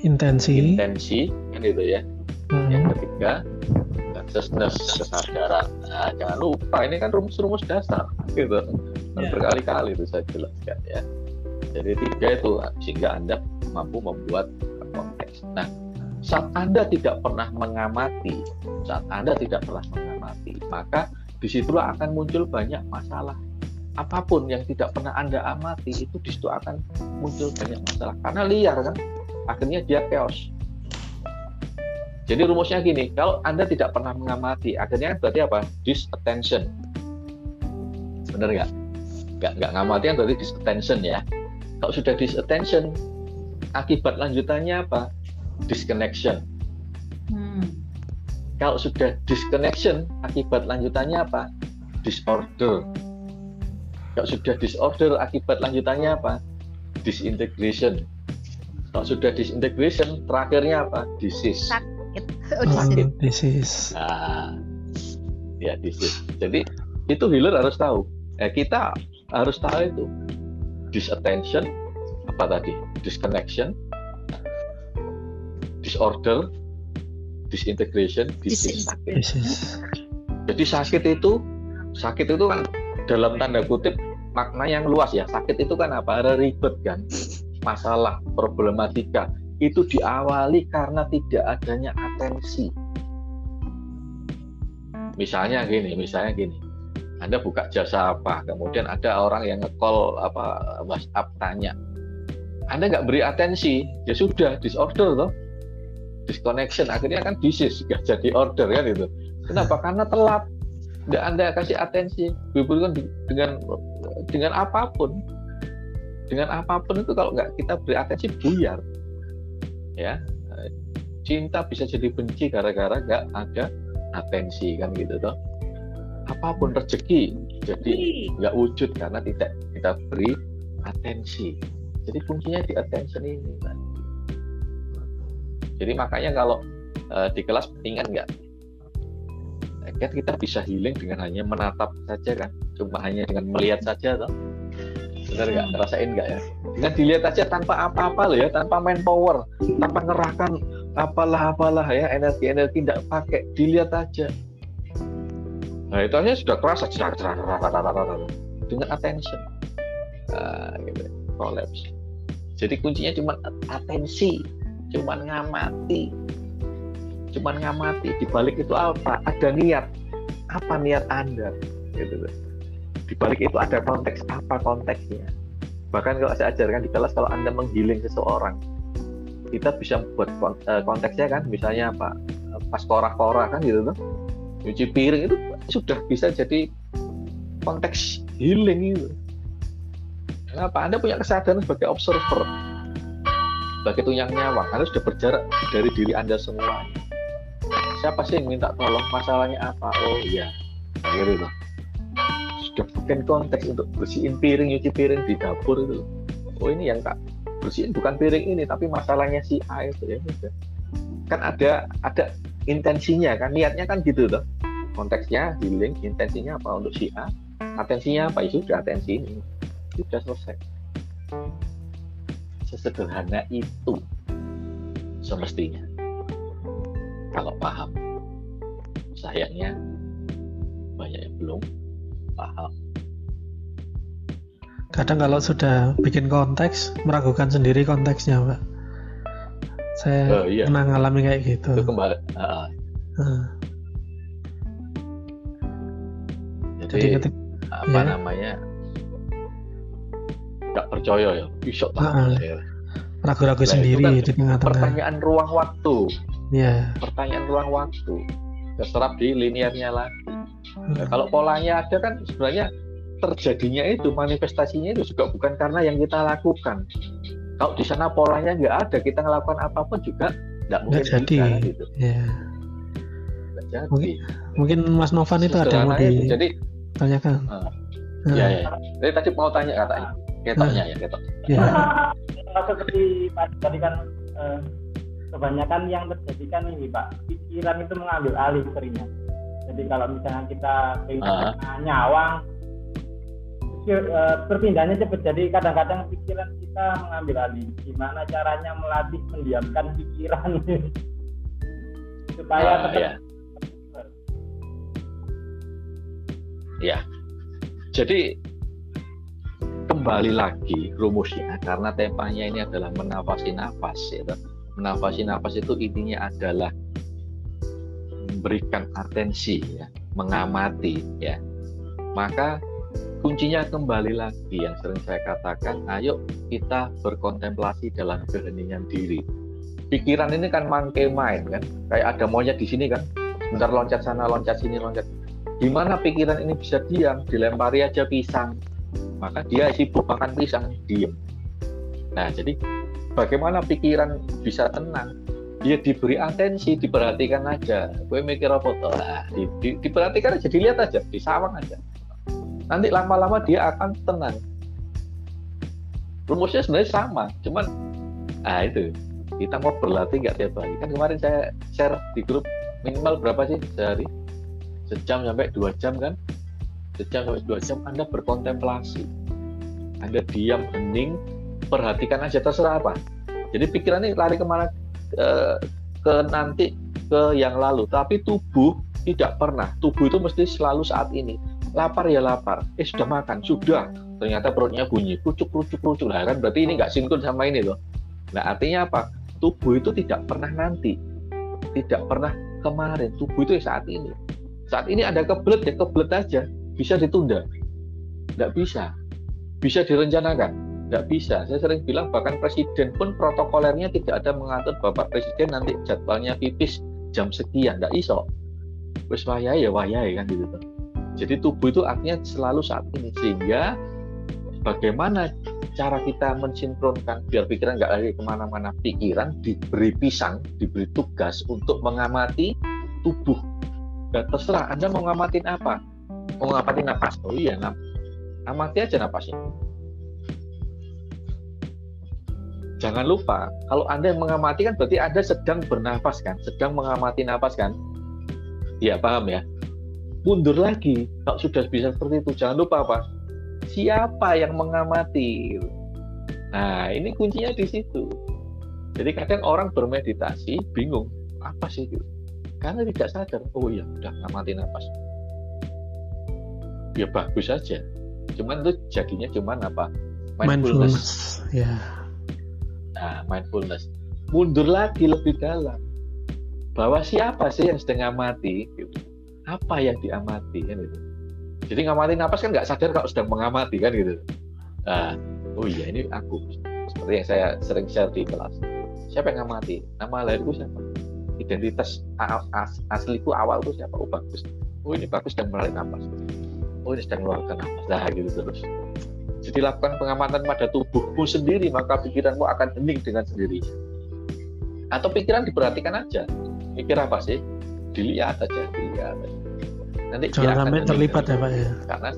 intensi, intensi, kan itu ya. Hmm. Yang ketiga consciousness, kesadaran. Nah, jangan lupa ini kan rumus-rumus dasar gitu. Yeah. Berkali-kali itu saya jelaskan ya. Jadi tiga itu sehingga anda mampu membuat konteks. Nah, saat anda tidak pernah mengamati, saat anda tidak pernah mengamati, maka di situlah akan muncul banyak masalah. Apa pun yang tidak pernah Anda amati itu di situ akan muncul banyak masalah. Karena liar kan? Akhirnya dia chaos. Jadi rumusnya gini kalau Anda tidak pernah mengamati akhirnya berarti apa? Disattention. Bener nggak? Nggak nggak ngamati kan berarti disattention ya. Kalau sudah disattention akibat lanjutannya apa? Disconnection. Kalau sudah disconnection akibat lanjutannya apa disorder kalau sudah disorder, akibat lanjutannya apa? Disintegration. Kalau sudah disintegration, terakhirnya apa? Disease. Sakit. Oh, Sakit. Disease. Nah, ya disease. Jadi itu healer harus tahu. Eh, kita harus tahu itu. Disattention, apa tadi? Disconnection, disorder, disintegration, disease. Jadi sakit itu, sakit itu kan dalam tanda kutip makna yang luas ya. Sakit itu kan apa? Ada ribet kan? Masalah problematika. Itu diawali karena tidak adanya atensi. Misalnya gini misalnya gini. Anda buka jasa apa? Kemudian ada orang yang ngecall apa WhatsApp tanya. Anda nggak beri atensi ya sudah disorder loh disconnection. Akhirnya kan disease nggak jadi order kan itu. Kenapa? Karena telat. Tidak anda kasih atensi. Hubungan dengan dengan apa pun dengan apa pun itu kalau nggak kita beri atensi buyar. Ya. Cinta bisa jadi benci gara-gara nggak ada atensi kan gitu toh. Apa pun rezeki jadi nggak wujud karena tidak kita beri atensi. Jadi kuncinya di attention ini kan jadi makanya kalau uh, di kelas ingat nggak? Kan kita bisa healing dengan hanya menatap saja kan? Cuma hanya dengan melihat saja toh. Benar nggak? Ngerasain nggak ya? Dengan dilihat aja tanpa apa-apa loh ya tanpa main power tanpa ngerahkan apalah apalah ya energi energi tidak pakai dilihat aja. Nah itu aja sudah kerasa dengan attention. Nah, gitu. Collapse jadi kuncinya cuma atensi cuma ngamati. Cuman ngamati di balik itu apa? Ada niat. Apa niat anda? Gitu. Di balik itu ada konteks apa konteksnya? Bahkan kalau saya ajarkan di kelas kalau anda menggiling seseorang kita bisa buat eh, konteksnya kan? Misalnya apa? Pas kora-kora kan gitu tuh. Nyuci piring itu sudah bisa jadi konteks healing itu. Kenapa? Anda punya kesadaran sebagai observer sebagai tunyang nyawang anda sudah berjarak dari diri anda semua. Siapa sih yang minta tolong? Masalahnya apa? Oh iya. Itu. Sudah bukan konteks untuk bersihin piring nyuci piring di dapur itu. Oh ini yang tak bersihin bukan piring ini tapi masalahnya si A itu ya. Kan ada ada intensinya kan? Niatnya kan gitu tuh konteksnya healing intensinya apa untuk si A? Atensinya apa? Ya sudah atensi ini. Sudah selesai sesederhana itu semestinya kalau paham sayangnya banyak yang belum paham kadang kalau sudah bikin konteks meragukan sendiri konteksnya pak saya oh, iya. pernah ngalami kayak gitu itu kembali uh, uh. jadi, jadi ketika, apa ya. namanya nggak percaya ya. Bisa uh, ragu-ragu nah, sendiri kan di tengah-tengah pertanyaan ruang waktu. Ya pertanyaan ruang waktu. Terserap di linearnya lagi nah, kalau polanya ada kan sebenarnya terjadinya itu manifestasinya itu juga bukan karena yang kita lakukan. Kalau di sana polanya nggak ada kita ngelakukan apa pun juga nggak mungkin nggak jadi. bisa, gitu. ya. Nggak jadi. mungkin mungkin Mas Novan itu ada yang mau di jadi tanyakan. Uh, uh. ya ya jadi tadi mau tanya katanya ketoknya uh. ya ketok ya. seperti tadi kan eh, kebanyakan yang terjadi kan ini pak pikiran itu mengambil alih seringnya jadi kalau misalnya kita pengen uh. nyawang perpindahannya cepat jadi kadang-kadang pikiran kita mengambil alih gimana caranya melatih mendiamkan pikiran supaya uh, tetap ya. ya jadi kembali lagi rumusnya karena temanya ini adalah menafasi nafas ya menafasi nafas itu intinya adalah memberikan atensi ya mengamati ya maka kuncinya kembali lagi yang sering saya katakan, ayo kita berkontemplasi dalam keheningan diri. Pikiran ini kan mangke main kan, kayak ada monyet di sini kan, sebentar loncat sana, loncat sini, loncat. Gimana pikiran ini bisa diam? Dilempari aja pisang, maka dia sibuk makan pisang, diem. Nah, jadi bagaimana pikiran bisa tenang? Dia diberi atensi, diperhatikan aja. Gue mikir apa tuh? Di, di, diperhatikan aja, dilihat aja, disawang aja nanti lama-lama dia akan tenang rumusnya sebenarnya sama cuman ah itu kita mau berlatih nggak tiap hari kan kemarin saya share di grup minimal berapa sih sehari sejam sampai dua jam kan sejam sampai dua jam anda berkontemplasi. Anda diam hening perhatikan aja terserah apa. Jadi pikiran ini lari ke mana ke, ke nanti ke yang lalu. Tapi tubuh tidak pernah. Tubuh itu mesti selalu saat ini. Lapar ya lapar. Eh sudah makan? Sudah. Ternyata perutnya bunyi. Kucuk kucuk kucuk lah kan berarti ini nggak sinkron sama ini loh. Nah artinya apa? Tubuh itu tidak pernah nanti. Tidak pernah kemarin. Tubuh itu ya saat ini. Saat ini ada kebelet ya kebelet aja bisa ditunda. Nggak bisa. Bisa direncanakan. Nggak bisa. Saya sering bilang bahkan presiden pun protokolernya tidak ada mengatur bapak presiden nanti jadwalnya pipis jam sekian. Nggak iso. Wes wayai ya wayai kan gitu. Jadi tubuh itu artinya selalu saat ini. Sehingga bagaimana cara kita mensinkronkan biar pikiran nggak lagi ke mana-mana. Pikiran diberi pisang diberi tugas untuk mengamati tubuh. Dan terserah anda mau ngamatin apa mau ngamatin napas. Oh iya nam amati aja napasnya. Jangan lupa kalau anda yang mengamati kan berarti anda sedang bernafas kan? Sedang mengamati napas kan? Iya paham ya? Mundur lagi kalau sudah bisa seperti itu jangan lupa apa siapa yang mengamati? Nah ini kuncinya di situ. Jadi kadang orang bermeditasi bingung apa sih itu? Karena tidak sadar oh iya udah ngamati nafas ya bagus saja cuman itu jadinya cuman apa mindfulness, mindfulness. ya nah mindfulness mundur lagi lebih dalam bahwa siapa sih yang sedang ngamati gitu apa yang diamati kan gitu. Jadi ngamati napas kan nggak sadar kalau sedang mengamati kan gitu. Nah, oh iya ini aku seperti yang saya sering share di kelas. Siapa yang ngamati? Nama lahirku siapa? identitas as, asliku awal tuh siapa oh bagus oh ini bagus dan menarik nafas oh ini sedang mengeluarkan nafas nah gitu terus. Jadi lakukan pengamatan pada tubuhmu sendiri maka pikiranmu akan hening dengan sendirinya atau pikiran diperhatikan aja. Mikir apa sih? Dilihat aja dilihat. Aja. nanti jangan sampai terlibat ya pak ya? Karena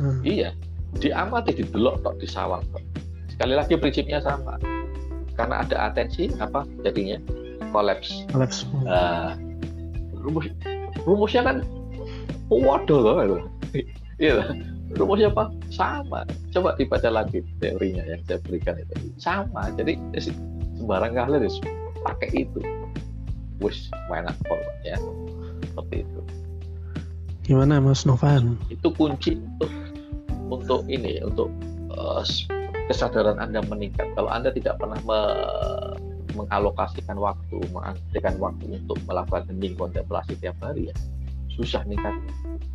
hmm. iya diamati didelok tok disawang tok. Sekali lagi prinsipnya sama. Karena ada atensi apa jadinya? Kolaps. Kolaps. Uh, rumus rumusnya kan waduh loh iya rumusnya apa sama. Coba dibaca lagi teorinya yang saya berikan itu. Sama. Jadi sembarang kali harus pakai itu. Wis enak ya seperti itu. Gimana Mas Novan? Itu kunci untuk untuk ini untuk uh, kesadaran Anda meningkat. Kalau Anda tidak pernah me mengalokasikan waktu mengalokasikan waktu untuk melakukan hening kontemplasi tiap hari ya susah meningkat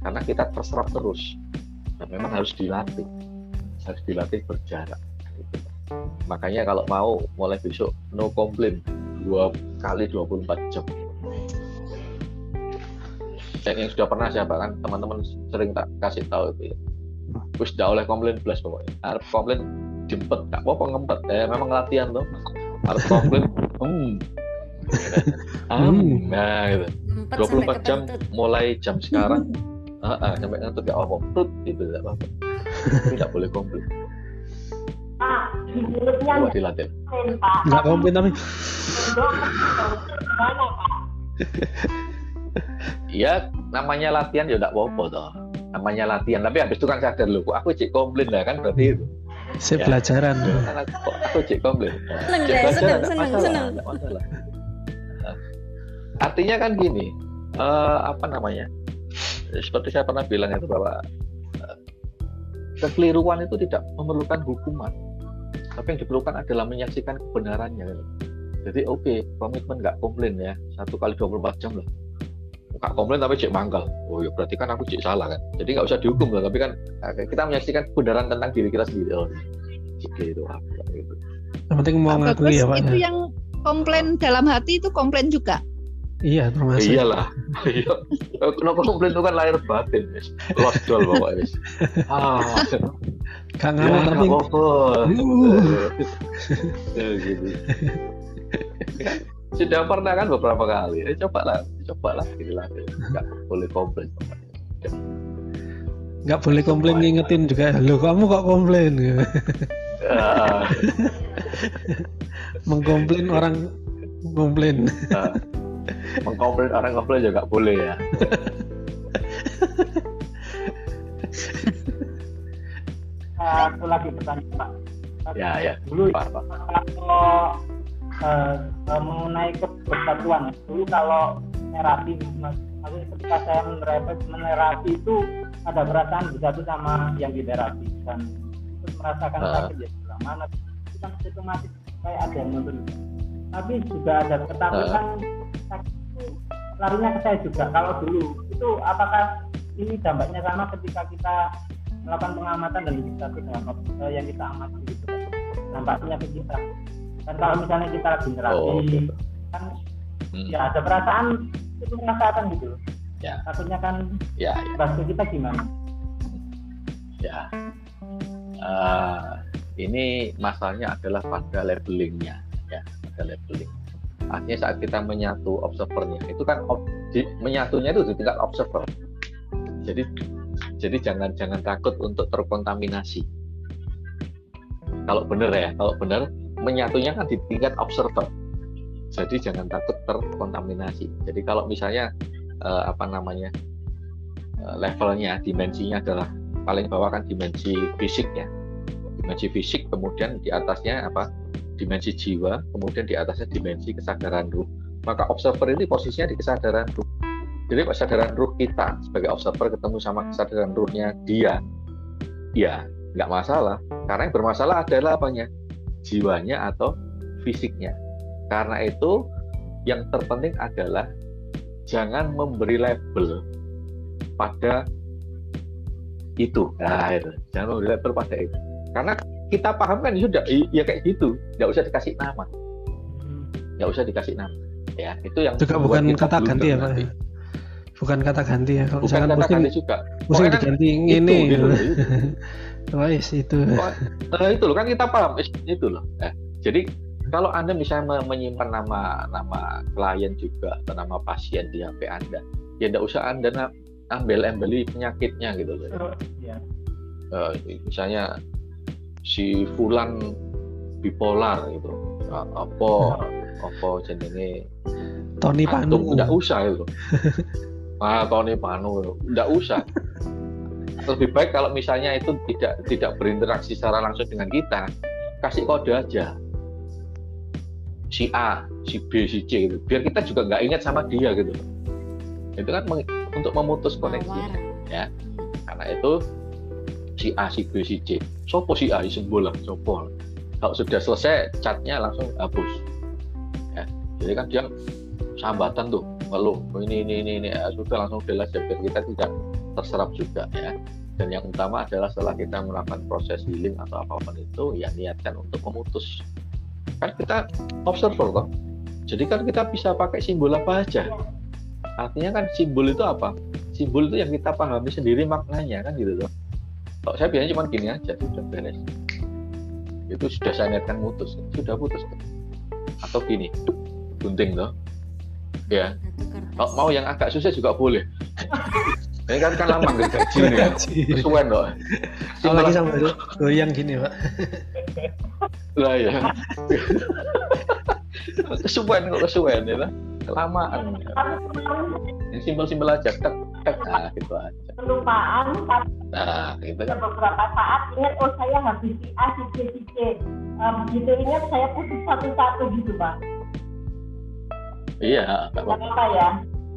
karena kita terserap terus. Dan memang harus dilatih. Harus dilatih berjarak. Makanya kalau mau mulai besok no complain dua kali 24 jam. Dan yang sudah pernah siapa kan? Teman-teman sering tak kasih tahu itu ya. Terus tidak oleh komplain plus pokoknya. Harus komplain jempet tak apa ngempet. Eh memang latihan tuh. Harus komplain hmm hmm nah gitu 24 jam mulai jam sekarang uh, uh, sampai ngantuk ya oh tut itu tidak apa-apa tidak boleh komplain Pak, di mulutnya Coba dilatih. Pak. Enggak komplain tapi. Iya, namanya latihan ya enggak apa-apa toh. Namanya latihan, tapi habis itu kan sadar loh, aku cek komplain lah kan berarti itu. Saya pelajaran. Kan aku, cek komplain. Nah, Seneng deh, seneng, seneng, seneng. Artinya kan gini, eh, apa namanya? Seperti saya pernah bilang itu bahwa eh, kekeliruan itu tidak memerlukan hukuman. Tapi yang diperlukan adalah menyaksikan kebenarannya. Jadi oke okay, komitmen nggak komplain ya satu kali 24 jam lah. Nggak komplain tapi cek mangkal oh ya berarti kan aku cek salah kan. Jadi nggak usah dihukum lah tapi kan eh, kita menyaksikan kebenaran tentang diri kita sendiri. Oh gitu apa gitu. Yang penting mau ngakui ya pak itu ya. yang komplain dalam hati itu komplain juga. Iya termasuk. Iyalah. Iya. Kenapa komplain itu kan lahir batin wis? Lost doll bapak wis. Ah. Gak ya tapi. Ya, gitu. Sudah pernah kan beberapa kali? Eh, coba lah coba lah gitu lah. Nggak boleh komplain. Nggak boleh komplain ngingetin juga. Lo kamu kok komplain? Ah, mengkomplain orang komplain ah. Mengkomplain orang komplain juga boleh ya Satu lagi pertanyaan Pak. ya ya Dulu Pak, Pak. kalau eh, eh, mengenai kebersatuan, dulu kalau terapi, maksudnya ketika saya menerapi, menerapi itu ada perasaan bersatu sama yang diterapi dan terus merasakan Ah. sakit ya sebelah mana itu kan otomatis kayak ada yang nuntun tapi juga ada ketakutan itu larinya ke saya juga. Kalau dulu itu apakah ini dampaknya? Sama ketika kita melakukan pengamatan dan bersatu dengan eh, yang kita amati gitu dampaknya ke kita. Dan kalau misalnya kita lagi terapi Oh, gitu. kan Hmm. ya ada perasaan itu merasakan gitu. Ya. takutnya kan ya ya. bahasa kita gimana? Ya. Eh, ini masalahnya adalah pada labelingnya ya. Pada labeling artinya saat kita menyatu observernya itu kan ob- di- menyatunya itu di tingkat observer. Jadi jadi jangan jangan takut untuk terkontaminasi. Kalau benar ya kalau benar menyatunya kan di tingkat observer. Jadi jangan takut terkontaminasi. Jadi kalau misalnya eh, apa namanya eh, levelnya dimensinya adalah paling bawah kan dimensi fisik ya. Dimensi fisik kemudian di atasnya apa dimensi jiwa kemudian di atasnya dimensi kesadaran ruh. Maka observer ini posisinya di kesadaran ruh. Jadi kesadaran ruh kita sebagai observer ketemu sama kesadaran ruhnya dia ya nggak masalah. Karena yang bermasalah adalah apanya? Jiwanya atau fisiknya. Karena itu yang terpenting adalah jangan memberi label pada itu. Nah itu. Jangan memberi label pada itu. Karena kita paham kan ya sudah i- ya kayak gitu nggak usah dikasih nama nggak usah dikasih nama ya itu yang juga bukan kata ganti ya pak nanti. ya? bukan kata ganti ya kalau bukan misalkan kata pusing ganti juga pusing kan diganti itu, ini gitu loh, itu. Wais itu Nah, itu loh kan kita paham eh, itu loh. Eh, jadi kalau anda misalnya me- menyimpan nama nama klien juga atau nama pasien di HP anda, ya tidak usah anda na- ambil embeli penyakitnya gitu loh. ya. Eh, misalnya si Fulan bipolar gitu, Ah, apa apa jenenge Tony Panu nggak usah itu. ah Tony Panu nggak usah. Lebih baik kalau misalnya itu tidak tidak berinteraksi secara langsung dengan kita, kasih kode aja. Si A, si B, si C gitu. Biar kita juga nggak ingat sama dia gitu. Itu kan meng- untuk memutus koneksi ya. Karena itu si A, si B, si C. Sopo si A, simbol lah, sopo. Kalau sudah selesai chatnya langsung hapus. Ya. Jadi kan dia sambatan tuh lalu ini ini ini, ini. Ya, sudah langsung jelas biar kita tidak terserap juga ya dan yang utama adalah setelah kita melakukan proses healing atau apa pun itu ya niatkan untuk memutus kan kita observer toh jadi kan kita bisa pakai simbol apa aja artinya kan simbol itu apa simbol itu yang kita pahami sendiri maknanya kan gitu toh kalau saya biasanya cuma gini aja sudah beres. Itu sudah saya niatkan putus sudah putus. Atau gini gunting toh. Ya. Kalau mau yang agak susah juga boleh. Ini kan kan lama nggak gaji nih ya. Kesuwen loh apalagi sambil goyang gini pak. Lah ya. Kesuwen kok kesuwen ya lah. kelamaan. Yang simpel-simpel aja tek nah gitu aja. Kelupaan tapi nah gitu. kan beberapa saat ingat oh saya habis si A si B si C. Eh, begitu ingat saya putus satu-satu gitu pak. Iya apa-apa. apa ya?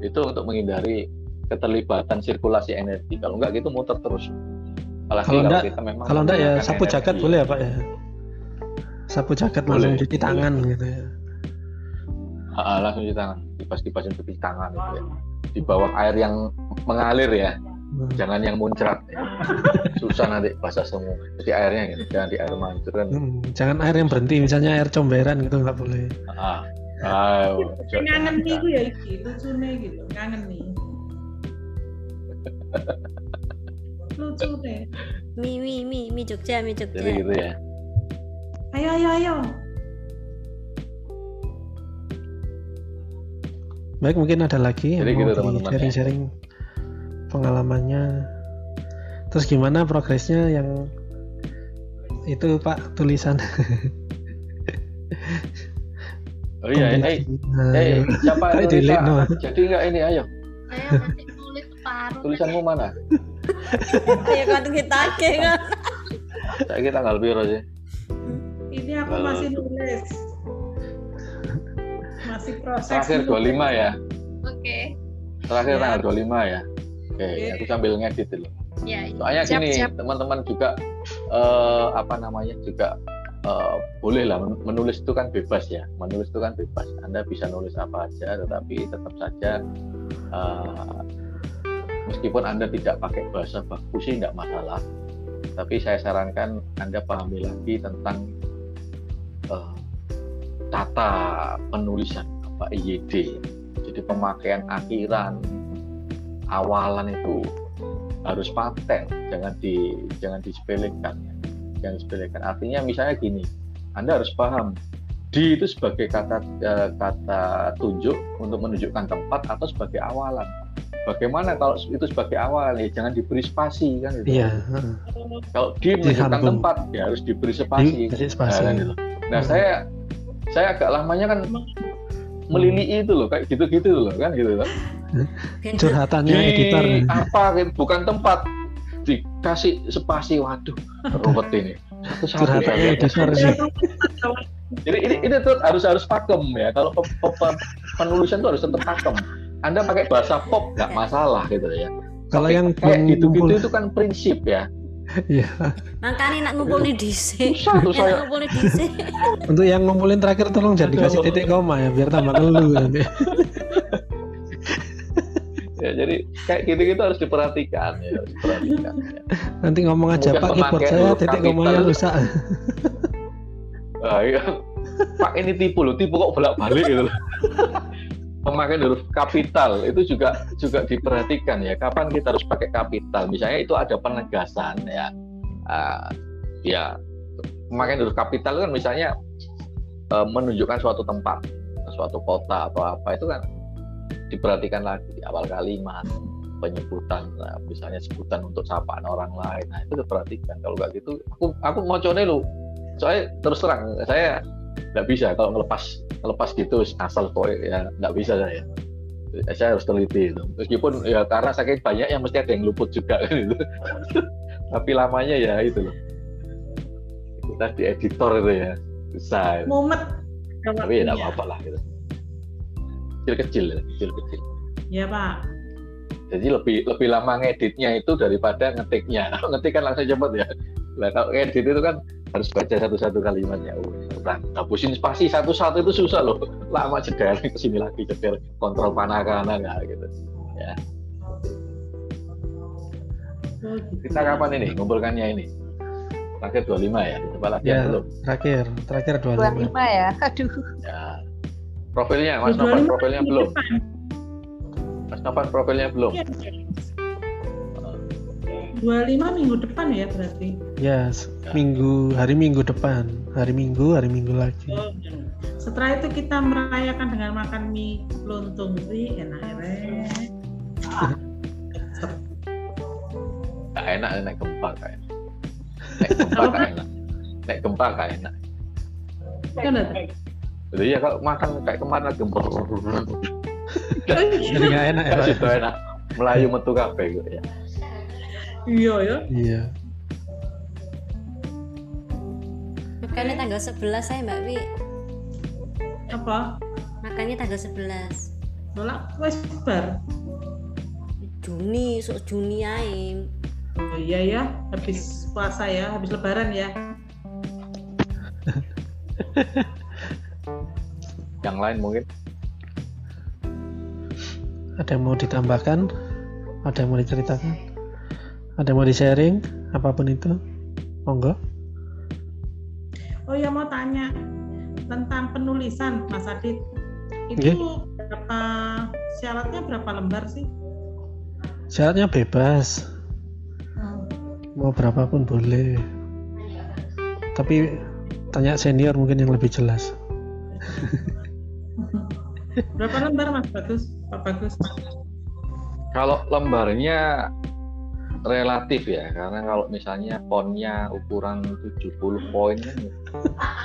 Itu untuk menghindari keterlibatan sirkulasi energi. Kalau enggak gitu muter terus. Apalagi kalau enggak kita memang kalau enggak ya sapu energi. jagat boleh ya pak ya? Sapu jagat Boleh, langsung cuci boleh. tangan gitu ya. Ah, ah, langsung cuci tangan. Kipas-kipasin cuci tangan itu ya. Di bawah air yang mengalir ya. Hmm. jangan yang muncrat. Ya. susah nanti basah semua. Jadi airnya gitu jangan di air mancur kan Hmm, jangan air yang berhenti misalnya air comberan gitu nggak boleh. Ah ah ngangen nih gue ya iki. Lucune gitu ngangen nih. Lucu deh. Mi mi mi mi Jogja mi Jogja. jadi gitu ya. Ayo ayo ayo baik mungkin ada lagi yang Jadi mau gitu, ya. sharing-sharing pengalamannya terus gimana progresnya yang itu pak tulisan oh iya eh Nah, eh siapa delete, Rita? no. jadi enggak ini ayo Saya masih tulis separuh. tulisanmu mana Ayo kan kita kan. saya kita tanggal biru sih ini aku masih nulis masih proses terakhir dulu. 25 ya Oke. terakhir Ya. tanggal 25 ya oke Oke. aku sambil ngedit dulu Ya. soalnya Siap, gini teman-teman juga eh, apa namanya juga eh, boleh lah men- menulis itu kan bebas ya menulis itu kan bebas anda bisa nulis apa aja tetapi tetap saja eh, meskipun anda tidak pakai bahasa baku sih tidak masalah tapi saya sarankan anda pahami lagi tentang eh, tata penulisan apa IYD jadi pemakaian akhiran awalan itu harus paten jangan di jangan disepelekan ya. jangan disepelekan artinya misalnya gini anda harus paham di itu sebagai kata eh, kata tunjuk untuk menunjukkan tempat atau sebagai awalan bagaimana kalau itu sebagai awalan ya jangan diberi spasi kan gitu. iya kalau di menunjukkan tempat ya harus diberi spasi Diberi spasi. Nah, kan gitu. nah Hmm. saya saya agak lamanya kan melili itu loh kayak gitu-gitu loh kan gitu loh. Curhatannya di editor apa bukan tempat. Dikasih spasi waduh ruwet ini. Curhatannya editor sih jadi ini ini tuh harus harus pakem ya. Kalau pe- pe- pe- penulisan tuh harus tetap pakem. Anda pakai bahasa pop nggak masalah gitu ya. Kalau yang kayak gitu-gitu itu kan prinsip ya iya Makanya nak ngumpul di DC. Susah tuh saya. ngumpul di DC. untuk yang ngumpulin terakhir tolong jangan dikasih titik koma ya biar tambah ngeluh nanti ya jadi kayak gitu-gitu harus diperhatikan ya harus diperhatikan ya. nanti ngomong aja Kemudian pak keyboard saya titik komanya rusak Ah, iya. Pak ini tipu loh, tipu kok bolak balik gitu loh. Pemakaian huruf kapital. Itu juga juga diperhatikan ya. Kapan kita harus pakai kapital? Misalnya itu ada penegasan ya. Uh, ya pemakaian huruf kapital kan misalnya uh, menunjukkan suatu tempat suatu kota atau apa itu kan diperhatikan lagi di awal kalimat penyebutan nah, misalnya sebutan untuk sapaan orang lain. Nah itu diperhatikan. Kalau nggak gitu aku aku mau coba lu. Soalnya terus terang saya nggak bisa kalau ngelepas ngelepas gitu asal kok ya nggak bisa saya saya harus teliti itu. Meskipun ya karena sakit banyak yang mesti ada yang luput juga kan itu. Tapi lamanya ya itu loh. Itu tadi editor itu ya susah mumet. Tapi ya nggak apa-apa lah gitu. Kecil-kecil ya kecil-kecil. Ya pak. Jadi lebih lebih lama ngeditnya itu daripada ngetiknya. Ngetik kan langsung cepet ya nah kalau ngedit itu kan harus baca satu-satu kalimatnya. Oh, nah, hapusin spasi satu-satu itu susah loh. Lama jeda ke sini lagi jeda kontrol panah kanan nggak gitu. Ya. Kita kapan ini? Ngumpulkannya ini? Terakhir 25 ya? Coba latihan ya, belum terakhir. Terakhir 25 25 ya? Aduh. Ya. Profilnya mas Novan profilnya belum? mas Novan profilnya belum 25 minggu depan ya berarti? Ya minggu hari minggu depan. Hari minggu hari minggu lagi. Oh, iya. setelah itu kita merayakan dengan makan mie lontong sih enak enak Gak enak naik gempa kayak naik gempa kayak enak. Naik gempa kayak enak. Kan ada jadi ya kalau makan kayak ke mana gempa. Jadi nggak enak ya itu enak. Melayu metu kafe gitu ya iya ya. Iya. Makannya tanggal 11 saya Mbak Wi. apa? Makannya tanggal 11. nolak wes bar. Juni, sok Juni ae. oh iya ya. Habis puasa ya. Habis lebaran ya. Yang lain mungkin. Ada yang mau ditambahkan? Ada yang mau diceritakan ada yang mau di sharing apa pun itu? Monggo. Oh ya mau tanya tentang penulisan Mas Adit. Itu Nggih. berapa syaratnya berapa lembar sih? Syaratnya bebas. Hmm. mau berapapun boleh. Tapi tanya senior mungkin yang lebih jelas. Berapa lembar Mas? Bagus Pak Bagus? Kalau lembarnya relatif ya karena kalau misalnya fontnya ukuran 70 poin kan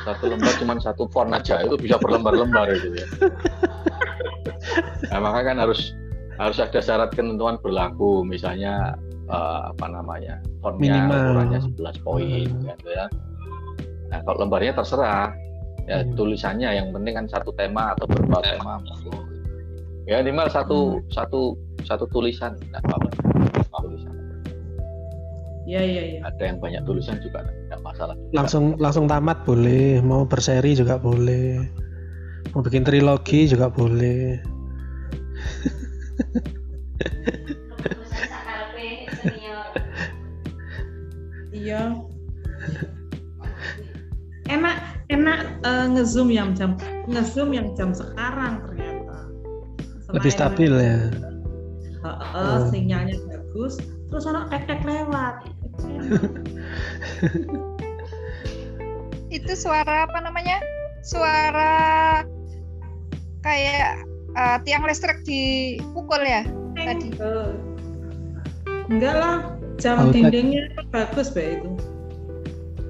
satu lembar cuma satu font aja itu bisa berlembar-lembar itu ya. Nah, maka kan harus harus ada syarat ketentuan berlaku misalnya eh, apa namanya fontnya Minimal. ukurannya 11 poin gitu ya. Nah kalau lembarnya terserah ya Hmm. tulisannya yang penting kan satu tema atau beberapa tema ya minimal satu satu satu tulisan nggak apa-apa. tulisan ya ya ya ada yang banyak tulisan juga nggak masalah. Juga. langsung langsung tamat boleh mau berseri juga boleh mau bikin trilogi juga boleh. Iya. Enak enak eh, ngezoom yang jam ngezoom yang jam sekarang ternyata. Lebih Selain- stabil ya. Heeh, Hmm. sinyalnya bagus terus orang tek lewat itu suara apa namanya? Suara kayak eh, tiang listrik dipukul ya tadi? Eh, enggak lah. Jam tak- dindingnya bagus Mbak itu.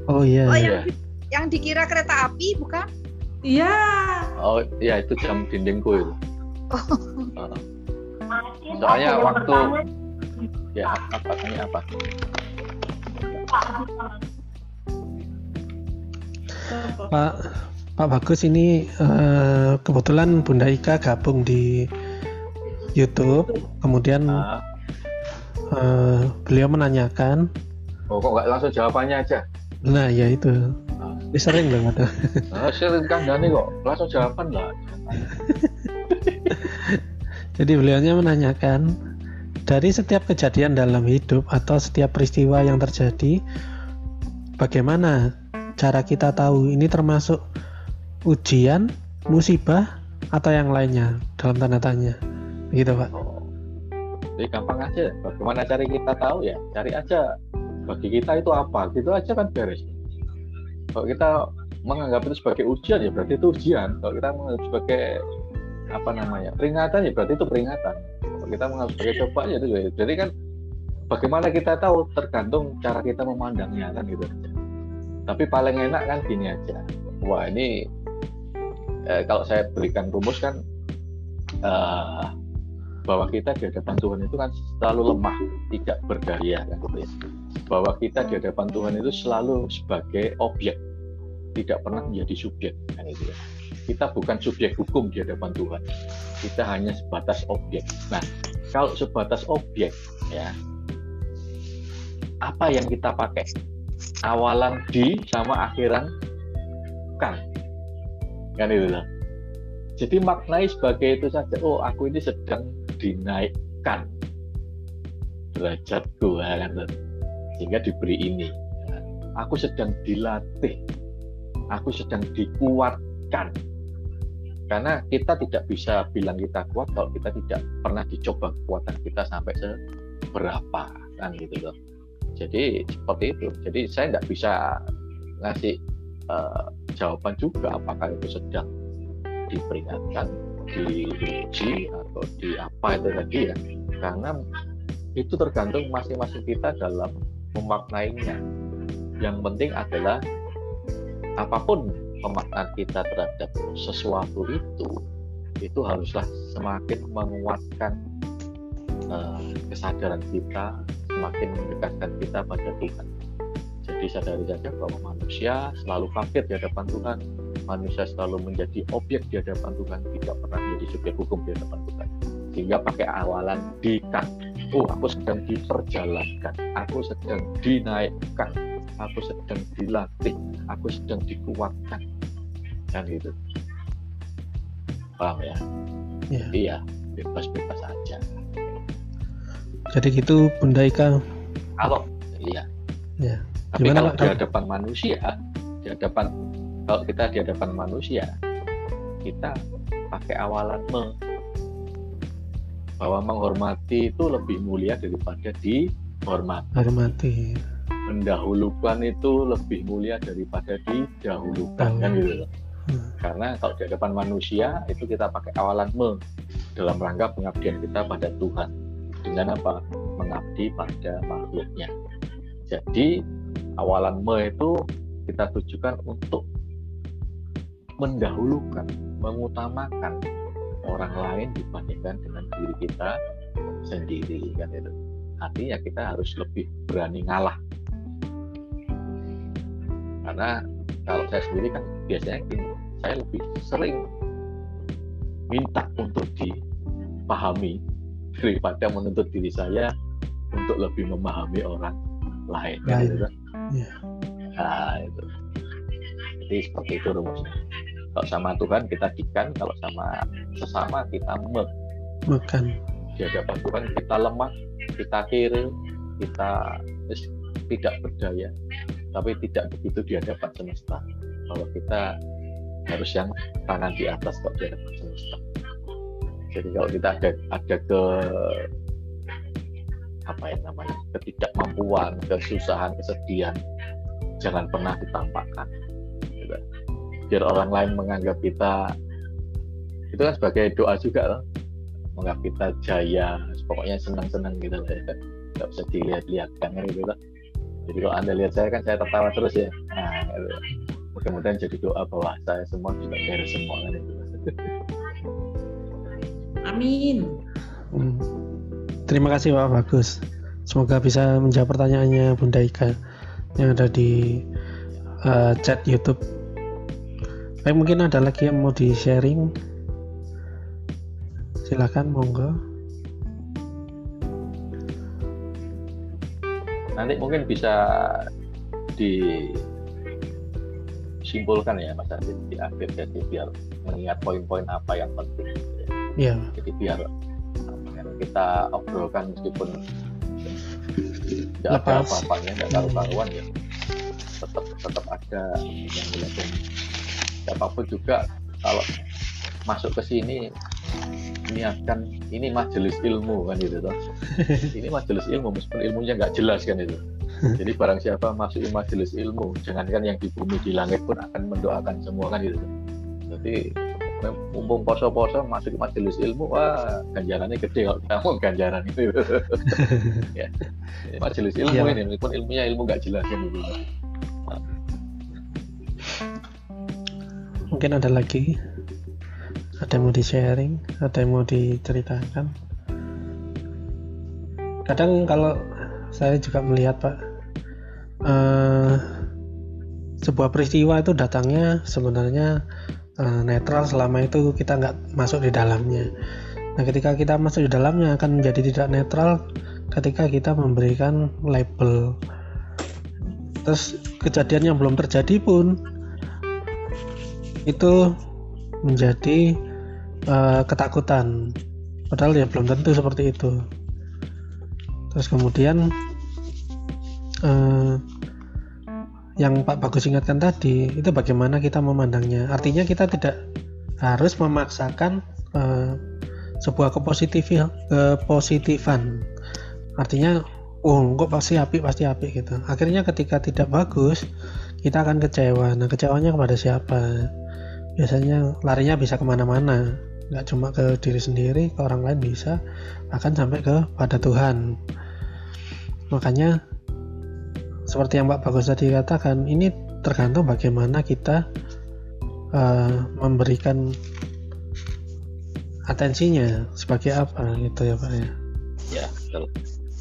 Oh iya oh iya. yang yang dikira kereta api bukan? Iya. Oh ya itu jam dindingku itu. Oh. Uh, soalnya waktu ya apa tanya apa Pak Pak Bagus ini eh, kebetulan Bunda Ika gabung di YouTube. Kemudian Ah, eh, beliau menanyakan. Oh kok nggak langsung jawabannya aja? Nah ya itu. Ah. ini sering banget nah, sering kandani kok langsung jawaban lah. Jadi beliaunya menanyakan dari setiap kejadian dalam hidup atau setiap peristiwa yang terjadi, bagaimana cara kita tahu ini termasuk ujian, musibah, atau yang lainnya dalam tanda tanya? Begitu pak. Jadi gampang aja. Bagaimana cari kita tahu ya? Cari aja. Bagi kita itu apa? Gitu aja kan beres. Kalau kita menganggap itu sebagai ujian ya berarti itu ujian. Kalau kita menganggap sebagai apa namanya peringatan ya berarti itu peringatan kita menganggap sebagai cobaan ya itu jadi kan bagaimana kita tahu tergantung cara kita memandangnya kan gitu tapi paling enak kan gini aja wah ini eh, kalau saya berikan rumus kan eh, bahwa kita di hadapan Tuhan itu kan selalu lemah, tidak berdaya kan gitu ya. Bahwa kita di hadapan Tuhan itu selalu sebagai objek, tidak pernah menjadi subjek kan itu ya. Kita bukan subjek hukum di hadapan Tuhan. Kita hanya sebatas objek. Nah, kalau sebatas objek ya apa yang kita pakai? Awalan di sama akhiran kan kan itu lah jadi maknai sebagai itu saja oh aku ini sedang dinaikkan derajatku kan sehingga diberi ini aku sedang dilatih aku sedang dikuatkan karena kita tidak bisa bilang kita kuat kalau kita tidak pernah dicoba kekuatan kita sampai seberapa kan gitu loh jadi seperti itu jadi saya tidak bisa ngasih uh, jawaban juga apakah itu sedang diperingatkan, diuji atau di apa itu tadi ya. Karena itu tergantung masing-masing kita dalam memaknainya. Yang penting adalah apa pun pemaknaan kita terhadap sesuatu itu, itu haruslah semakin menguatkan uh, kesadaran kita, semakin mendekatkan kita pada Tuhan. Jadi sadari saja bahwa manusia selalu kafir di hadapan Tuhan. Manusia selalu menjadi objek di hadapan Tuhan, tidak pernah menjadi subjek hukum di hadapan Tuhan. Sehingga pakai awalan dikan. Oh, aku sedang diperjalankan, aku sedang dinaikkan, aku sedang dilatih, aku sedang dikuatkan. Kan gitu. Paham ya? Iya. Iya, bebas-bebas aja. Jadi gitu Bunda Ika. Kalau iya. Ya. Tapi Gimana, kalau di hadapan manusia, di hadapan kalau kita di hadapan manusia, kita pakai awalan me bahwa menghormati itu lebih mulia daripada dihormati. Hormati. Mendahulukan itu lebih mulia daripada didahulukan kan gitu loh. Karena kalau di hadapan manusia itu kita pakai awalan me dalam rangka pengabdian kita pada Tuhan dengan apa? Mengabdi pada makhluknya. Jadi awalan me itu kita tujukan untuk mendahulukan, mengutamakan orang lain dibandingkan dengan diri kita sendiri kan itu. Artinya kita harus lebih berani ngalah. Karena kalau saya sendiri kan biasanya gini, saya lebih sering minta untuk dipahami daripada menuntut diri saya untuk lebih memahami orang lain kan Lain. itu kan. Iya. Nah, itu. Jadi seperti itu rumusnya. Kalau sama Tuhan kita dikan, kalau sama sesama kita me. Makan. Di hadapan Tuhan kita lemah, kita kiri, kita tidak berdaya, tapi tidak begitu di hadapan semesta. Bahwa kita harus yang tangan di atas kok di hadapan semesta. Jadi kalau kita ada ada ke apa ya namanya ketidakmampuan, kesusahan, kesedihan, jangan pernah ditampakkan. Gitu. Biar orang lain menganggap kita itu kan sebagai doa juga loh, menganggap kita jaya, pokoknya senang-senang gitu lah ya. Nggak bisa dilihat-lihatkan gitu. Jadi kalau anda lihat saya kan saya tertawa terus ya. Nah, gitu. Mudah-mudahan jadi doa bahwa saya semua juga beres semua kan itu. Amin. Hmm. Terima kasih Pak Bagus. Semoga bisa menjawab pertanyaannya Bunda Ika yang ada di eh, chat YouTube. Baik, mungkin ada lagi yang mau di sharing. Silakan, monggo. nanti mungkin bisa disimpulkan ya Mas Adit di akhir jadi biar mengingat poin-poin apa yang penting. Ya, jadi biar ya, kita obrolkan meskipun tidak ada apa-apanya tidak karu-karuan ya. Tetap tetap ada yang dilakukan siapa pun juga kalau masuk ke sini niatkan ini majelis ilmu kan gitu toh. Ini majelis ilmu meskipun ilmunya nggak jelas kan itu jadi barang siapa masuk majelis ilmu jangankan yang di bumi di langit pun akan mendoakan semua kan gitu. Jadi mumpung poso-poso masuk majelis ilmu wah ganjarannya gede kalau kamu ganjaran itu. Ya. Majelis ilmu Iya. ini meskipun ilmunya ilmu nggak jelas kan gitu. Mungkin ada lagi? Ada yang mau di sharing ada yang mau diceritakan? Kadang kalau saya juga melihat pak eh, sebuah peristiwa itu datangnya sebenarnya eh, netral selama itu kita nggak masuk di dalamnya. Nah ketika kita masuk di dalamnya akan menjadi tidak netral ketika kita memberikan label. Terus kejadian yang belum terjadi pun itu menjadi eh, ketakutan. Padahal ya belum tentu seperti itu terus kemudian eh, yang Pak Bagus ingatkan tadi itu bagaimana kita memandangnya. Artinya kita tidak harus memaksakan eh, sebuah kepositif kepositifan. Artinya oh kok pasti api pasti api gitu. Akhirnya ketika tidak bagus kita akan kecewa. Nah kecewanya kepada siapa? Biasanya larinya bisa ke mana-mana. Nggak cuma ke diri sendiri ke orang lain bisa. Bahkan sampai ke pada Tuhan makanya seperti yang Pak Bagus tadi katakan ini tergantung bagaimana kita eh, memberikan atensinya sebagai apa gitu ya Pak ya? Ya betul.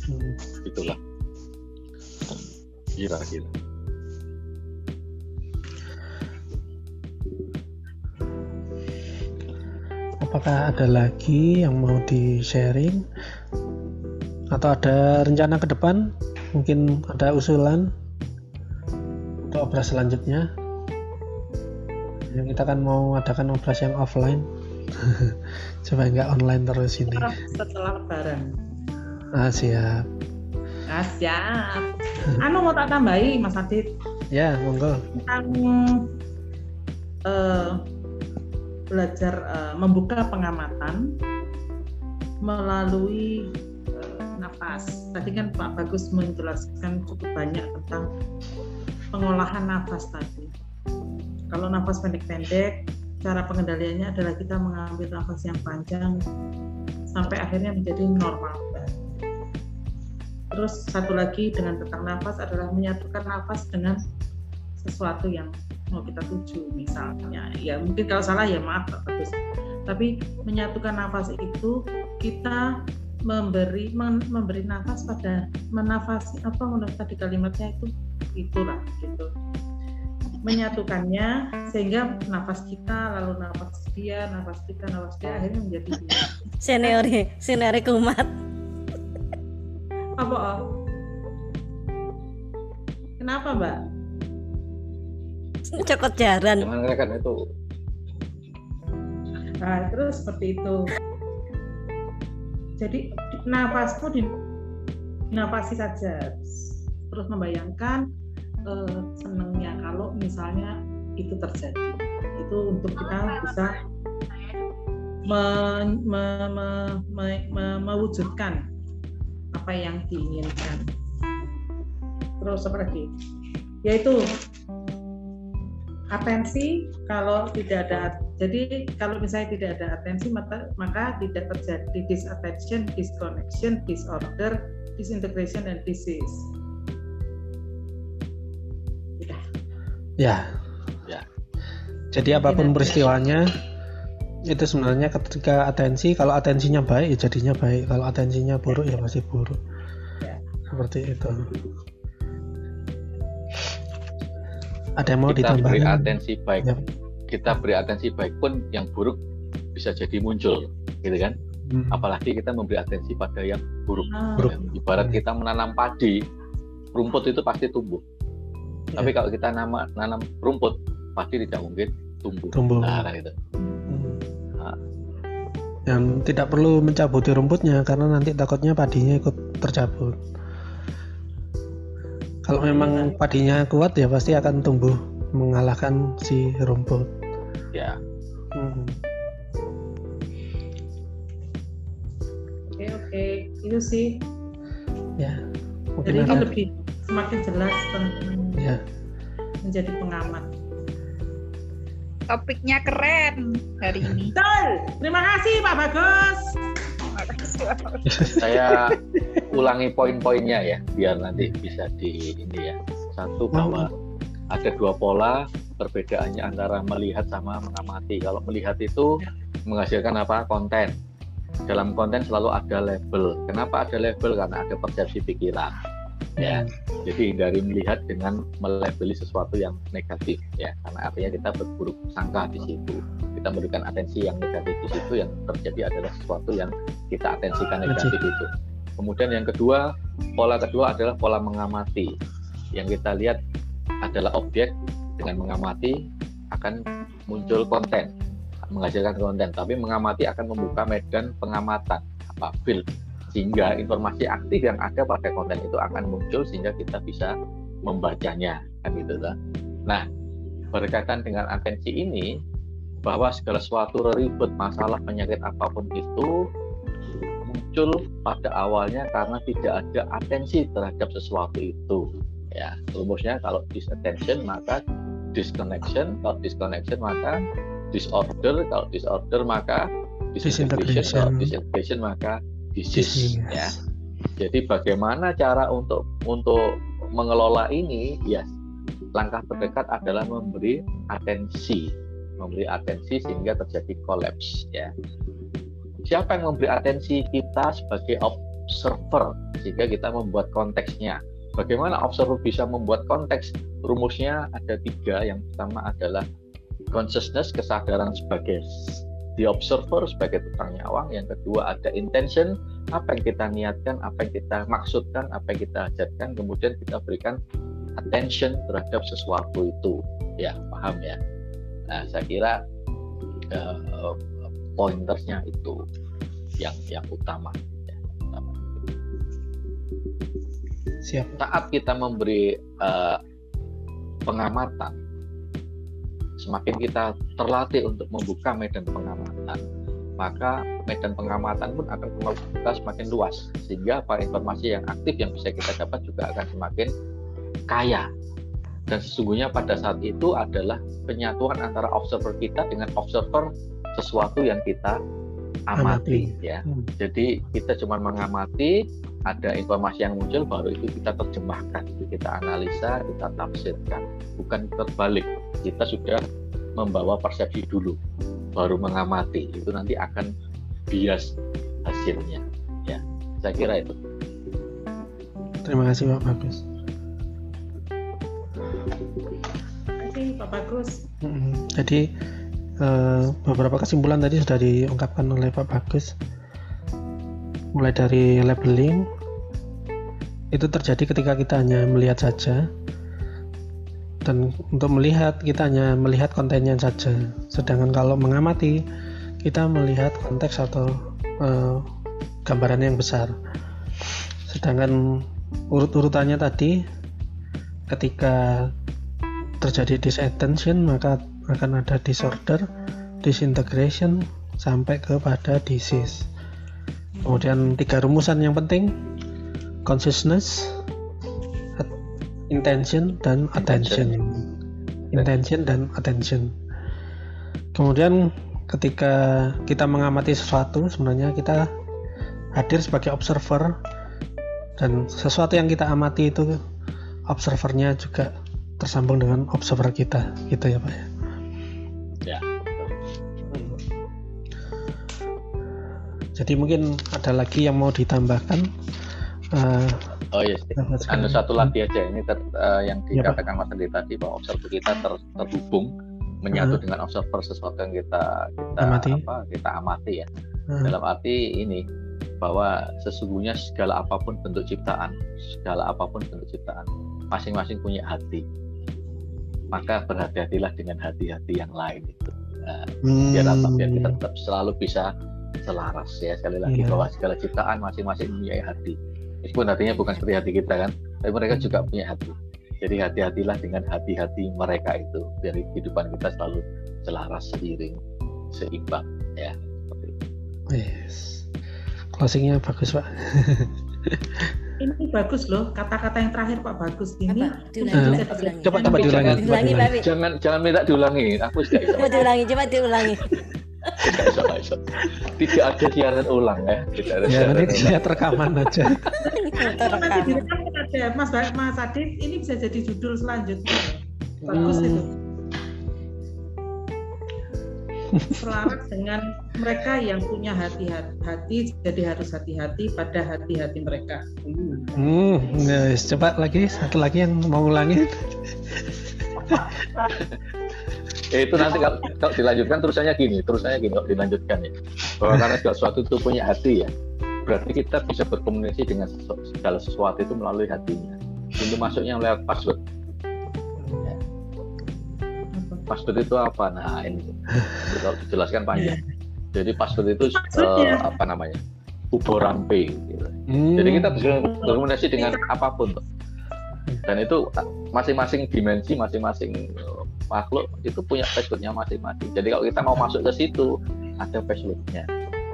Hmm. itulah. Kira-kira apakah ada lagi yang mau di sharing atau ada rencana ke depan? Mungkin ada usulan untuk obras selanjutnya? Yang kita kan mau adakan obras yang offline. Supaya nggak online terus ini. Setelah lebaran. Ah siap. Nah, siap. Anu mau tak tambahi Mas Adit? Ya monggo. Tentang eh, belajar eh, membuka pengamatan melalui nafas. Tadi kan Pak Bagus menjelaskan cukup banyak tentang pengolahan nafas tadi. Kalau nafas pendek-pendek, cara pengendaliannya adalah kita mengambil nafas yang panjang sampai akhirnya menjadi normal. Terus satu lagi dengan tentang nafas adalah menyatukan nafas dengan sesuatu yang mau kita tuju misalnya ya mungkin kalau salah ya maaf Pak Bagus tapi menyatukan nafas itu kita memberi men- memberi nafas pada menafasi apa menurut tadi kalimatnya itu itulah gitu menyatukannya sehingga nafas kita lalu nafas dia nafas kita nafas dia akhirnya menjadi dua. senior senior kumat apa oh? kenapa mbak cokot jaran jangan kan itu Nah, terus seperti itu. Jadi nafasmu di nafasi saja. Terus membayangkan eh, senangnya kalau misalnya itu terjadi. Itu untuk kita bisa me- me- me- me- me- mewujudkan apa yang diinginkan. Terus apa lagi? Yaitu atensi kalau tidak ada jadi kalau misalnya tidak ada atensi maka, maka tidak terjadi disattention, disconnection, disorder, disintegration dan disease. Udah. ya Ya. jadi apa pun peristiwanya itu sebenarnya ketika atensi kalau atensinya baik ya jadinya baik kalau atensinya buruk ya pasti buruk Ya. seperti itu ada yang mau kita beri atensi baik Ya. kita beri atensi baik pun yang buruk bisa jadi muncul gitu kan Hmm. apalagi kita memberi atensi pada yang buruk Ah, Buruk. Ibarat Hmm. kita menanam padi rumput itu pasti tumbuh Ya. tapi kalau kita nama, nanam rumput pasti tidak mungkin tumbuh Tumbuh. nah itu Hmm. Ah. yang tidak perlu mencabuti rumputnya karena nanti takutnya padinya ikut tercabut kalau memang iya. padinya kuat ya pasti akan tumbuh mengalahkan si rumput. Ya. Hmm. oke oke. Itu sih. Ya. Mungkin Jadi ini lebih semakin jelas tentang ya. menjadi pengamat. Topiknya keren hari ini. Betul. Terima kasih Pak Bagus. saya ulangi poin-poinnya ya biar nanti bisa di ini ya. Satu bahwa ada dua pola perbedaannya antara melihat sama mengamati. Kalau melihat itu menghasilkan apa? Konten. Dalam konten selalu ada label. Kenapa ada label? Karena ada persepsi pikiran ya. Jadi hindari melihat dengan melabeli sesuatu yang negatif ya. Karena artinya kita berburuk sangka di situ. Kita memberikan atensi yang negatif di situ yang terjadi adalah sesuatu yang kita atensikan negatif itu. Kemudian yang kedua pola kedua adalah pola mengamati. Yang kita lihat adalah objek dengan mengamati akan muncul konten menghasilkan konten. Tapi mengamati akan membuka medan pengamatan apa build sehingga informasi aktif yang ada pada konten itu akan muncul sehingga kita bisa membacanya kan gitu. Nah, berkaitan dengan atensi ini bahwa segala sesuatu ribet masalah penyakit apa pun itu muncul pada awalnya karena tidak ada atensi terhadap sesuatu itu ya rumusnya kalau disattention maka disconnection kalau disconnection maka disorder kalau disorder maka disintegration kalau disintegration maka disease ya. Jadi bagaimana cara untuk untuk mengelola ini? Ya, langkah terdekat adalah memberi atensi, memberi atensi sehingga terjadi kolaps ya. Siapa yang memberi atensi kita sebagai observer sehingga kita membuat konteksnya. Bagaimana observer bisa membuat konteks? Rumusnya ada tiga. Yang pertama adalah consciousness, kesadaran sebagai the observer sebagai tukang nyawang. Yang kedua ada intention apa yang kita niatkan apa yang kita maksudkan apa yang kita ajarkan. Kemudian kita berikan attention terhadap sesuatu itu. Ya paham ya? Nah saya kira uh, pointersnya itu yang yang utama, ya, utama. siap. Saat kita memberi uh, pengamatan semakin kita terlatih untuk membuka medan pengamatan, maka medan pengamatan pun akan kita semakin luas sehingga apa informasi yang aktif yang bisa kita dapat juga akan semakin kaya dan sesungguhnya pada saat itu adalah penyatuan antara observer kita dengan observer sesuatu yang kita amati, amati. ya hmm. jadi kita cuma mengamati ada informasi yang muncul baru itu kita terjemahkan kita analisa kita tafsirkan bukan terbalik. Kita sudah membawa persepsi dulu baru mengamati itu nanti akan bias hasilnya. Ya saya kira itu. Terima kasih Pak Bagus. Terima kasih Pak Bagus. Jadi eh, beberapa kesimpulan tadi sudah diungkapkan oleh Pak Bagus. Mulai dari labeling itu terjadi ketika kita hanya melihat saja. Dan untuk melihat kita hanya melihat kontennya saja. Sedangkan kalau mengamati kita melihat konteks atau uh, gambaran yang besar. Sedangkan urut-urutannya tadi ketika terjadi disattention maka akan ada disorder disintegration sampai kepada disease. Kemudian tiga rumusan yang penting consciousness intention dan attention. Intention dan attention. Kemudian ketika kita mengamati sesuatu sebenarnya kita hadir sebagai observer. Dan sesuatu yang kita amati itu observernya juga tersambung dengan observer kita. Gitu ya pak ya. Ya. Jadi mungkin ada lagi yang mau ditambahkan uh, oh iya yes. anu satu lagi aja ini ter, uh, yang iya, dikatakan Mas Andi tadi bahwa observer kita ter, terhubung menyatu uh. dengan observer sesuatu yang kita kita amati. apa kita amati ya uh. dalam arti ini bahwa sesungguhnya segala apa pun bentuk ciptaan segala apa pun bentuk ciptaan masing-masing punya hati maka berhati-hatilah dengan hati-hati yang lain itu nah, hmm. biar apa biar kita tetap selalu bisa selaras ya sekali lagi yeah. bahwa segala ciptaan masing-masing mempunyai hati meskipun hatinya bukan seperti hati kita kan tapi mereka juga hmm. punya hati. Jadi hati-hatilah dengan hati-hati mereka itu. Dari kehidupan kita selalu selaras seiring seimbang ya. Yes. Closingnya bagus pak. Ini bagus loh. Kata-kata yang terakhir Pak bagus. Ini diulangi, Pak, diulangi. coba coba diulangi coba Diulangi. Jangan jangan minta diulangi. Aku sudah coba diulangi coba diulangi Iso, iso. Tidak. Ada siaran ulang ya. Tidak ada ya siaran nanti rekaman aja. Direkam ada. Mas Mas Adit ini bisa jadi judul selanjutnya. Bagus Hmm. itu. Selaras dengan mereka yang punya hati-hati jadi harus hati-hati pada hati-hati mereka. Hmm guys coba lagi satu lagi yang mau ulangi itu nanti kalau, kalau dilanjutkan terusannya gini, terusannya gini kalau dilanjutkan ya. Bahwa karena segala sesuatu itu punya hati ya. Berarti kita bisa berkomunikasi dengan segala sesuatu itu melalui hatinya. Pintu masuknya lewat password. Ya. Password itu apa? Nah ini kalau dijelaskan panjang. Jadi password itu Maksudnya? eh, apa namanya? Uborampe. Gitu. Hmm. Jadi kita bisa berkomunikasi dengan apa pun. Tuh. Dan itu masing-masing dimensi, masing-masing uh, makhluk itu punya passwordnya masing-masing. Jadi kalau kita mau masuk ke situ, ada passwordnya.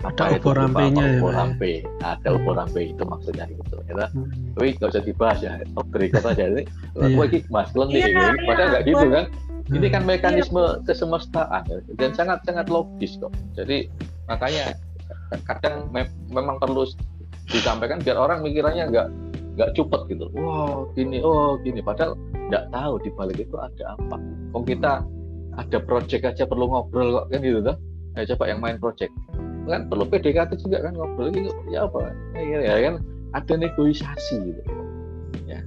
Ada itu? uborampe-nya ya, Uborampe. Ada uborampe itu maksudnya gitu. Ya. Hmm. Tapi nggak usah dibahas ya. Top berikut aja. Ini, Iya. Gue ini mas nih. Iya, ini. iya, Padahal nggak gitu kan. Ini kan Hmm. mekanisme kesemestaan ya. dan sangat-sangat logis kok. Jadi makanya kadang me- memang perlu disampaikan biar orang mikirannya nggak nggak cupet gitu. Wow gini, oh gini. Padahal nggak tahu di balik itu ada apa. Kok kita ada project aja perlu ngobrol kok kan gitu tuh. Ayo coba yang main project kan perlu PDKT juga kan ngobrol gitu. Ya apa? Ya, ya kan ada negosiasi gitu. Ya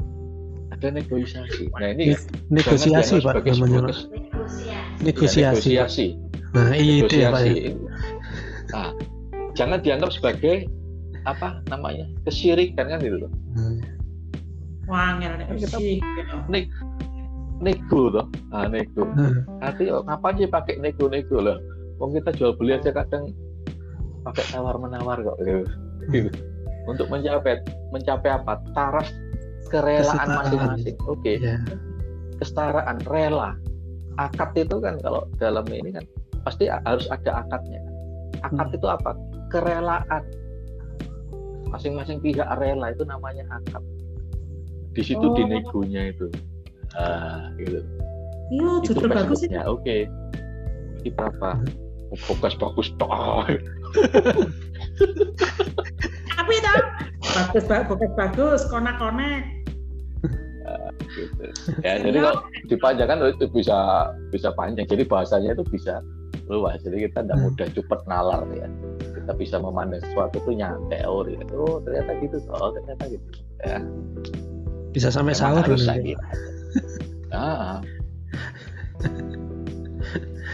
ada negosiasi. Nah ini negosiasi pak namanya kes- negosiasi Ya, negosiasi. nah iya itu ya pak ya. Negosiasi. Nah, jangan dianggap sebagai apa namanya kesyirikan kan gitu loh. Hmm. Wangel nek Kita- sih Neg nego toh, ah nego. Hmm. Nanti oh, ngapain sih pakai nego-nego lah? Wong kita jual beli aja kadang pakai tawar menawar kok gitu. Gitu. Untuk mencapai mencapai apa? Taraf kerelaan masing-masing. Oke. ya kesetaraan rela akad itu kan kalau dalam ini kan pasti harus ada akadnya akad Hmm. itu apa kerelaan masing-masing pihak rela itu namanya akad di situ Oh. di negonya itu. Ah gitu. Iya judul bagus itu passwordnya oke. Ini berapa oh, bagus bagus toh tapi toh bagus bagus bagus bagus konak konek gitu. ya jadi kalau dipanjangkan itu bisa bisa panjang. Jadi bahasanya itu bisa luas. Jadi kita tidak Hmm. mudah cepet nalar ya. Kita bisa memandang sesuatu itu nyantai teori oh ternyata gitu oh ternyata gitu. Ya bisa sampai Memang sahur harus kira. ah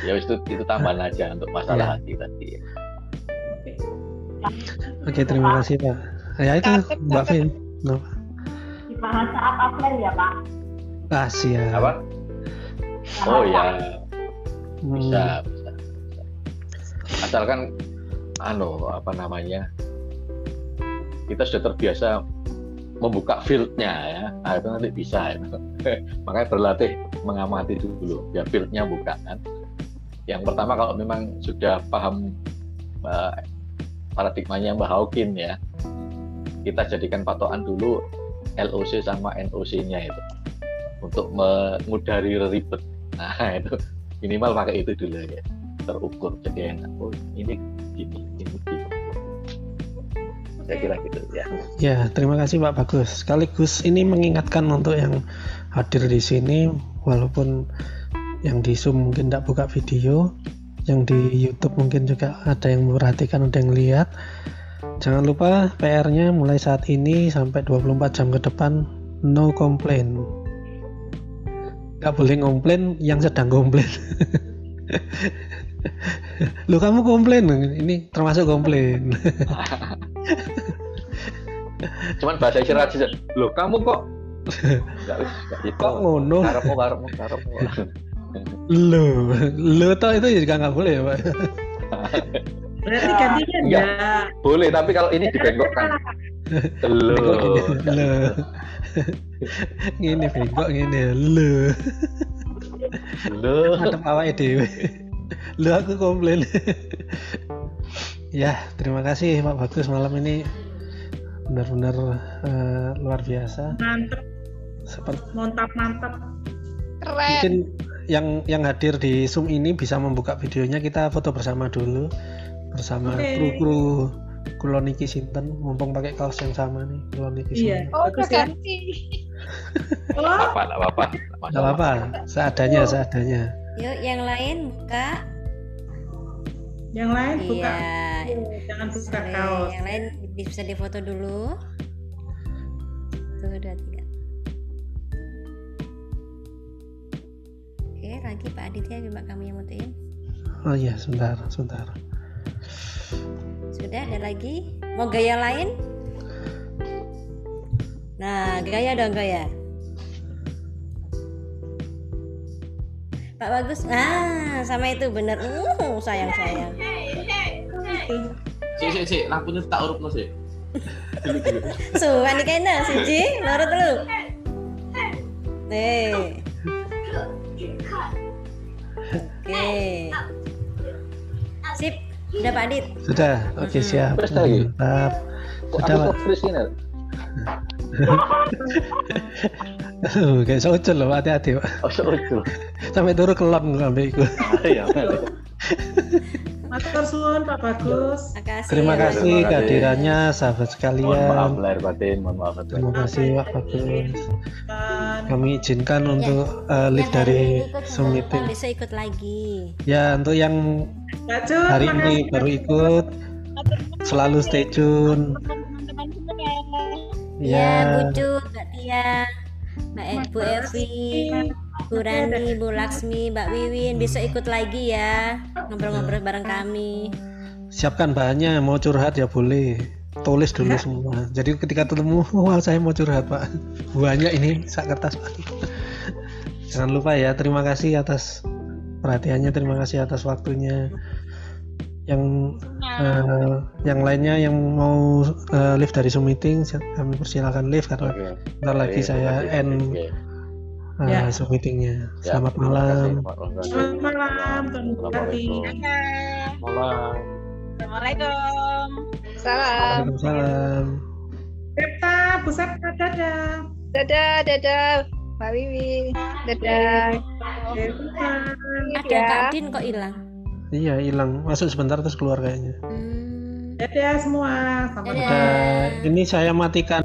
ya itu itu tambahan aja untuk masalah Ya. hati tadi ya. oke terima kasih pak ya itu mbak Vin no. di bahasa apa plan ya Pak? rahasia apa oh ya Hmm. bisa bisa bisa. asalkan anu apa namanya kita sudah terbiasa membuka fieldnya ya nah, itu nanti bisa ya. makanya berlatih mengamati dulu biar fieldnya buka kan. Yang pertama kalau memang sudah paham eh, paradigmanya Mbak Hawkin ya kita jadikan patokan dulu LOC sama NOC-nya itu untuk mengudari ribet. Nah itu minimal pakai itu dulu ya. Terukur jadi enak. Oh ini gini saya kira gitu ya Ya, terima kasih Pak Bagus. Sekaligus ini mengingatkan untuk yang hadir di sini, walaupun yang di Zoom mungkin tidak buka video, yang di YouTube mungkin juga ada yang memperhatikan, ada yang lihat. Jangan lupa PR-nya mulai saat ini sampai 24 jam ke depan no complain. Gak boleh komplain yang sedang komplain. Lu kamu komplain, ini termasuk komplain. cuman bahasa isyarat saja loh kamu kok gitu Kok ngono? karepmu karepmu karepmu Lo, lo tau itu juga nggak boleh ya Pak. berarti gantinya Enggak. enggak boleh tapi kalau ini dibengkokkan lo lo. Gini bengkok gini, lo. lo Madep awake dhewe. Lo aku komplain. Ya, terima kasih Pak Bagus malam ini benar-benar uh, luar biasa. Mantep. Seperti mantap mantap. Keren. Mungkin yang yang hadir di Zoom ini bisa membuka videonya kita foto bersama dulu bersama Oke. kru-kru Kuloniki Sinten mumpung pakai kaos yang sama nih Kuloniki Iya. Sinten. Oh, Bagus udah ya. ganti. Oh, apa-apa Gak apa-apa, seadanya, seadanya. Yuk yang lain buka. yang lain buka. Iya. Jangan buka Boleh. kaos. Yang lain bisa difoto dulu. Satu, dua, tiga. Oke, lagi Pak Aditya coba kamu yang mutuin. Oh iya, sebentar, sebentar. Sudah ada lagi? Mau gaya lain? Nah, gaya dong gaya. Pak Bagus, nah sama itu bener. Uh, sayang sayang. Si si si, lampunya tak urup no sih. Suwan kena siji, lurut lu. Nih. Oke. Sip, udah Pak Adit. Sudah, oke siap. Terus lagi? Mantap. Kok Sudah, aku Pak. Aduh, kayak socol loh, hati-hati, Pak. oh seru Sampai turun kelon sampai ikut. iya. Matur suwun Pak Bagus. Makasih. Terima ya, kasih kehadirannya sahabat mohon maaf sekalian. lahir batin mohon maaf lahir Terima kasih Pak Bagus. Kami izinkan untuk uh, hari dari Zoom meeting. Besok ikut lagi. Ya, untuk yang hari ini baru ikut, selalu stay tune. Teman-teman semua. Ya, Ya, Bu Cut, Mbak Tia, Mbak E- Bu Evi, Bu Rani, Bu Laksmi, Mbak Wiwin, besok ikut lagi ya ngobrol-ngobrol bareng kami. siapkan bahannya. Mau curhat ya boleh. Tulis dulu semua. Jadi ketika ketemu, wah saya mau curhat Pak. Banyak ini sak kertas Pak. Jangan lupa ya. Terima kasih atas perhatiannya. Terima kasih atas waktunya. Yang eh, yang lainnya yang mau eh, live dari Zoom meeting, kami persilakan live karena Oke. bentar lagi Baik, saya kasih. end Oke. eh, Ya. Zoom meetingnya. Ya, Selamat kasih. malam. Selamat malam, terima kasih. Assalamualaikum. Malam. Assalamualaikum. Salam. Waalaikumsalam. Septa, Bu Septa, dadah. Dadah, dadah. Mbak Wiwi. Dadah. Dadah. Ada Kak Din kok hilang. Iya hilang. Masuk sebentar terus keluar kayaknya. Hmm. Dadah semua. Sampai Dadah. Ini saya matikan